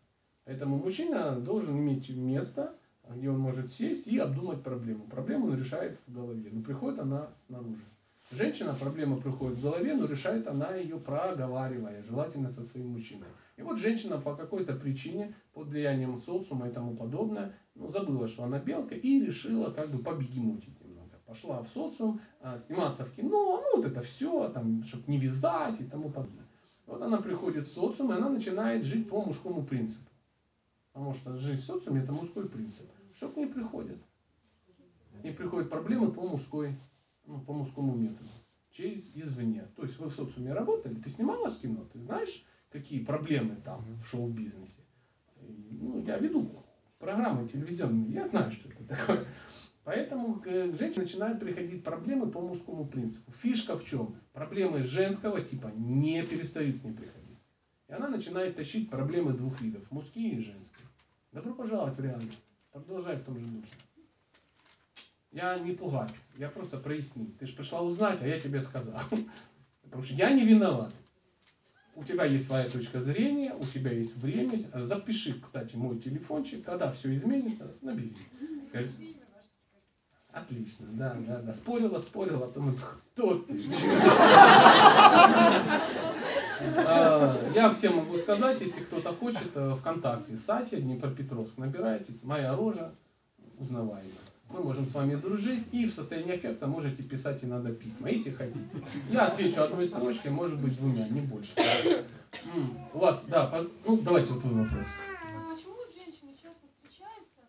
[SPEAKER 1] Поэтому мужчина должен иметь место, где он может сесть и обдумать проблему. Проблему он решает в голове, но приходит она снаружи. Женщина, проблема приходит в голове, но решает она ее проговаривая, желательно со своим мужчиной. И вот женщина по какой-то причине, под влиянием социума и тому подобное, ну, забыла, что она белка, и решила как бы побегемотить немного. Пошла в социум, а, сниматься в кино, ну вот это все, там, чтобы не вязать и тому подобное. Вот она приходит в социум, и она начинает жить по мужскому принципу. Потому что жизнь в социуме это мужской принцип. Что к ней приходит? Ней приходят проблемы по мужской, ну, по мужскому методу. Через извне. То есть вы в социуме работали, ты снималась в кино, ты знаешь, какие проблемы там в шоу-бизнесе. Ну, я веду программы телевизионные, я знаю, что это такое. Поэтому к женщине начинают приходить проблемы по мужскому принципу. Фишка в чем? Проблемы женского типа не перестают к ней приходить. И она начинает тащить проблемы двух видов, мужские и женские. Добро пожаловать в реальность. Продолжай в том же духе. Я не пугаю, я просто прояснил. Ты же пришла узнать, а я тебе сказал. Потому что я не виноват. У тебя есть своя точка зрения, у тебя есть время. Запиши, кстати, мой телефончик, когда все изменится, набери. Отлично, да, да, да. Спорила, спорила, а потом кто ты? А, Я всем могу сказать, если кто-то хочет, э, ВКонтакте, сайте Днепропетровск, набирайте, моя рожа узнаваема. Мы можем с вами дружить и в состоянии эффекта можете писать иногда письма, если хотите. Я отвечу одной строчкой, может быть двумя, не больше. У вас, да, ну давайте вот твой вопрос.
[SPEAKER 6] Почему женщины часто встречаются,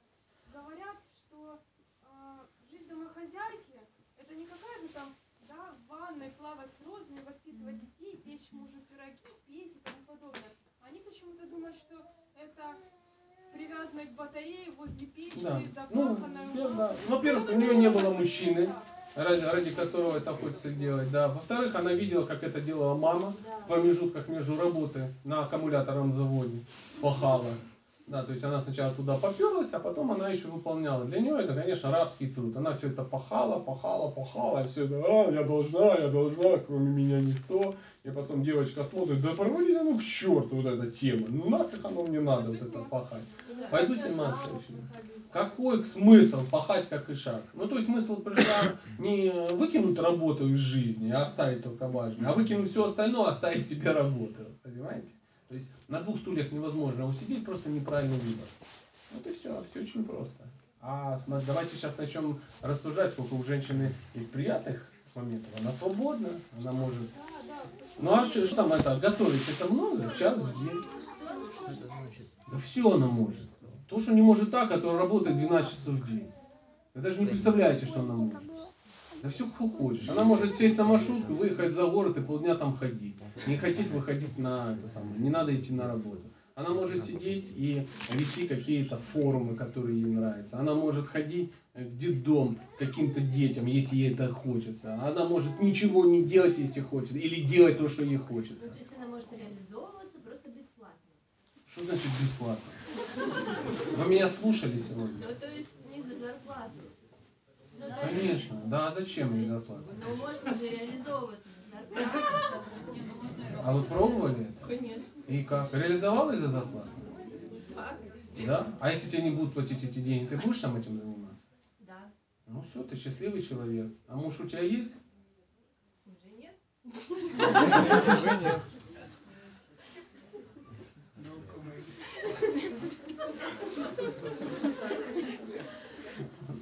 [SPEAKER 6] говорят, что а, жизнь домохозяйки это не какая-то там, да, в ванной плавать с розами, воспитывать детей, печь мужу пироги, петь и тому подобное. Они почему-то думают, что это привязанная к батарее возле печки,
[SPEAKER 1] Да. Ну,
[SPEAKER 6] заплаканная.
[SPEAKER 1] я- да. Во-первых, у нее не было мужчины, ради, ради которого это хочется делать. Да. Во-вторых, она видела, как это делала мама в промежутках между работой на аккумуляторном заводе. Пахала. Да, то есть она сначала туда поперлась, а потом она еще выполняла. Для нее это, конечно, рабский труд. Она все это пахала, пахала, пахала, и все это, а, я должна, я должна, кроме меня никто. И потом девочка смотрит, да порвались оно к черту, вот эта тема. Ну нафиг оно мне надо, вот это пахать. Пойду сниматься еще. Какой смысл пахать как ишак? Ну, то есть смысл пришла не выкинуть работу из жизни, оставить только важное, а выкинуть все остальное, оставить себе работу. Понимаете? На двух стульях невозможно усидеть, просто неправильный выбор. Вот и все, все очень просто. А давайте сейчас начнем рассуждать, сколько у женщины есть приятных моментов. Она свободна, она может... Ну а что, что там это, готовить это много? Час в день. Да все она может. То, что не может та, которая работает 12 часов в день. Вы даже не представляете, что она может. Да все, что хочешь. Она может сесть на маршрутку, выехать за город и полдня там ходить. Не хотеть выходить на это самое, не надо идти на работу. Она может сидеть и вести какие-то форумы, которые ей нравятся. Она может ходить в детдом каким-то детям, если ей это хочется. Она может ничего не делать, если хочет, или делать то, что ей хочется.
[SPEAKER 10] Ну, то есть она может реализовываться просто бесплатно.
[SPEAKER 1] Что значит бесплатно? Вы меня слушали сегодня?
[SPEAKER 10] Ну, то есть не за зарплату. Ну, то есть,
[SPEAKER 1] Конечно. Да, а зачем мне зарплата?
[SPEAKER 10] ну, можно же зарплату.
[SPEAKER 1] А вы пробовали это?
[SPEAKER 10] Конечно.
[SPEAKER 1] И как? Реализовалась за зарплату?
[SPEAKER 10] Факт.
[SPEAKER 1] Да? А если тебе не будут платить эти деньги, ты будешь там этим заниматься?
[SPEAKER 10] Да.
[SPEAKER 1] Ну все, ты счастливый человек. А муж у тебя есть?
[SPEAKER 10] Уже нет.
[SPEAKER 3] Уже нет.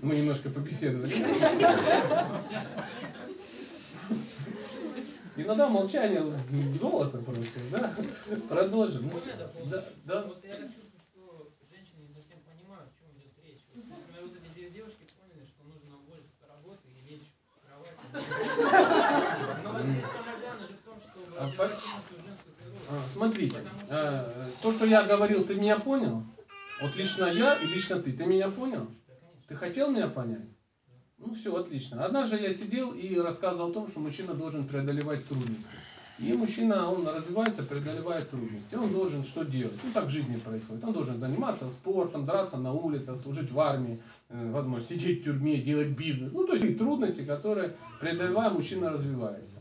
[SPEAKER 1] Мы немножко побеседовали. Иногда молчание золото просто, да? Продолжим. Да, да.
[SPEAKER 12] Просто я так чувствую, что женщины не совсем понимают, о чем идет речь. Вот, например, вот эти две девушки поняли, что нужно уволиться с работы и лечь в кровать. Но здесь самое главное же в том, чтобы
[SPEAKER 1] А
[SPEAKER 12] женскую природу.
[SPEAKER 1] А, Смотрите,
[SPEAKER 12] Потому что
[SPEAKER 1] э, то, что я говорил, ты меня понял? Вот лично я и лично ты. Ты меня понял? Ты хотел меня понять? Ну все, отлично. Однажды я сидел и рассказывал о том, что мужчина должен преодолевать трудности. И мужчина, он развивается, преодолевает трудности. Он должен что делать? Ну так в жизни происходит. Он должен заниматься спортом, драться на улицах, служить в армии, э, возможно, сидеть в тюрьме, делать бизнес. Ну то есть трудности, которые преодолевая, мужчина развивается.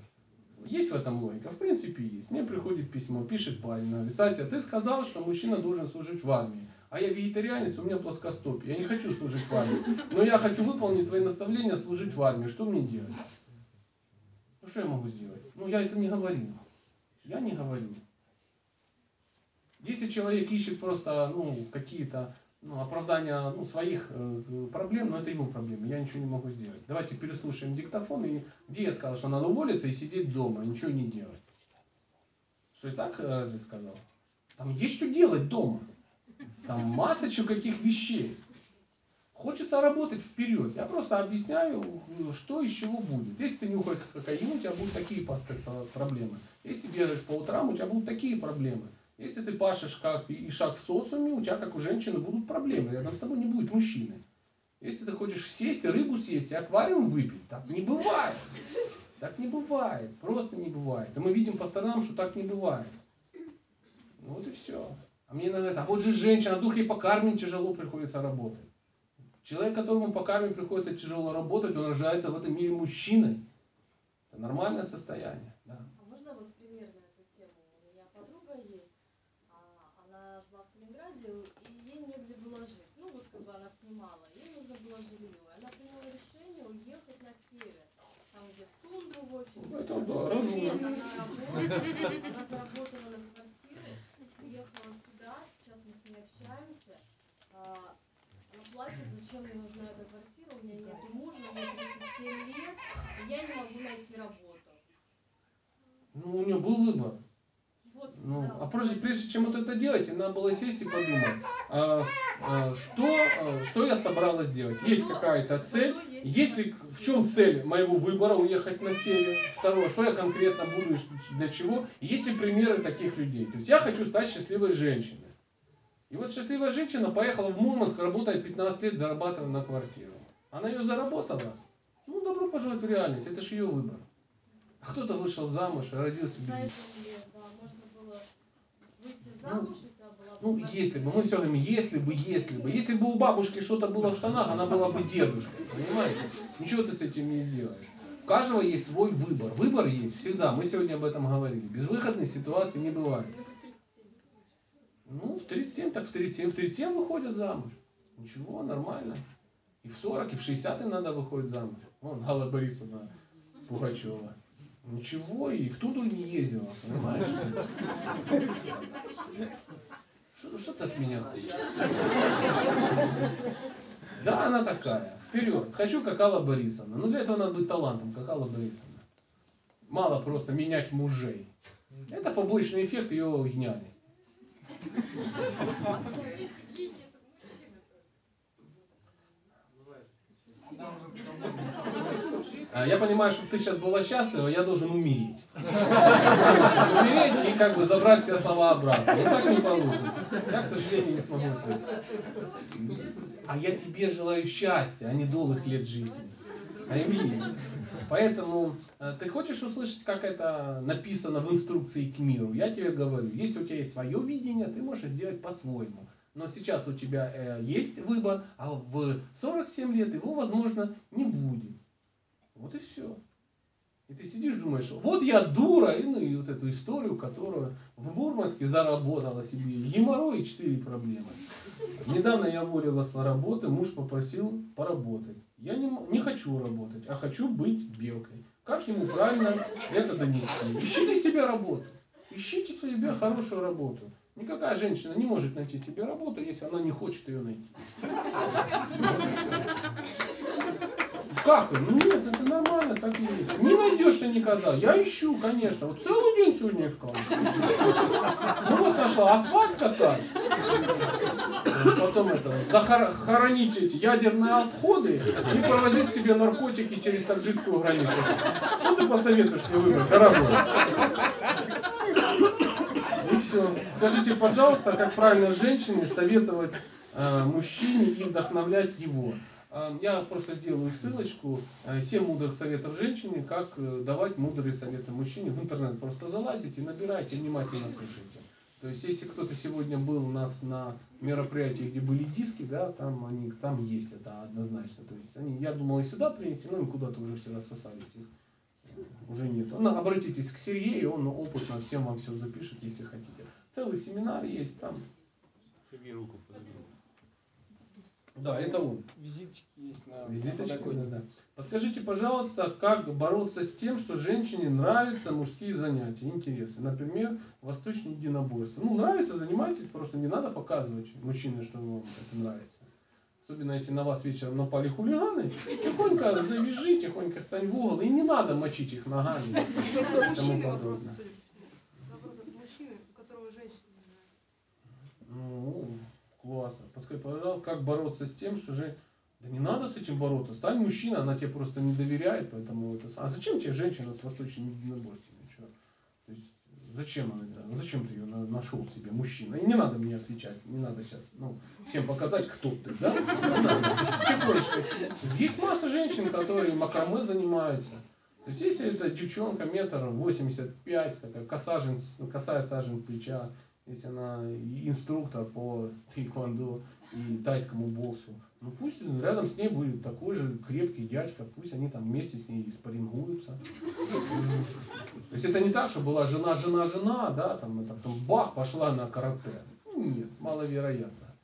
[SPEAKER 1] Есть в этом логика? В принципе есть. Мне приходит письмо, пишет парень, говорит, Сатя, ты сказал, что мужчина должен служить в армии. А я вегетарианец, у меня плоскостопие. Я не хочу служить в армии. Но я хочу выполнить твои наставления служить в армии. Что мне делать? Ну что я могу сделать? Ну я это не говорил. Я не говорил. Если человек ищет просто ну, какие-то ну, оправдания ну, своих э, проблем, ну это его проблемы, я ничего не могу сделать. Давайте переслушаем диктофон, и где я сказал, что надо уволиться и сидеть дома, и ничего не делать. Что и так э, разве сказал? Там есть что делать дома. Там масса каких вещей. Хочется работать вперед. Я просто объясняю, э, что из чего будет. Если ты нюхаешь кокаин, у тебя будут такие по- проблемы. Если ты бегаешь по утрам, у тебя будут такие проблемы. Если ты пашешь как и шаг в социуме, у тебя, как у женщины, будут проблемы. Рядом с тобой не будет мужчины. Если ты хочешь сесть рыбу съесть, и аквариум выпить, так не бывает. Так не бывает. Просто не бывает. И мы видим по сторонам, что так не бывает. Вот и все. А мне иногда, а вот же женщина, вдруг ей по карме тяжело приходится работать. Человек, которому по карме приходится тяжело работать, он рождается в этом мире мужчиной. Это нормальное состояние. Да.
[SPEAKER 13] А можно вот пример на эту тему? У меня подруга есть, а, она жила в Калининграде, и ей негде было жить. Ну, вот как бы она снимала, ей нужно было жилье. Она приняла решение уехать на север, там, где в тундру, в общем.
[SPEAKER 1] Ну, это да, разумно.
[SPEAKER 13] она работала, она заработала на квартиру, приехала сюда, сейчас мы с ней общаемся. А, Она плачет, зачем мне нужна эта квартира, у меня нет мужа, мне 37 лет, и я не могу найти работу.
[SPEAKER 1] Ну, у нее был выбор.
[SPEAKER 13] Вот,
[SPEAKER 1] Ну,
[SPEAKER 13] да.
[SPEAKER 1] а прежде, прежде чем вот это делать, надо было сесть и подумать, а, а, что, а, что я собралась делать. Есть какая-то цель, есть ли, в чем цель моего выбора уехать на север? Второе, что я конкретно буду и для чего? Есть ли примеры таких людей? То есть я хочу стать счастливой женщиной. И вот счастливая женщина поехала в Мурманск, работает 15 лет, зарабатывая на квартиру. Она ее заработала? Ну, добро пожаловать в реальность, это же ее выбор. А кто-то вышел замуж родился без Ну,
[SPEAKER 13] замуж, у тебя была
[SPEAKER 1] Ну, если бы, мы все говорим, если бы, если бы. Если бы у бабушки что-то было в штанах, она была бы дедушкой, понимаете? Ничего ты с этим не сделаешь. У каждого есть свой выбор. Выбор есть всегда. Мы сегодня об этом говорили. Безвыходной ситуации не бывает. Ну, в 37, так в 37. В 37 выходят замуж. Ничего, нормально. И в 40, и в 60 им надо выходить замуж. Вон, Алла Борисовна Пугачева. Ничего, и в Туду не ездила, понимаешь? Что, что ты от меня? Да, она такая. Вперед. Хочу, как Алла Борисовна. Ну, для этого надо быть талантом, как Алла Борисовна. Мало просто менять мужей. Это побочный эффект ее гениальности. А, Я понимаю, чтобы ты сейчас была счастлива, я должен умереть. Умереть и как бы забрать все слова обратно. Но так не получится. Я, к сожалению, не смогу. А я тебе желаю счастья, а не долгих лет жизни. Пойми. Поэтому э, ты хочешь услышать, как это написано в инструкции к миру? Я тебе говорю, если у тебя есть свое видение, ты можешь сделать по-своему. Но сейчас у тебя э, есть выбор, а в 47 лет его, возможно, не будет. Вот и все. И ты сидишь, думаешь, вот я дура, и, ну, и вот эту историю, которую в Мурманске заработала себе геморрой и четыре проблемы. Недавно я уволилась с работы, муж попросил поработать. Я не, не хочу работать, а хочу быть белкой. Как ему правильно это донести? Ищите себе работу. Ищите себе хорошую работу. Никакая женщина не может найти себе работу, если она не хочет ее найти. Как ты? Ну нет, это нормально, так и есть. Не найдешь ты никогда. Я ищу, конечно. Вот целый день сегодня искал. Ну вот нашла асфальт катать. Потом это, захоронить эти ядерные отходы и провозить себе наркотики через таджикскую границу. Что ты посоветуешь мне выбрать, дорогой? И все. Скажите, пожалуйста, как правильно женщине советовать э, мужчине и вдохновлять его. Э, Я просто сделаю ссылочку. э, Семь мудрых советов женщине, как э, давать мудрые советы мужчине. В интернет просто залазите, набирайте, внимательно слушайте. То есть, если кто-то сегодня был у нас на мероприятии, где были диски, да, там они, там есть это однозначно. То есть, они, я думал и сюда принести, но им куда-то уже все рассосались. Их уже нет. Ну, обратитесь к Сергею, он опытно всем вам все запишет, если хотите. Целый семинар есть там.
[SPEAKER 3] Сергей руку подвинул.
[SPEAKER 1] Да, это он.
[SPEAKER 14] Визиточки есть на
[SPEAKER 1] Визиточки, да,
[SPEAKER 14] подоконнике.
[SPEAKER 1] да. Подскажите, пожалуйста, как бороться с тем, что женщине нравятся мужские занятия, интересы. Например, восточное единоборство. Ну, нравится, занимайтесь, просто не надо показывать мужчине, что вам это нравится. Особенно если на вас вечером напали хулиганы, тихонько завяжи, тихонько стань в угол, и не надо мочить их ногами тому
[SPEAKER 9] Мужчины вопрос, от мужчины, у которого женщина не нравится.
[SPEAKER 1] Ну, классно. Подскажи, пожалуйста, как бороться с тем, что же... Да не надо с этим бороться. Стань мужчина, она тебе просто не доверяет, поэтому это... А зачем тебе женщина с восточными единоборствами? То есть, зачем она? Ну, Зачем ты ее на- нашел себе, мужчина? И не надо мне отвечать, не надо сейчас, ну, всем показать, кто ты, да? Есть масса женщин, которые макраме занимаются. То есть, если это девчонка метр 85, такая косажен, косая сажен плеча, если она инструктор по тейквондо и тайскому боксу, ну пусть рядом с ней будет такой же крепкий дядька, пусть они там вместе с ней спаррингуются. То есть это не так, что была жена, жена, жена, да, там, это, потом бах, пошла на карате. Ну, Нет, маловероятно.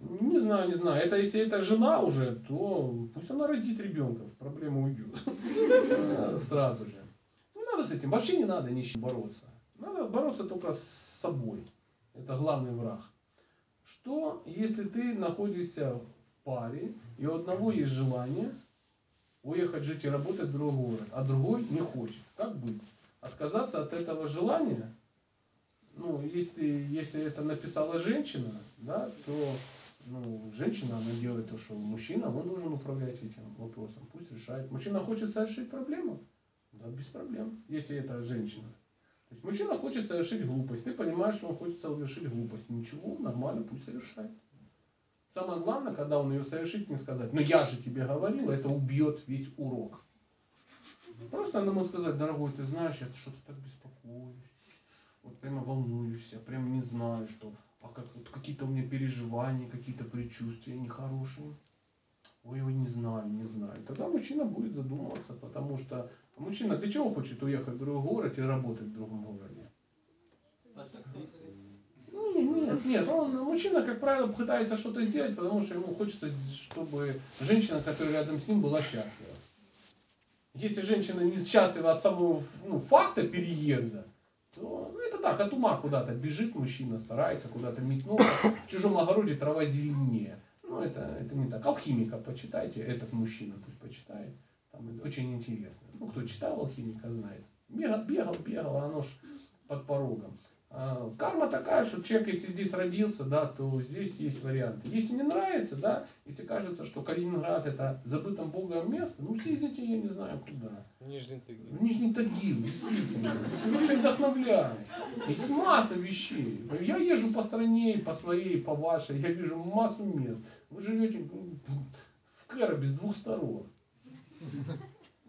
[SPEAKER 1] Не знаю, не знаю. Это если это жена уже, то пусть она родит ребенка, проблема уйдет. Сразу же. Не надо с этим, вообще не надо ни с чем бороться. Надо бороться только с собой. Это главный враг. Что, если ты находишься в паре, и у одного есть желание уехать жить и работать в другой город, а другой не хочет? Как быть? Отказаться от этого желания? Ну, если, если это написала женщина, да, то ну, женщина, она делает то, что мужчина, он должен управлять этим вопросом. Пусть решает. Мужчина хочет совершить проблему? Да, без проблем, если это женщина. То есть мужчина хочет совершить глупость. Ты понимаешь, что он хочет совершить глупость. Ничего, нормально, пусть совершает. Самое главное, когда он ее совершит, не сказать, ну я же тебе говорил, это убьет весь урок. Просто она может сказать, дорогой, ты знаешь, я что-то так беспокоюсь. Вот прямо волнуюсь, я прям не знаю, что. а как, вот какие-то у меня переживания, какие-то предчувствия нехорошие. Ой, его не знаю, не знаю. Тогда мужчина будет задумываться, потому что мужчина для чего хочет уехать в другой город и работать в другом городе? Нет, нет, нет. Он, мужчина, как правило, пытается что-то сделать, потому что ему хочется, чтобы женщина, которая рядом с ним, была счастлива. Если женщина не счастлива от самого ну, факта переезда, то ну, это так, от ума куда-то бежит мужчина, старается куда-то метнуться. В чужом огороде трава зеленее. Ну, это, это не так. Алхимика почитайте, этот мужчина пусть почитает. Там очень интересно. Ну, кто читал алхимика, знает. Бегал, бегал, бегал, а оно ж под порогом. А, Карма такая, что человек, если здесь родился, да, то здесь есть варианты. Если не нравится, да, если кажется, что Калининград это забытым Богом место, ну съездите, я не знаю куда.
[SPEAKER 3] Нижний Тагил.
[SPEAKER 1] В Нижний Тагил, действительно. Это очень вдохновляет. Есть масса вещей. Я езжу по стране, по своей, по вашей, я вижу массу мест. Вы живете ну, в Кэробе с двух сторон.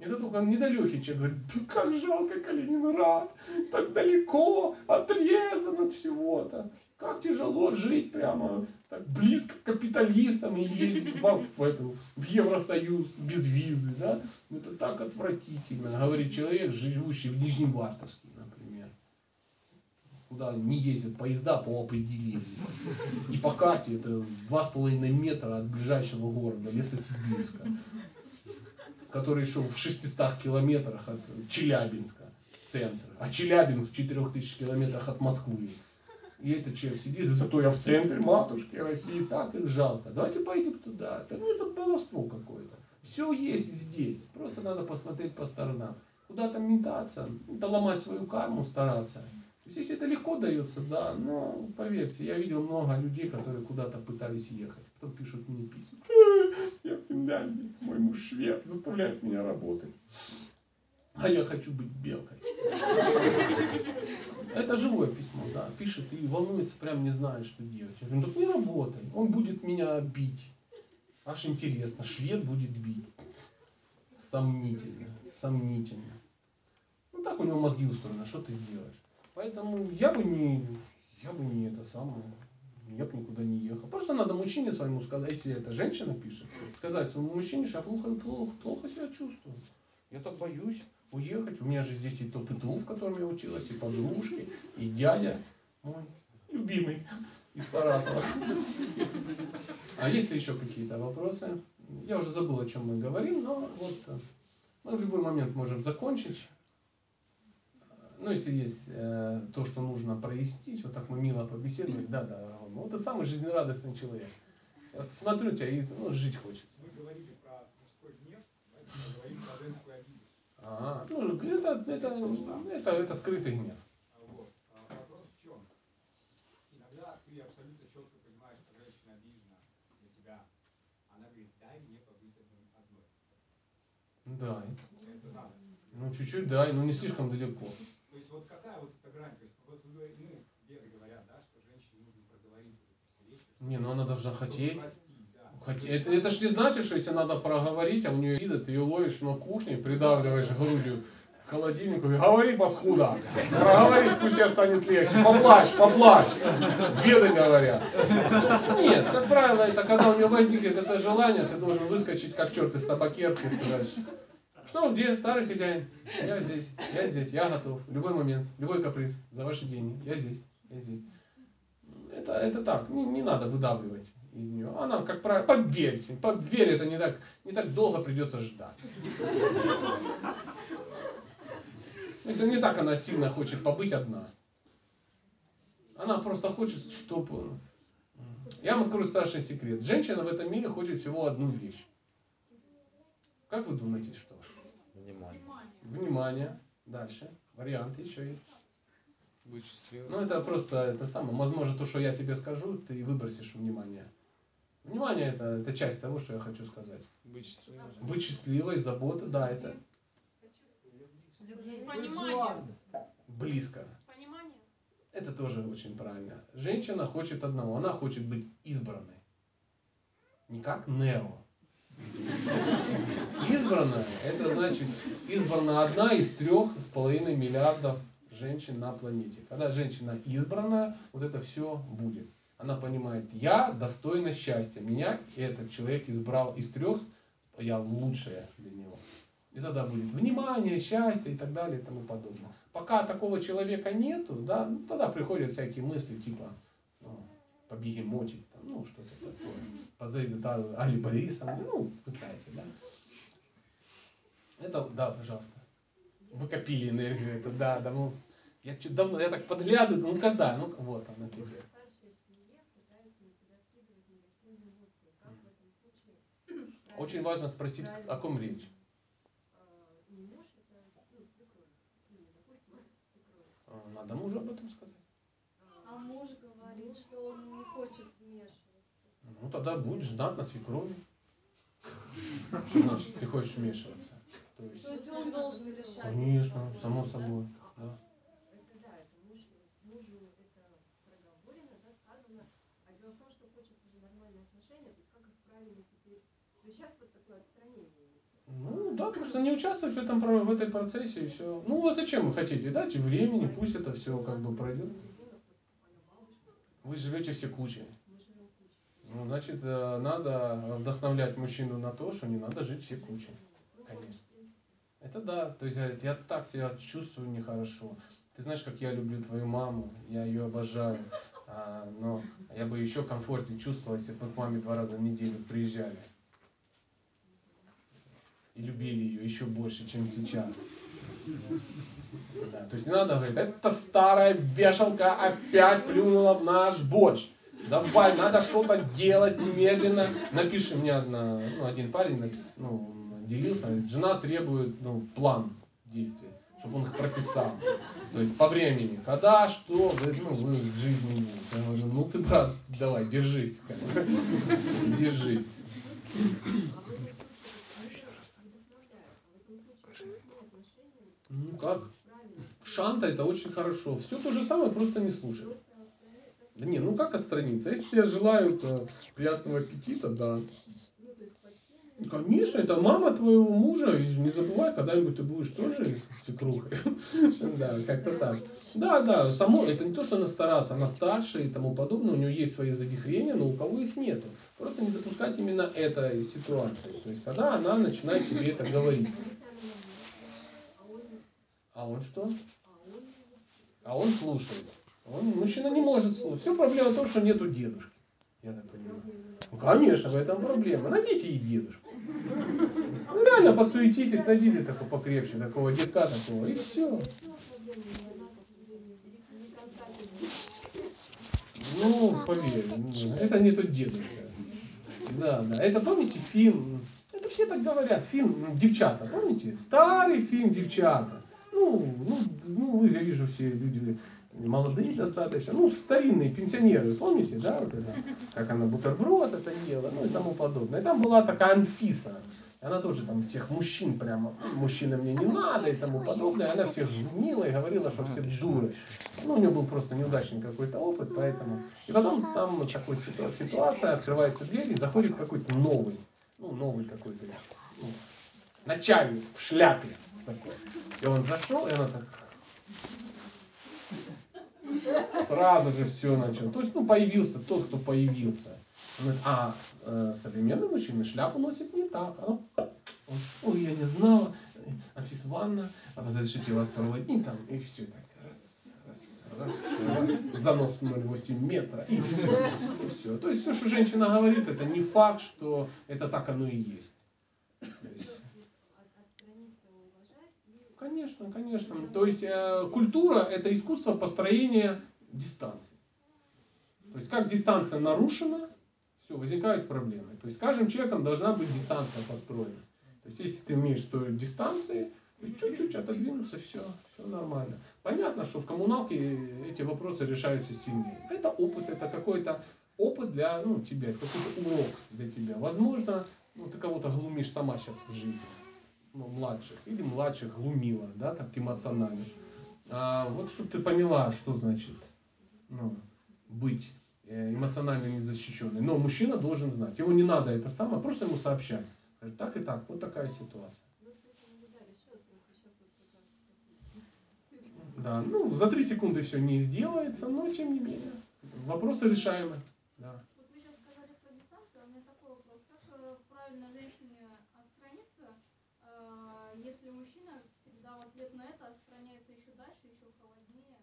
[SPEAKER 1] Это только недалекий человек говорит, «Ну, как жалко Калининград, так далеко, отрезан от всего-то. Как тяжело жить прямо так близко к капиталистам и ездить в, в, эту, в Евросоюз без визы, да? Это так отвратительно, говорит человек, живущий в Нижневартовске, например. Куда не ездят поезда по определению. И по карте это 2,5 метра от ближайшего города, Лесосибирска который шел в 600 километрах от Челябинска, центра. А Челябинск в 4000 километрах от Москвы. И этот человек сидит, зато я в центре матушки России, так их жалко. Давайте поедем туда. Да ну это баловство какое-то. Все есть здесь. Просто надо посмотреть по сторонам. Куда-то метаться, доломать свою карму, стараться. Здесь это легко дается, да, но поверьте, я видел много людей, которые куда-то пытались ехать. Потом пишут мне письма. Я в Финляндии, мой муж швед, заставляет меня работать. А я хочу быть белкой. Это живое письмо, да, пишет и волнуется, прям не знает, что делать. Я говорю, ну так не работай, он будет меня бить. Аж интересно, швед будет бить. Сомнительно, сомнительно. Ну так у него мозги устроены, что ты делаешь? Поэтому я бы не, я бы не это самое, я бы никуда не ехал. Просто надо мужчине своему сказать, если это женщина пишет, сказать своему мужчине, что я плохо, плохо, плохо себя чувствую. Я так боюсь уехать. У меня же здесь и то ПТУ, в котором я училась, и подружки, и дядя мой любимый из Саратова. А есть ли еще какие-то вопросы? Я уже забыл, о чем мы говорим, но вот э, мы в любой момент можем закончить. Ну, если есть э, то, что нужно прояснить, вот так мы мило побеседовали, да, да, Роман, ну, ты самый жизнерадостный человек. Вот смотрю тебя и ну, жить хочется.
[SPEAKER 14] Вы говорили про мужской гнев, давайте поговорим про женскую обиду.
[SPEAKER 1] А, ну, это, это, это, это скрытый гнев.
[SPEAKER 14] Вот. А вопрос в чем? Иногда ты абсолютно четко понимаешь, что женщина обижена на тебя. Она говорит, дай мне побыть одной.
[SPEAKER 1] Да.
[SPEAKER 14] Это.
[SPEAKER 1] Ну, чуть-чуть, да, но не слишком далеко.
[SPEAKER 14] Есть вот какая вот эта грань? То есть вот вы, говорите, ну, деды говорят, да, что женщине нужно проговорить вот эти вещи.
[SPEAKER 1] Не, ну она должна хотеть.
[SPEAKER 14] простить, да.
[SPEAKER 1] Хоть- Это, это ж не значит, что если надо проговорить, а у нее вида, ты ее ловишь на кухне, придавливаешь грудью к холодильнику и говори, паскуда. Проговори, пусть тебе станет легче. Поплачь, поплачь. Беды говорят. Нет, как правило, это когда у нее возникнет это желание, ты должен выскочить как черт из табакерки и сказать, что, где старый хозяин? Я здесь, я здесь, я готов. Любой момент, любой каприз, за ваши деньги. Я здесь, я здесь. Это, это так, не, не надо выдавливать из нее. Она, как правило, поверьте, поверь, это не так, не так долго придется ждать. Если не так она сильно хочет побыть одна. Она просто хочет, чтобы... Я вам открою страшный секрет. Женщина в этом мире хочет всего одну вещь. Как вы думаете, что?
[SPEAKER 3] Внимание.
[SPEAKER 1] Дальше. Варианты еще есть.
[SPEAKER 3] Быть счастливым.
[SPEAKER 1] Ну, это просто это самое. Возможно, то, что я тебе скажу, ты выбросишь внимание. Внимание это, это часть того, что я хочу сказать.
[SPEAKER 3] Быть счастливым.
[SPEAKER 1] Быть счастливой, забота, да, это
[SPEAKER 6] Понимание.
[SPEAKER 1] близко.
[SPEAKER 6] Понимание.
[SPEAKER 1] Это тоже очень правильно. Женщина хочет одного, она хочет быть избранной. Не как Нео. Избранная, это значит избрана одна из трех с половиной миллиардов женщин на планете. Когда женщина избранная, вот это все будет. Она понимает, я достойна счастья. Меня этот человек избрал из трех, я лучшая для него. И тогда будет внимание, счастье и так далее и тому подобное. Пока такого человека нету, да, ну, тогда приходят всякие мысли типа ну, побегемотить, ну что-то такое. Позади да, Али Борисовна, ну, вы знаете, да. Это, да, пожалуйста. Вы копили энергию, это да, давно. Я чё- давно, я так подглядываю, ну когда, ну вот она тебе.
[SPEAKER 10] Старшая в семье пытается на тебя скидывать негативные эмоции. Как в этом случае?
[SPEAKER 1] Очень важно спросить, о ком речь.
[SPEAKER 10] А, Не муж, это ну. Ну.
[SPEAKER 1] А, Надо мужу об этом сказать.
[SPEAKER 13] А муж говорит, что он не хочет.
[SPEAKER 1] Ну тогда будешь ждать на свекрови. Что значит ты хочешь вмешиваться? То есть,
[SPEAKER 13] То есть он должен решать.
[SPEAKER 1] конечно, само собой. Да.
[SPEAKER 10] Это да, это муж, мужу это проговорено, да, сказано. А дело в том, что хочется же нормальные отношения, то есть как их правильно теперь... То есть сейчас вот такое отстранение есть.
[SPEAKER 1] Ну да, просто не участвовать в этом про- в этой процессе и все. Ну а зачем вы хотите? Дайте времени, пусть это все как бы пройдет. Вы живете все кучей. Ну, значит, э, надо вдохновлять мужчину на то, что не надо жить все кучей. Конечно. Это да. То есть говорит, я так себя чувствую нехорошо. Ты знаешь, как я люблю твою маму, я ее обожаю. А, но я бы еще комфортнее чувствовал, если бы к маме два раза в неделю приезжали. И любили ее еще больше, чем сейчас. Да, то есть не надо говорить, это старая вешалка опять плюнула в наш борщ. Давай, надо что-то делать немедленно. Напиши мне одна, ну, один парень ну, делился, жена требует ну, план действий, чтобы он их прописал. То есть по времени, когда, что, ну, вы в жизни. Я говорю, ну ты, брат, давай, держись. Держись. Ну как? Шанта это очень хорошо. Все то же самое, просто не слушай. Да не, ну как отстраниться? Если тебе желают э, приятного аппетита, да. Ну, Конечно, это мама твоего мужа, и не забывай, когда-нибудь ты будешь тоже свекрухой. Да, как-то так. Да, да, само, это не то, что она стараться, она старше и тому подобное, у нее есть свои завихрения, но у кого их нету. Просто не допускать именно этой ситуации. То есть, когда она начинает тебе это говорить. А он что? А он слушает. Он, мужчина не может слушать. Все проблема в том, что нету дедушки. Я так понимаю. Ну, конечно, в этом проблема. Найдите и дедушку. Ну, реально подсуетитесь, найдите такого покрепче, такого детка такого, и все. Ну, поверь, ну, это не тот дедушка. Да, да. Это помните фильм? Это все так говорят. Фильм ну, «Девчата», помните? Старый фильм «Девчата». Ну, ну, ну, я вижу все люди молодые достаточно, ну, старинные пенсионеры, помните, да, вот это, как она бутерброд это ела, ну и тому подобное. И там была такая Анфиса, она тоже там всех мужчин прямо, «М, мужчина мне не надо и тому подобное, она всех жмила и говорила, что все дуры. Ну, у нее был просто неудачный какой-то опыт, поэтому. И потом там вот такая ситуа- ситуация, открывается дверь и заходит какой-то новый, ну, новый какой-то, ну, начальник в шляпе такой. И он зашел, и она так сразу же все начал. То есть, ну, появился тот, кто появился. А э, современный мужчина шляпу носит не так. А ну, он, Ой, я не знала. Анфиса Ивановна, а разрешите вас проводить там, и все так. Раз, раз, раз, занос 0,8 метра, и все. И все. То есть все, что женщина говорит, это не факт, что это так оно и есть. То есть, Конечно, конечно. То есть э, культура это искусство построения дистанции. То есть как дистанция нарушена, все, возникают проблемы. То есть каждым человеком должна быть дистанция построена. То есть если ты умеешь строить дистанции, чуть-чуть отодвинуться, все, все нормально. Понятно, что в коммуналке эти вопросы решаются сильнее. Это опыт, это какой-то опыт для ну, тебя, какой-то урок для тебя. Возможно, ну, ты кого-то глумишь сама сейчас в жизни ну, младших или младших глумила, да, так эмоционально. А, вот чтобы ты поняла, что значит ну, быть э, эмоционально незащищенной. Но мужчина должен знать. Его не надо это самое, просто ему сообщать. Так и так, вот такая ситуация. Да, ну за три секунды все не сделается, но тем не менее. вопросы решаемы. Да.
[SPEAKER 15] Вот вы сейчас сказали про дистанцию, а у меня такой вопрос. Как э, правильно женщине отстраниться, э, если мужчина всегда в ответ на это отстраняется еще дальше, еще холоднее?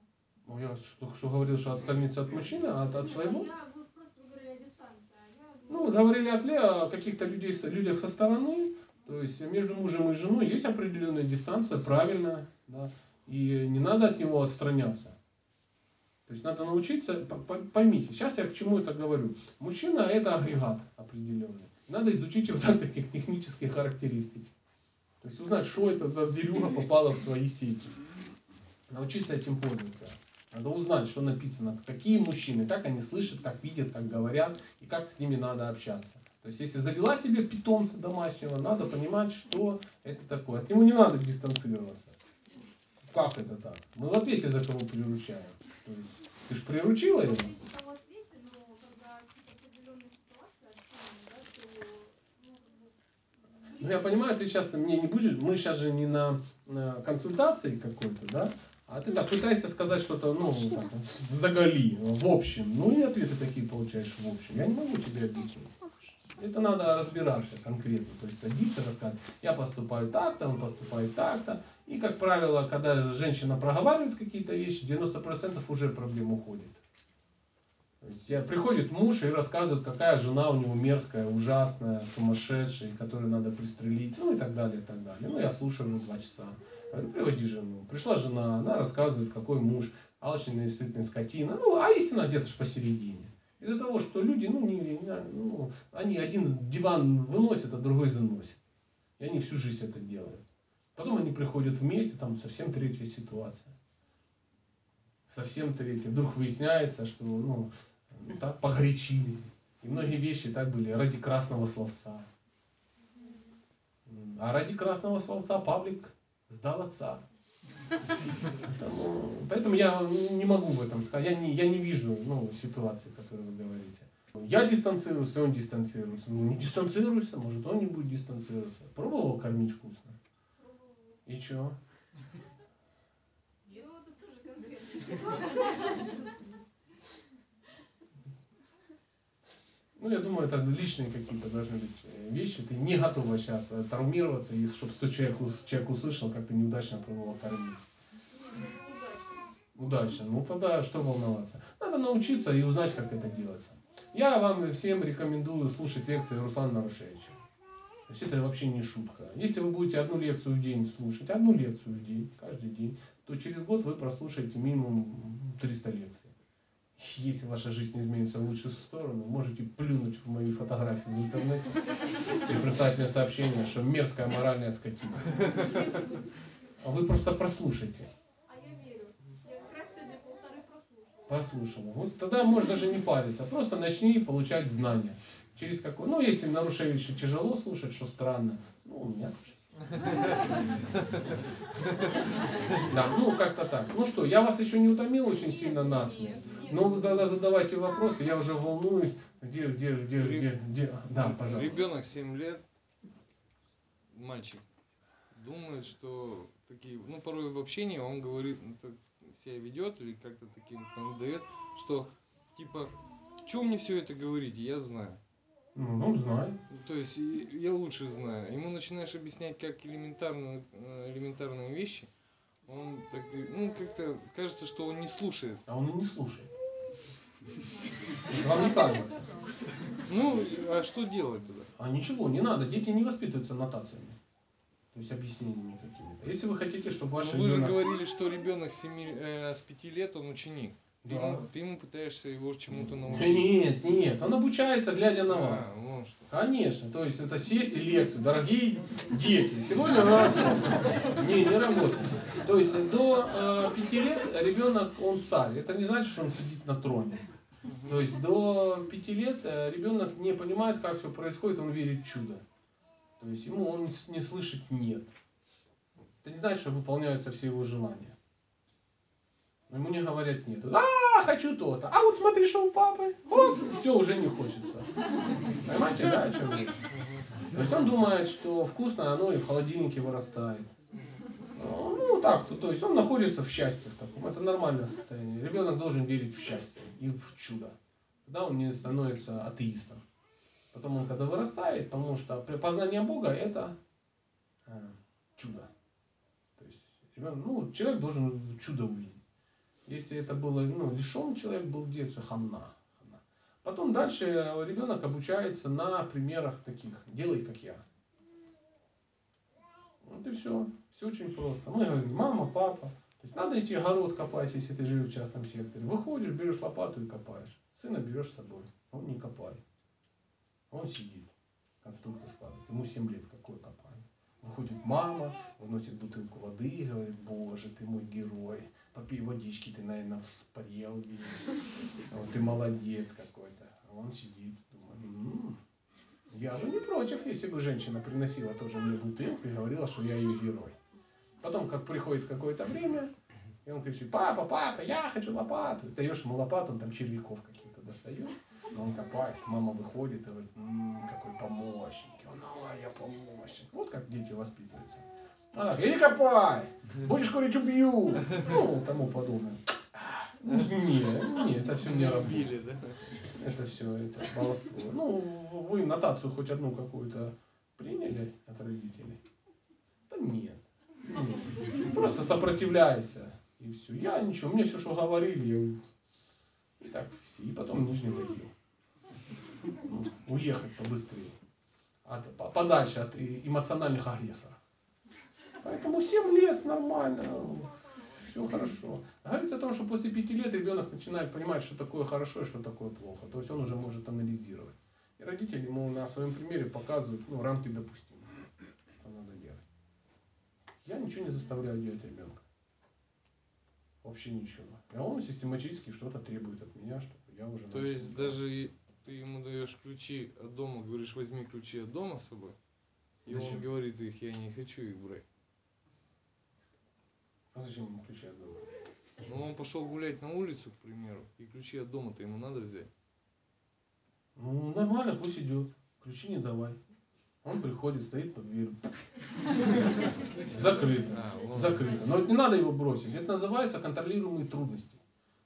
[SPEAKER 1] Ну, я только что говорил, что отстраниться от мужчины, а от, от своего.
[SPEAKER 15] Вы говорили а я...
[SPEAKER 1] Ну, мы говорили о тле, о каких-то людей, людях со стороны. То есть между мужем и женой есть определенная дистанция, правильно, да. И не надо от него отстраняться. То есть надо научиться, по- по- поймите, сейчас я к чему это говорю. Мужчина это агрегат определенный. Надо изучить его так, таких технические характеристики. То есть узнать, что это за зверюга попала в свои сети. Научиться этим пользоваться. Надо узнать, что написано, какие мужчины, как они слышат, как видят, как говорят и как с ними надо общаться. То есть если завела себе питомца домашнего, надо понимать, что это такое. От него не надо дистанцироваться. Как это так? Мы в ответе за кого приручаем. То есть, ты же приручила его?
[SPEAKER 15] Ну, бы...
[SPEAKER 1] Ну я понимаю, ты сейчас мне не будешь, мы сейчас же не на, на консультации какой-то, да? А ты так пытаешься сказать что-то, ну, так, в заголи, в общем. Ну и ответы такие получаешь в общем. Я не могу тебе объяснить. Это надо разбираться конкретно. То есть садиться, рассказывать, я поступаю так-то, он поступает так-то. И, как правило, когда женщина проговаривает какие-то вещи, 90% уже проблем уходит. Есть приходит муж и рассказывает, какая жена у него мерзкая, ужасная, сумасшедшая, которую надо пристрелить, ну и так далее, и так далее. Ну, я слушаю его два часа. Говорю, приводи жену. Пришла жена, она рассказывает, какой муж, алчный, ненасытный скотина. Ну, а истина где-то ж посередине. Из-за того, что люди, ну, не, не- ну, они один диван выносят, а другой заносят. И они всю жизнь это делают. Потом они приходят вместе, там совсем третья ситуация. Совсем третья. Вдруг выясняется, что, ну, ну, так погорячились. И многие вещи так были ради красного словца. А ради красного словца Павлик сдал отца. Поэтому, поэтому я не могу в этом сказать. Я не, я не вижу ну, ситуации, которую вы говорите. Я дистанцируюсь, и он дистанцируется. Ну, не дистанцируйся, может, он не будет дистанцироваться. Пробовал кормить вкусно? И чё?
[SPEAKER 15] Ну,
[SPEAKER 1] я думаю, это личные какие-то должны быть э, вещи. Ты не готова сейчас э, травмироваться, и чтобы сто человек, человек услышал, как ты неудачно пробовал кормить. Удачно. Ну тогда что волноваться? Надо научиться и узнать, как это делается. Я вам всем рекомендую слушать лекции Руслана Нарушевича. То есть это вообще не шутка. Если вы будете одну лекцию в день слушать, одну лекцию в день, каждый день, то через год вы прослушаете минимум 300 лекций. Если ваша жизнь не изменится в лучшую сторону, можете плюнуть в мои фотографии в интернете и прислать мне сообщение, что мерзкая моральная скотина. А вы просто прослушайте.
[SPEAKER 15] А я верю. Я как раз сегодня полторы прослушала.
[SPEAKER 1] Послушала. Вот тогда можно даже не париться. Просто начни получать знания. Через какой... Ну, если Нарушевича тяжело слушать, что странно. Ну, у меня тоже. Да, ну как-то так. Ну что, я вас еще не утомил очень сильно насмех. Ну, вы тогда задавайте вопросы, я уже волнуюсь. Где, где, где, где, где? Да, пожалуйста.
[SPEAKER 3] Ребенок 7 лет, мальчик, думает, что такие, ну, порой в общении он говорит, ну, так себя ведет или как-то таким дает, что типа, что мне все это говорить, я знаю.
[SPEAKER 1] Ну, он знает.
[SPEAKER 3] То есть я лучше знаю. Ему начинаешь объяснять как элементарную, э, элементарные вещи, он так, ну, как-то кажется, что он не слушает.
[SPEAKER 1] А он и не слушает. Вам не кажется?
[SPEAKER 3] Ну, а что делать тогда?
[SPEAKER 1] А ничего, не надо. Дети не воспитываются нотациями. То есть объяснениями какими-то. Если вы хотите, чтобы ваш
[SPEAKER 3] вы же говорили, что ребенок с, э, с 5 лет, он ученик. Ты,
[SPEAKER 1] Да.
[SPEAKER 3] ему, ты ему пытаешься его чему-то научить.
[SPEAKER 1] Нет, нет, он обучается, глядя на вас.
[SPEAKER 3] А, вон что.
[SPEAKER 1] Конечно, то есть это сесть и лекцию. Дорогие дети, сегодня у нас не, не работает. То есть до э, лет ребенок, он царь. Это не значит, что он сидит на троне. То есть до пяти лет э, ребенок не понимает, как все происходит, он верит в чудо. То есть ему он не слышит нет. Это не значит, что выполняются все его желания. Ему не говорят нет. А, хочу то-то. А вот смотри, что у папы. Оп, все, уже не хочется. Понимаете, да, о чем речь? То есть он думает, что вкусно оно и в холодильнике вырастает. Так, то, то есть он находится в счастье в таком. Это нормальное состояние. Ребенок должен верить в счастье. и в чудо. Тогда он не становится атеистом. Потом он, когда вырастает, потому что познание Бога это э, чудо. То есть ребенок, ну, человек должен чудо увидеть. Если это было, ну, лишен человек был в детстве, хамна. хамна. Потом дальше ребенок обучается на примерах таких. Делай, как я. Вот и все. Все очень просто. Мы говорим, мама, папа. То есть надо идти огород копать, если ты живешь в частном секторе. Выходишь, берешь лопату и копаешь. Сына берешь с собой. Он не копает. Он сидит. Конструктор складывает. Ему 7 лет. Какое копание? Выходит мама, выносит бутылку воды и говорит, боже, ты мой герой. Попей водички, ты, наверное, вспарел. Вот ты молодец какой-то. А он сидит, думает, «М, я бы не против, если бы женщина приносила тоже мне бутылку и говорила, что я ее герой. Потом, как приходит какое-то время, и он кричит, папа, папа, я хочу лопату. Даешь ему лопату, он там червяков каких-то достает, но он копает, мама выходит и говорит, «М, какой помощник. И он, а, я помощник. Вот как дети воспитываются. Она так, иди копай, будешь курить, убью. Ну, тому подобное. Не, не, это все не работает.
[SPEAKER 3] да?
[SPEAKER 1] Это все, это баловство. Ну, вы нотацию хоть одну какую-то приняли от родителей? Да нет. Просто сопротивляйся. И все. Я ничего, мне все, что говорили, и так все. И потом нижний додел. Ну, уехать побыстрее. От, по- подальше от э, эмоциональных агрессоров. Поэтому 7 лет нормально, все хорошо. Говорится о том, что после 5 лет ребенок начинает понимать, что такое хорошо и что такое плохо. То есть он уже может анализировать. И родители ему на своем примере показывают ну, рамки допустимого, что надо. Я ничего не заставляю делать ребенка. Вообще ничего. А он систематически что-то требует от меня, чтобы я уже
[SPEAKER 3] То есть
[SPEAKER 1] делать.
[SPEAKER 3] даже ты ему даешь ключи от дома, говоришь, возьми ключи от дома с собой, и он
[SPEAKER 1] Зачем?
[SPEAKER 3] говорит их, я не хочу их брать.
[SPEAKER 1] А зачем ему ключи от дома?
[SPEAKER 3] Ну, он пошел гулять на улицу, к примеру, и ключи от дома-то ему надо взять.
[SPEAKER 1] Ну, нормально, пусть идет. Ключи не давай. Он приходит, стоит под дверью. Закрыто.
[SPEAKER 3] А.
[SPEAKER 1] Закрыто. Но не надо его бросить. Это называется контролируемые трудности.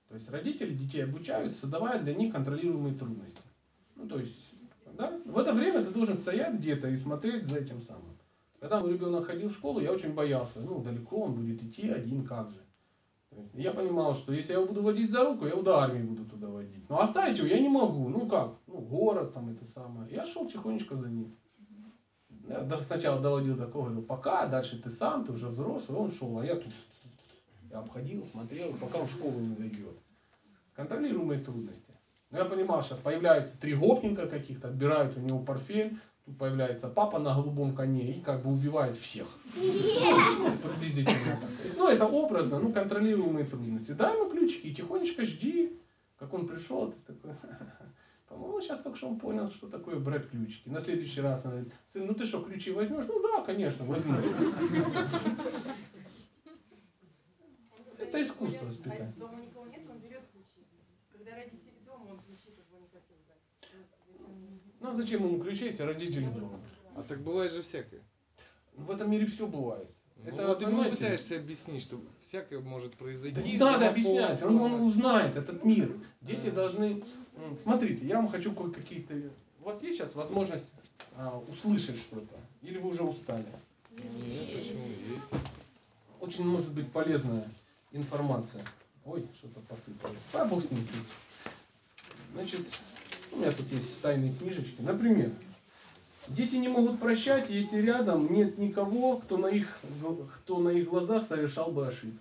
[SPEAKER 1] То есть родители детей обучают, создавая для них контролируемые трудности. Ну, то есть, да, в это время ты должен стоять где-то и смотреть за этим самым. Когда мой ребенок ходил в школу, я очень боялся. Ну, далеко он будет идти один, как же. Я понимал, что если я его буду водить за руку, я его до армии буду туда водить. Но оставить его я не могу. Ну как? Ну, город там это самое. Я шел тихонечко за ним. Сначала доводил до такого, говорил, пока, дальше ты сам, ты уже взрослый, он шел, а я тут я обходил, смотрел, пока он в школу не зайдет. Контролируемые трудности. Но я понимал, сейчас появляются три гопника каких-то, отбирают у него портфель, тут появляется папа на голубом коне и как бы убивает всех. Ну, приблизительно. Ну, это образно, ну, контролируемые трудности. Дай ему ключики тихонечко жди, как он пришел, ты такой, по-моему, сейчас только что он понял, что такое брать ключики. На следующий раз он говорит, сын, ну ты что, ключи возьмешь? Ну да, конечно, возьму. Это искусство воспитания.
[SPEAKER 9] А дома никого нет, он берет ключи. Когда родители дома, он ключи как бы не хотел брать.
[SPEAKER 1] Ну а зачем ему ключи, если родители дома?
[SPEAKER 3] А так бывает же всякое.
[SPEAKER 1] В этом мире все бывает.
[SPEAKER 3] Ну,
[SPEAKER 1] Это,
[SPEAKER 3] вот ему
[SPEAKER 1] понимаете,
[SPEAKER 3] пытаешься объяснить, что всякое может произойти.
[SPEAKER 1] Да не надо объяснять, он, он узнает этот мир. Дети должны... Смотрите, я вам хочу кое-какие-то... У вас есть сейчас возможность а, услышать что-то? Или вы уже устали?
[SPEAKER 3] Нет, почему есть?
[SPEAKER 1] Очень может быть полезная информация. Ой, что-то посыпалось. А бог с ним. Значит, у меня тут есть тайные книжечки. Например, дети не могут прощать, если рядом нет никого, кто на их, кто на их глазах совершал бы ошибки.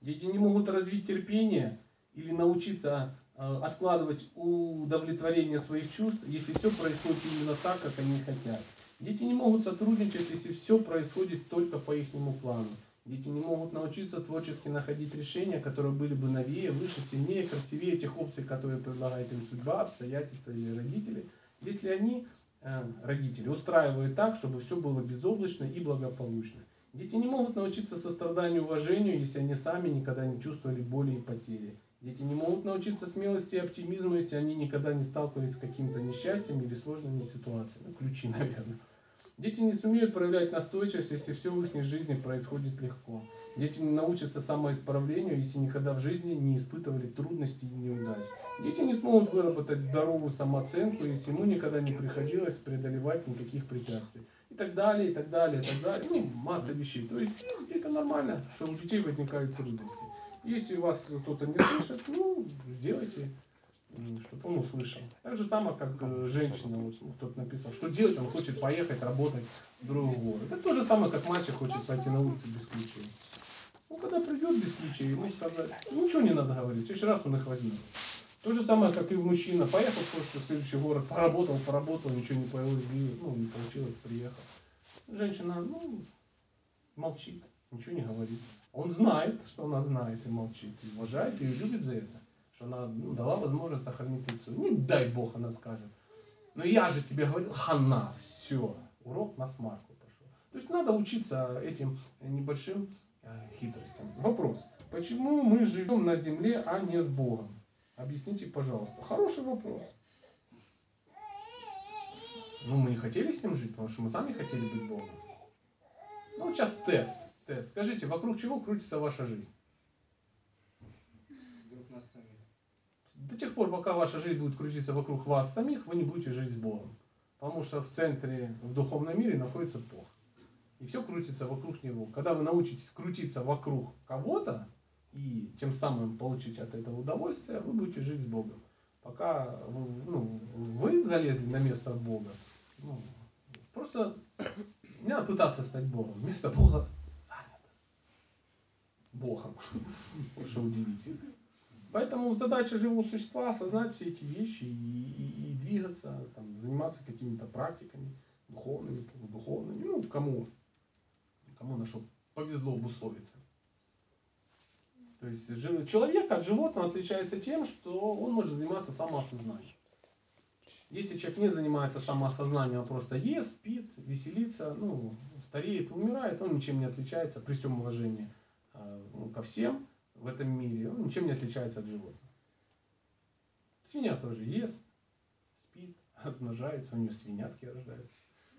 [SPEAKER 1] Дети не могут развить терпение или научиться откладывать удовлетворение своих чувств, если все происходит именно так, как они хотят. Дети не могут сотрудничать, если все происходит только по их плану. Дети не могут научиться творчески находить решения, которые были бы новее, выше, сильнее, красивее тех опций, которые предлагает им судьба, обстоятельства или родители, если они, э, родители, устраивают так, чтобы все было безоблачно и благополучно. Дети не могут научиться состраданию и уважению, если они сами никогда не чувствовали боли и потери. Дети не могут научиться смелости и оптимизму, если они никогда не сталкивались с каким-то несчастьем или сложными ситуациями. Ну, ключи, наверное. Дети не сумеют проявлять настойчивость, если все в их жизни происходит легко. Дети не научатся самоисправлению, если никогда в жизни не испытывали трудностей и неудач. Дети не смогут выработать здоровую самооценку, если ему никогда не приходилось преодолевать никаких препятствий. И так далее, и так далее, и так далее. Ну, масса вещей. То есть это нормально, что у детей возникают трудности. Если вас кто-то не слышит, ну, сделайте, чтобы он услышал. Так же самое, как э, женщина, вот ну, кто-то написал, что делать, он хочет поехать работать в другой город. Это то же самое, как мальчик хочет пойти на улицу без ключей. Ну, когда придет без ключей, ему сказать, ничего не надо говорить, в следующий раз он их возьмет. То же самое, как и мужчина. Поехал просто в следующий город, поработал, поработал, ничего не появилось, ну, не получилось, приехал. Женщина, ну, молчит, ничего не говорит. Он знает, что она знает и молчит, и уважает ее, любит за это, что она ну, дала возможность сохранить лицо. Не дай Бог, она скажет. Но я же тебе говорил, хана, все, урок на смарку пошел. То есть надо учиться этим небольшим э, хитростям. Вопрос. Почему мы живем на земле, а не с Богом? Объясните, пожалуйста. Хороший вопрос. Ну, мы не хотели с ним жить, потому что мы сами хотели быть Богом. Ну, сейчас тест. Тест. Скажите, вокруг чего крутится ваша жизнь?
[SPEAKER 12] Вокруг нас самих.
[SPEAKER 1] До тех пор, пока ваша жизнь будет крутиться вокруг вас самих, вы не будете жить с Богом. Потому что в центре, в духовном мире находится Бог. И все крутится вокруг Него. Когда вы научитесь крутиться вокруг кого-то, и тем самым получить от этого удовольствие, вы будете жить с Богом. Пока вы, ну, вы залезли на место Бога, ну, просто не надо пытаться стать Богом. Место Бога. Богом. Что удивительно. Поэтому задача живого существа осознать все эти вещи и, и, и двигаться, там, заниматься какими-то практиками духовными, духовными, ну, кому, кому на что повезло обусловиться. То есть человек от животного отличается тем, что он может заниматься самоосознанием. Если человек не занимается самоосознанием, а просто ест, спит, веселится, ну, стареет, умирает, он ничем не отличается при всем уважении ко всем в этом мире, он ничем не отличается от животных. Свинья тоже ест, спит, размножается, у нее свинятки рождаются.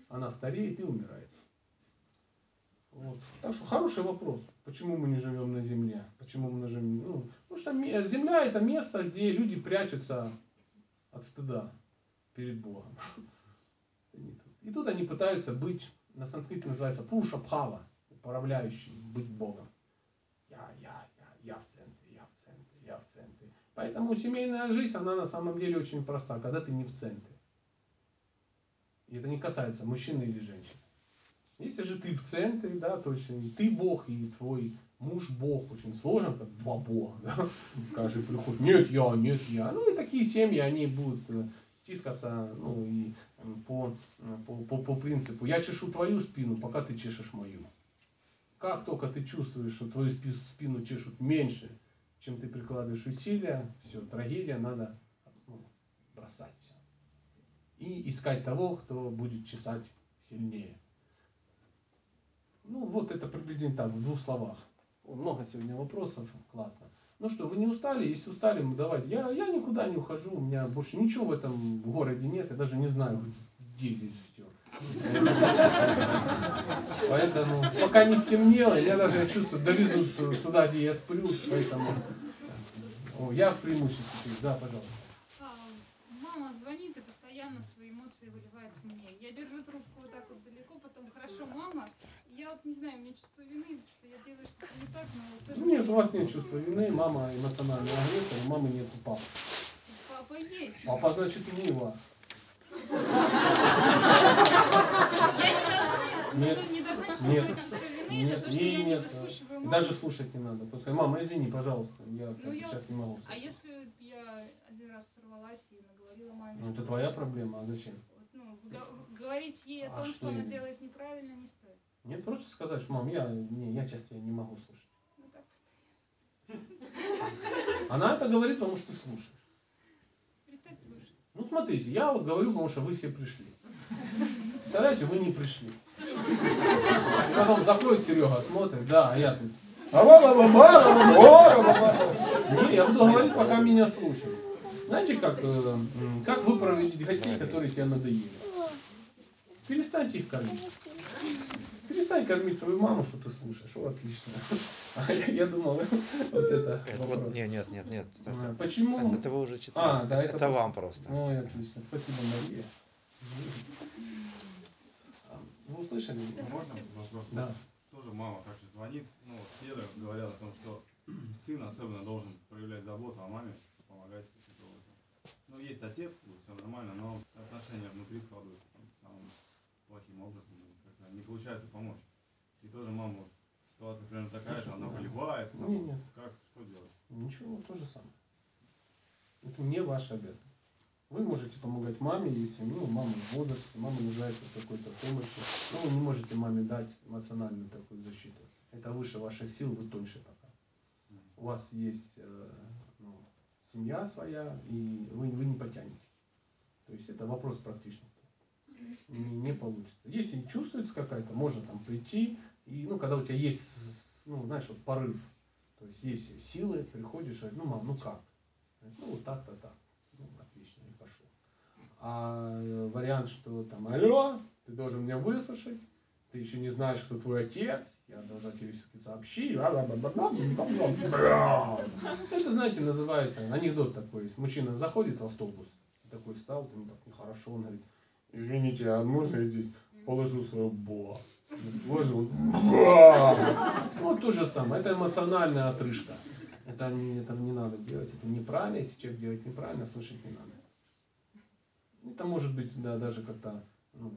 [SPEAKER 1] Она стареет и умирает. Вот. Так что хороший вопрос. Почему мы не живем на земле? Почему мы живем? Ну, потому что земля это место, где люди прячутся от стыда перед Богом. И тут они пытаются быть, на санскрите называется пуша пхава, управляющий, быть Богом. Я, я, я, я в центре, я в центре, я в центре. Поэтому семейная жизнь, она на самом деле очень проста, когда ты не в центре. И это не касается мужчины или женщины. Если же ты в центре, да, то есть ты Бог и твой муж Бог, очень сложно, как два Бога, да, каждый приходит, нет я, нет я. Ну и такие семьи, они будут э, тискаться, ну и по, по, по, по принципу, я чешу твою спину, пока ты чешешь мою. Как только ты чувствуешь, что твою спину чешут меньше, чем ты прикладываешь усилия, все, трагедия, надо ну, бросать. И искать того, кто будет чесать сильнее. Ну, вот это приблизительно так, в двух словах. Много сегодня вопросов, классно. Ну что, вы не устали? Если устали, мы давайте. Я, я никуда не ухожу, у меня больше ничего в этом городе нет, я даже не знаю, где здесь все. Поэтому пока не стемнело, я даже чувствую, довезут туда, где я сплю, поэтому я в преимуществе. Да, пожалуйста.
[SPEAKER 15] А, мама звонит и постоянно свои эмоции выливает мне. Я держу трубку вот так вот далеко, потом хорошо, мама, я вот не знаю, у меня чувство вины, что я делаю что-то не так, но вот тоже...
[SPEAKER 1] Нет, у вас нет чувства вины, мама эмоциональный агрессор, у мамы нет папы.
[SPEAKER 15] Папа есть.
[SPEAKER 1] Папа значит мило. Нет, нет, нет, ей нет. Даже слушать не надо. Пускай, мама, извини, пожалуйста, я
[SPEAKER 15] ну,
[SPEAKER 1] сейчас не могу.
[SPEAKER 15] А если я один раз сорвалась и наговорила маме?
[SPEAKER 1] Ну, это твоя проблема, а зачем?
[SPEAKER 15] Ну, говорить ей о
[SPEAKER 1] а
[SPEAKER 15] том,
[SPEAKER 1] что
[SPEAKER 15] она делает неправильно, не стоит.
[SPEAKER 1] Нет, просто сказать, что, мам, я, не, я сейчас тебя не могу слушать.
[SPEAKER 15] Ну
[SPEAKER 1] Она это говорит, потому что
[SPEAKER 15] слушать.
[SPEAKER 1] Ну, смотрите, я вот говорю, потому что вы все пришли. Представляете, вы не пришли. И потом заходит Серега, смотрит, да, а я тут. Не, я буду говорить, пока меня слушают. Знаете, как, э, как выпроводить гостей, которые тебя надоели? Перестаньте их кормить. Перестань кормить свою маму, что ты слушаешь. Вот отлично. А я, я думал, вот это вопрос.
[SPEAKER 16] вот, нет, нет, нет, нет.
[SPEAKER 1] А,
[SPEAKER 16] Это,
[SPEAKER 1] Почему?
[SPEAKER 16] это, это вы уже читали.
[SPEAKER 1] А, да,
[SPEAKER 16] это,
[SPEAKER 1] это
[SPEAKER 16] вам просто.
[SPEAKER 1] Ой, отлично. Спасибо, Мария. А, Вы услышали? меня?
[SPEAKER 4] Можно вопрос?
[SPEAKER 1] Да.
[SPEAKER 4] Тоже мама также звонит, ну, вот Феда говорят о том, что сын особенно должен проявлять заботу о маме, помогать. Ну, есть отец, все нормально, но отношения внутри складываются плохим образом, как-то не получается помочь. И тоже мама, ситуация примерно такая же,
[SPEAKER 1] Слушай,
[SPEAKER 4] она
[SPEAKER 1] ну,
[SPEAKER 4] выливает, там,
[SPEAKER 1] не,
[SPEAKER 4] вот,
[SPEAKER 1] нет.
[SPEAKER 4] как, что делать?
[SPEAKER 1] Ничего, то же самое. Это не ваша обязанность. Вы можете помогать маме, если ну, мама в возрасте, мама нуждается в какой-то помощи, но вы не можете маме дать эмоциональную такую защиту. Это выше ваших сил, вы тоньше пока. У вас есть э, ну, семья своя, и вы, вы не потянете. То есть это вопрос практичности. Не, получится. Если чувствуется какая-то, можно там прийти, и ну, когда у тебя есть, ну, знаешь, вот порыв, то есть есть силы, приходишь, говоришь, ну, мам, ну как? Ну, вот так-то так. Ну, отлично, и пошел. А э, вариант, что там, алло, ты должен меня выслушать, ты еще не знаешь, кто твой отец, я должна тебе все-таки сообщить. Это, знаете, называется, анекдот такой есть. Мужчина заходит в автобус, такой стал, ему так нехорошо, он говорит, извините, а можно я здесь положу свою бо? Положил! Ну, то же самое, это эмоциональная отрыжка. Это не, это не надо делать, это неправильно, если человек делает неправильно, слышать не надо. Это может быть да, даже как-то ну,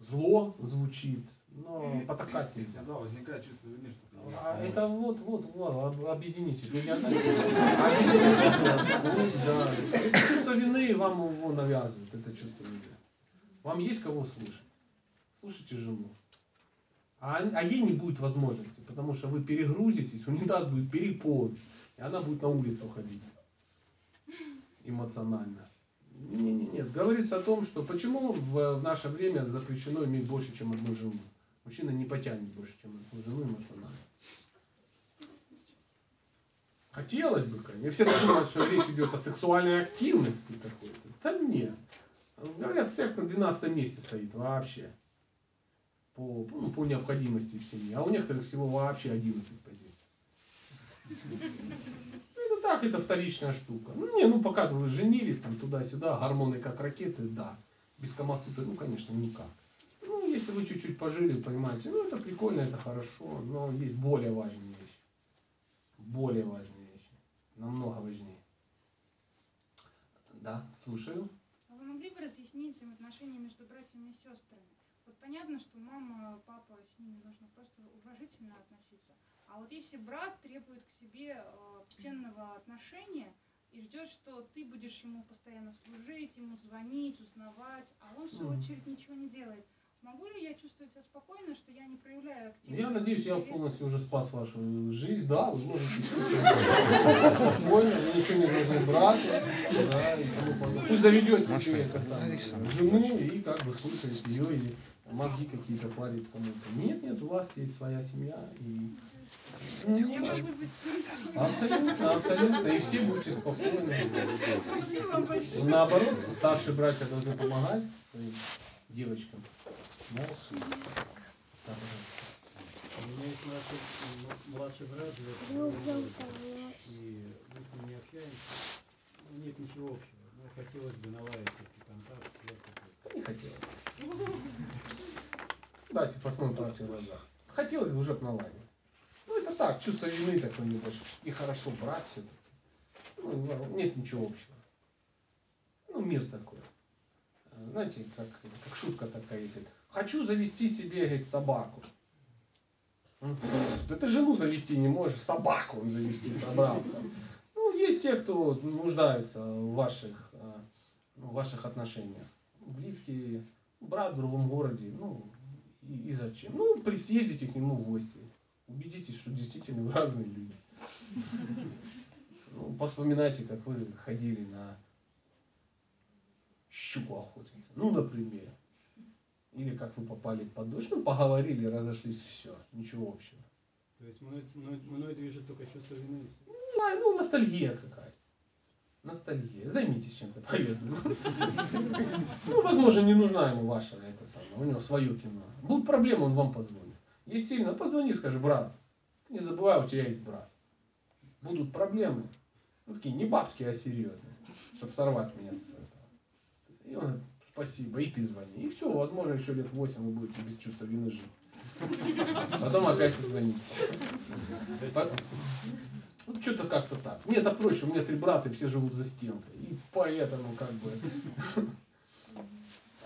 [SPEAKER 1] зло звучит, но потакать нельзя.
[SPEAKER 4] Да, возникает чувство вины, что ты
[SPEAKER 1] А это вот, вот, вот, об- объединитесь. Не Объединитесь, да. Это чувство вины вам его навязывают, это чувство вины. Вам есть кого слушать? Слушайте жену. А, а ей не будет возможности, потому что вы перегрузитесь, унитаз будет переполнен, и она будет на улицу ходить эмоционально. Не, не, нет. Говорится о том, что почему в, в наше время запрещено иметь больше, чем одну жену. Мужчина не потянет больше, чем одну жену эмоционально. Хотелось бы, конечно. Все думают, что речь идет о сексуальной активности какой-то. Да нет. Говорят, секс на 12 месте стоит вообще. По, ну, по необходимости в семье. А у некоторых всего вообще 11 позиций. Ну, Это так, это вторичная штука. Ну, не, ну пока вы женились, там туда-сюда, гормоны как ракеты, да. Без камасуты, ну, конечно, никак. Ну, если вы чуть-чуть пожили, понимаете, ну, это прикольно, это хорошо, но есть более важные вещи. Более важные вещи. Намного важнее. Да, слушаю.
[SPEAKER 17] Бы разъяснить взаимоотношения между братьями и сестрами? Вот понятно, что мама, папа, с ними нужно просто уважительно относиться. А вот если брат требует к себе э, почтенного отношения и ждет, что ты будешь ему постоянно служить, ему звонить, узнавать, а он в свою очередь ничего не делает, могу ли я чувствовать себя спокойно, что я не проявляю активного
[SPEAKER 1] Я надеюсь, я полностью уже спас вашу жизнь. Да, вы можете спокойно, вы ничего не должны брать. Да, и тому подобное. Пусть заведете там,
[SPEAKER 16] Лариса, Маша,
[SPEAKER 1] жену и как бы слушаете ее или мозги какие-то парит кому-то. Нет, нет, у вас есть своя семья и
[SPEAKER 17] быть счастлива.
[SPEAKER 1] Абсолютно, абсолютно. И все будьте спокойны.
[SPEAKER 17] Спасибо большое.
[SPEAKER 1] Наоборот, старшие братья должны помогать девочкам.
[SPEAKER 8] У меня есть младший, младший брат, живет. И мы с ним не общаемся. Ну, нет ничего общего. Но хотелось бы наладить все-таки контакт, связь какую-то.
[SPEAKER 1] Не хотелось. Давайте посмотрим правде в глазах. Хотелось бы уже наладить. Ну это так, чувство вины такое небольшое. И хорошо брать все-таки. Ну, нет ничего общего. Ну, мир такой. Знаете, как, как шутка такая есть. Хочу завести себе, говорит, собаку. Да ты жену завести не можешь, собаку завести собрался. Ну, есть те, кто нуждаются в ваших, э, в ваших отношениях. Близкие, брат в другом городе, ну, и, и зачем? Ну, при- съездите к нему в гости. Убедитесь, что действительно вы разные люди. Ну, поспоминайте, как вы ходили на щуку охотиться. Ну, например. Или как вы попали под дождь. Ну, поговорили, разошлись, все. Ничего общего.
[SPEAKER 8] То есть мной, мной, мной движет только чувство вины. всё.
[SPEAKER 1] Ну, ну, ностальгия какая-то. ностальгия. Займитесь чем-то полезным. Ну, возможно, не нужна ему ваша это самое, у него свое кино. Будут проблемы, он вам позвонит. Есть сильно, позвони, скажи, брат, ты не забывай, у тебя есть брат. Будут проблемы. Ну, такие не бабские, а серьезные. Чтобы сорвать меня с этого. И он говорит, спасибо, и ты звони. И все, возможно, еще лет 8 вы будете без чувства вины жить. Потом опять. Потом- Ну, что-то как-то так. Мне это проще, у меня три брата, и все живут за стенкой. И поэтому как бы...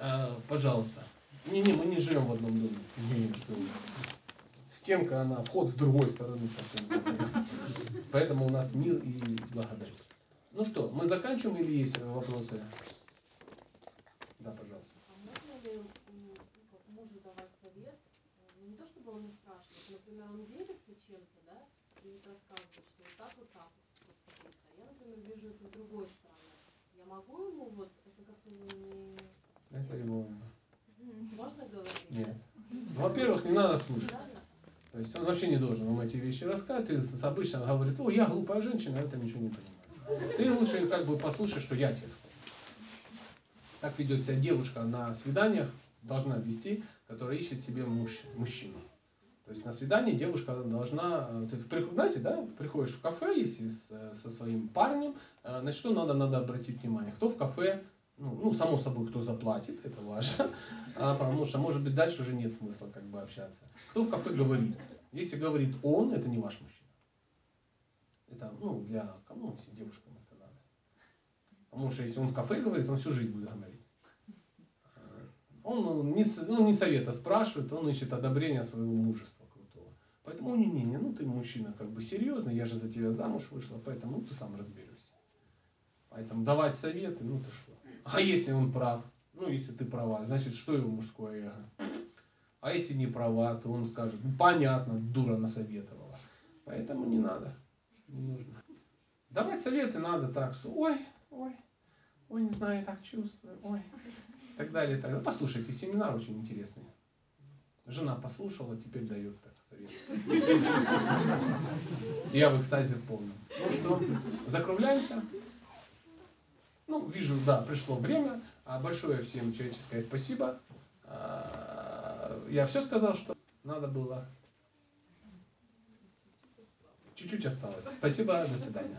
[SPEAKER 1] А, Пожалуйста. Не-не, мы не живем в одном доме. Стенка, она, вход с другой стороны совсем. Поэтому у нас мир и благодать. Ну что, мы заканчиваем или есть вопросы? Да, пожалуйста.
[SPEAKER 10] А можно ли ну, мужу давать совет? Ну, не то чтобы он не спрашивает, например, он делится чем-то, да, и вот рассказывает, что вот так вот так вот поступить. А я, например, вижу это с другой стороны. Я могу ему вот это как-то не...
[SPEAKER 1] Это его...
[SPEAKER 10] Можно говорить?
[SPEAKER 1] Нет. Во-первых, не надо слушать.
[SPEAKER 10] Правильно?
[SPEAKER 1] То есть он вообще не должен вам эти вещи рассказывать. И обычно говорит, о, я глупая женщина, а это ничего не понимаю. Ты лучше как бы послушай, что я тебе скажу. Так ведет себя девушка на свиданиях, должна вести, которая ищет себе муж, мужчину. То есть на свидание девушка должна, э, ты при- знаете, да, приходишь в кафе, если с- э, со своим парнем, э, на что надо, надо обратить внимание. Кто в кафе, ну, ну, само собой, кто заплатит, это важно, а, потому что, может быть, дальше уже нет смысла как бы общаться. Кто в кафе говорит? Если говорит он, это не ваш мужчина. Это, ну, для кому, если девушкам это надо. Потому что если он в кафе говорит, он всю жизнь будет говорить. Он ну, не, ну, не совета спрашивает, он ищет одобрения своего мужества крутого. Поэтому, не, не, не, ну ты мужчина как бы серьезный, я же за тебя замуж вышла, поэтому ну, ты сам разберешься. Поэтому давать советы, ну ты что. А если он прав? Ну, если ты права, значит, что его мужское эго? А если не права, то он скажет, ну понятно, дура насоветовала. Поэтому не надо. Не нужно. Давать советы надо так, что ой, ой, ой, не знаю, я так чувствую, ой. И так далее, и так далее. Послушайте, семинар очень интересный. Жена послушала, теперь дает так совет. Я в экстазе полном. Ну что, закругляемся? Ну, вижу, да, пришло время. А Большое всем человеческое спасибо. А, Я все сказал, что надо было. Чуть-чуть осталось. Спасибо, до свидания.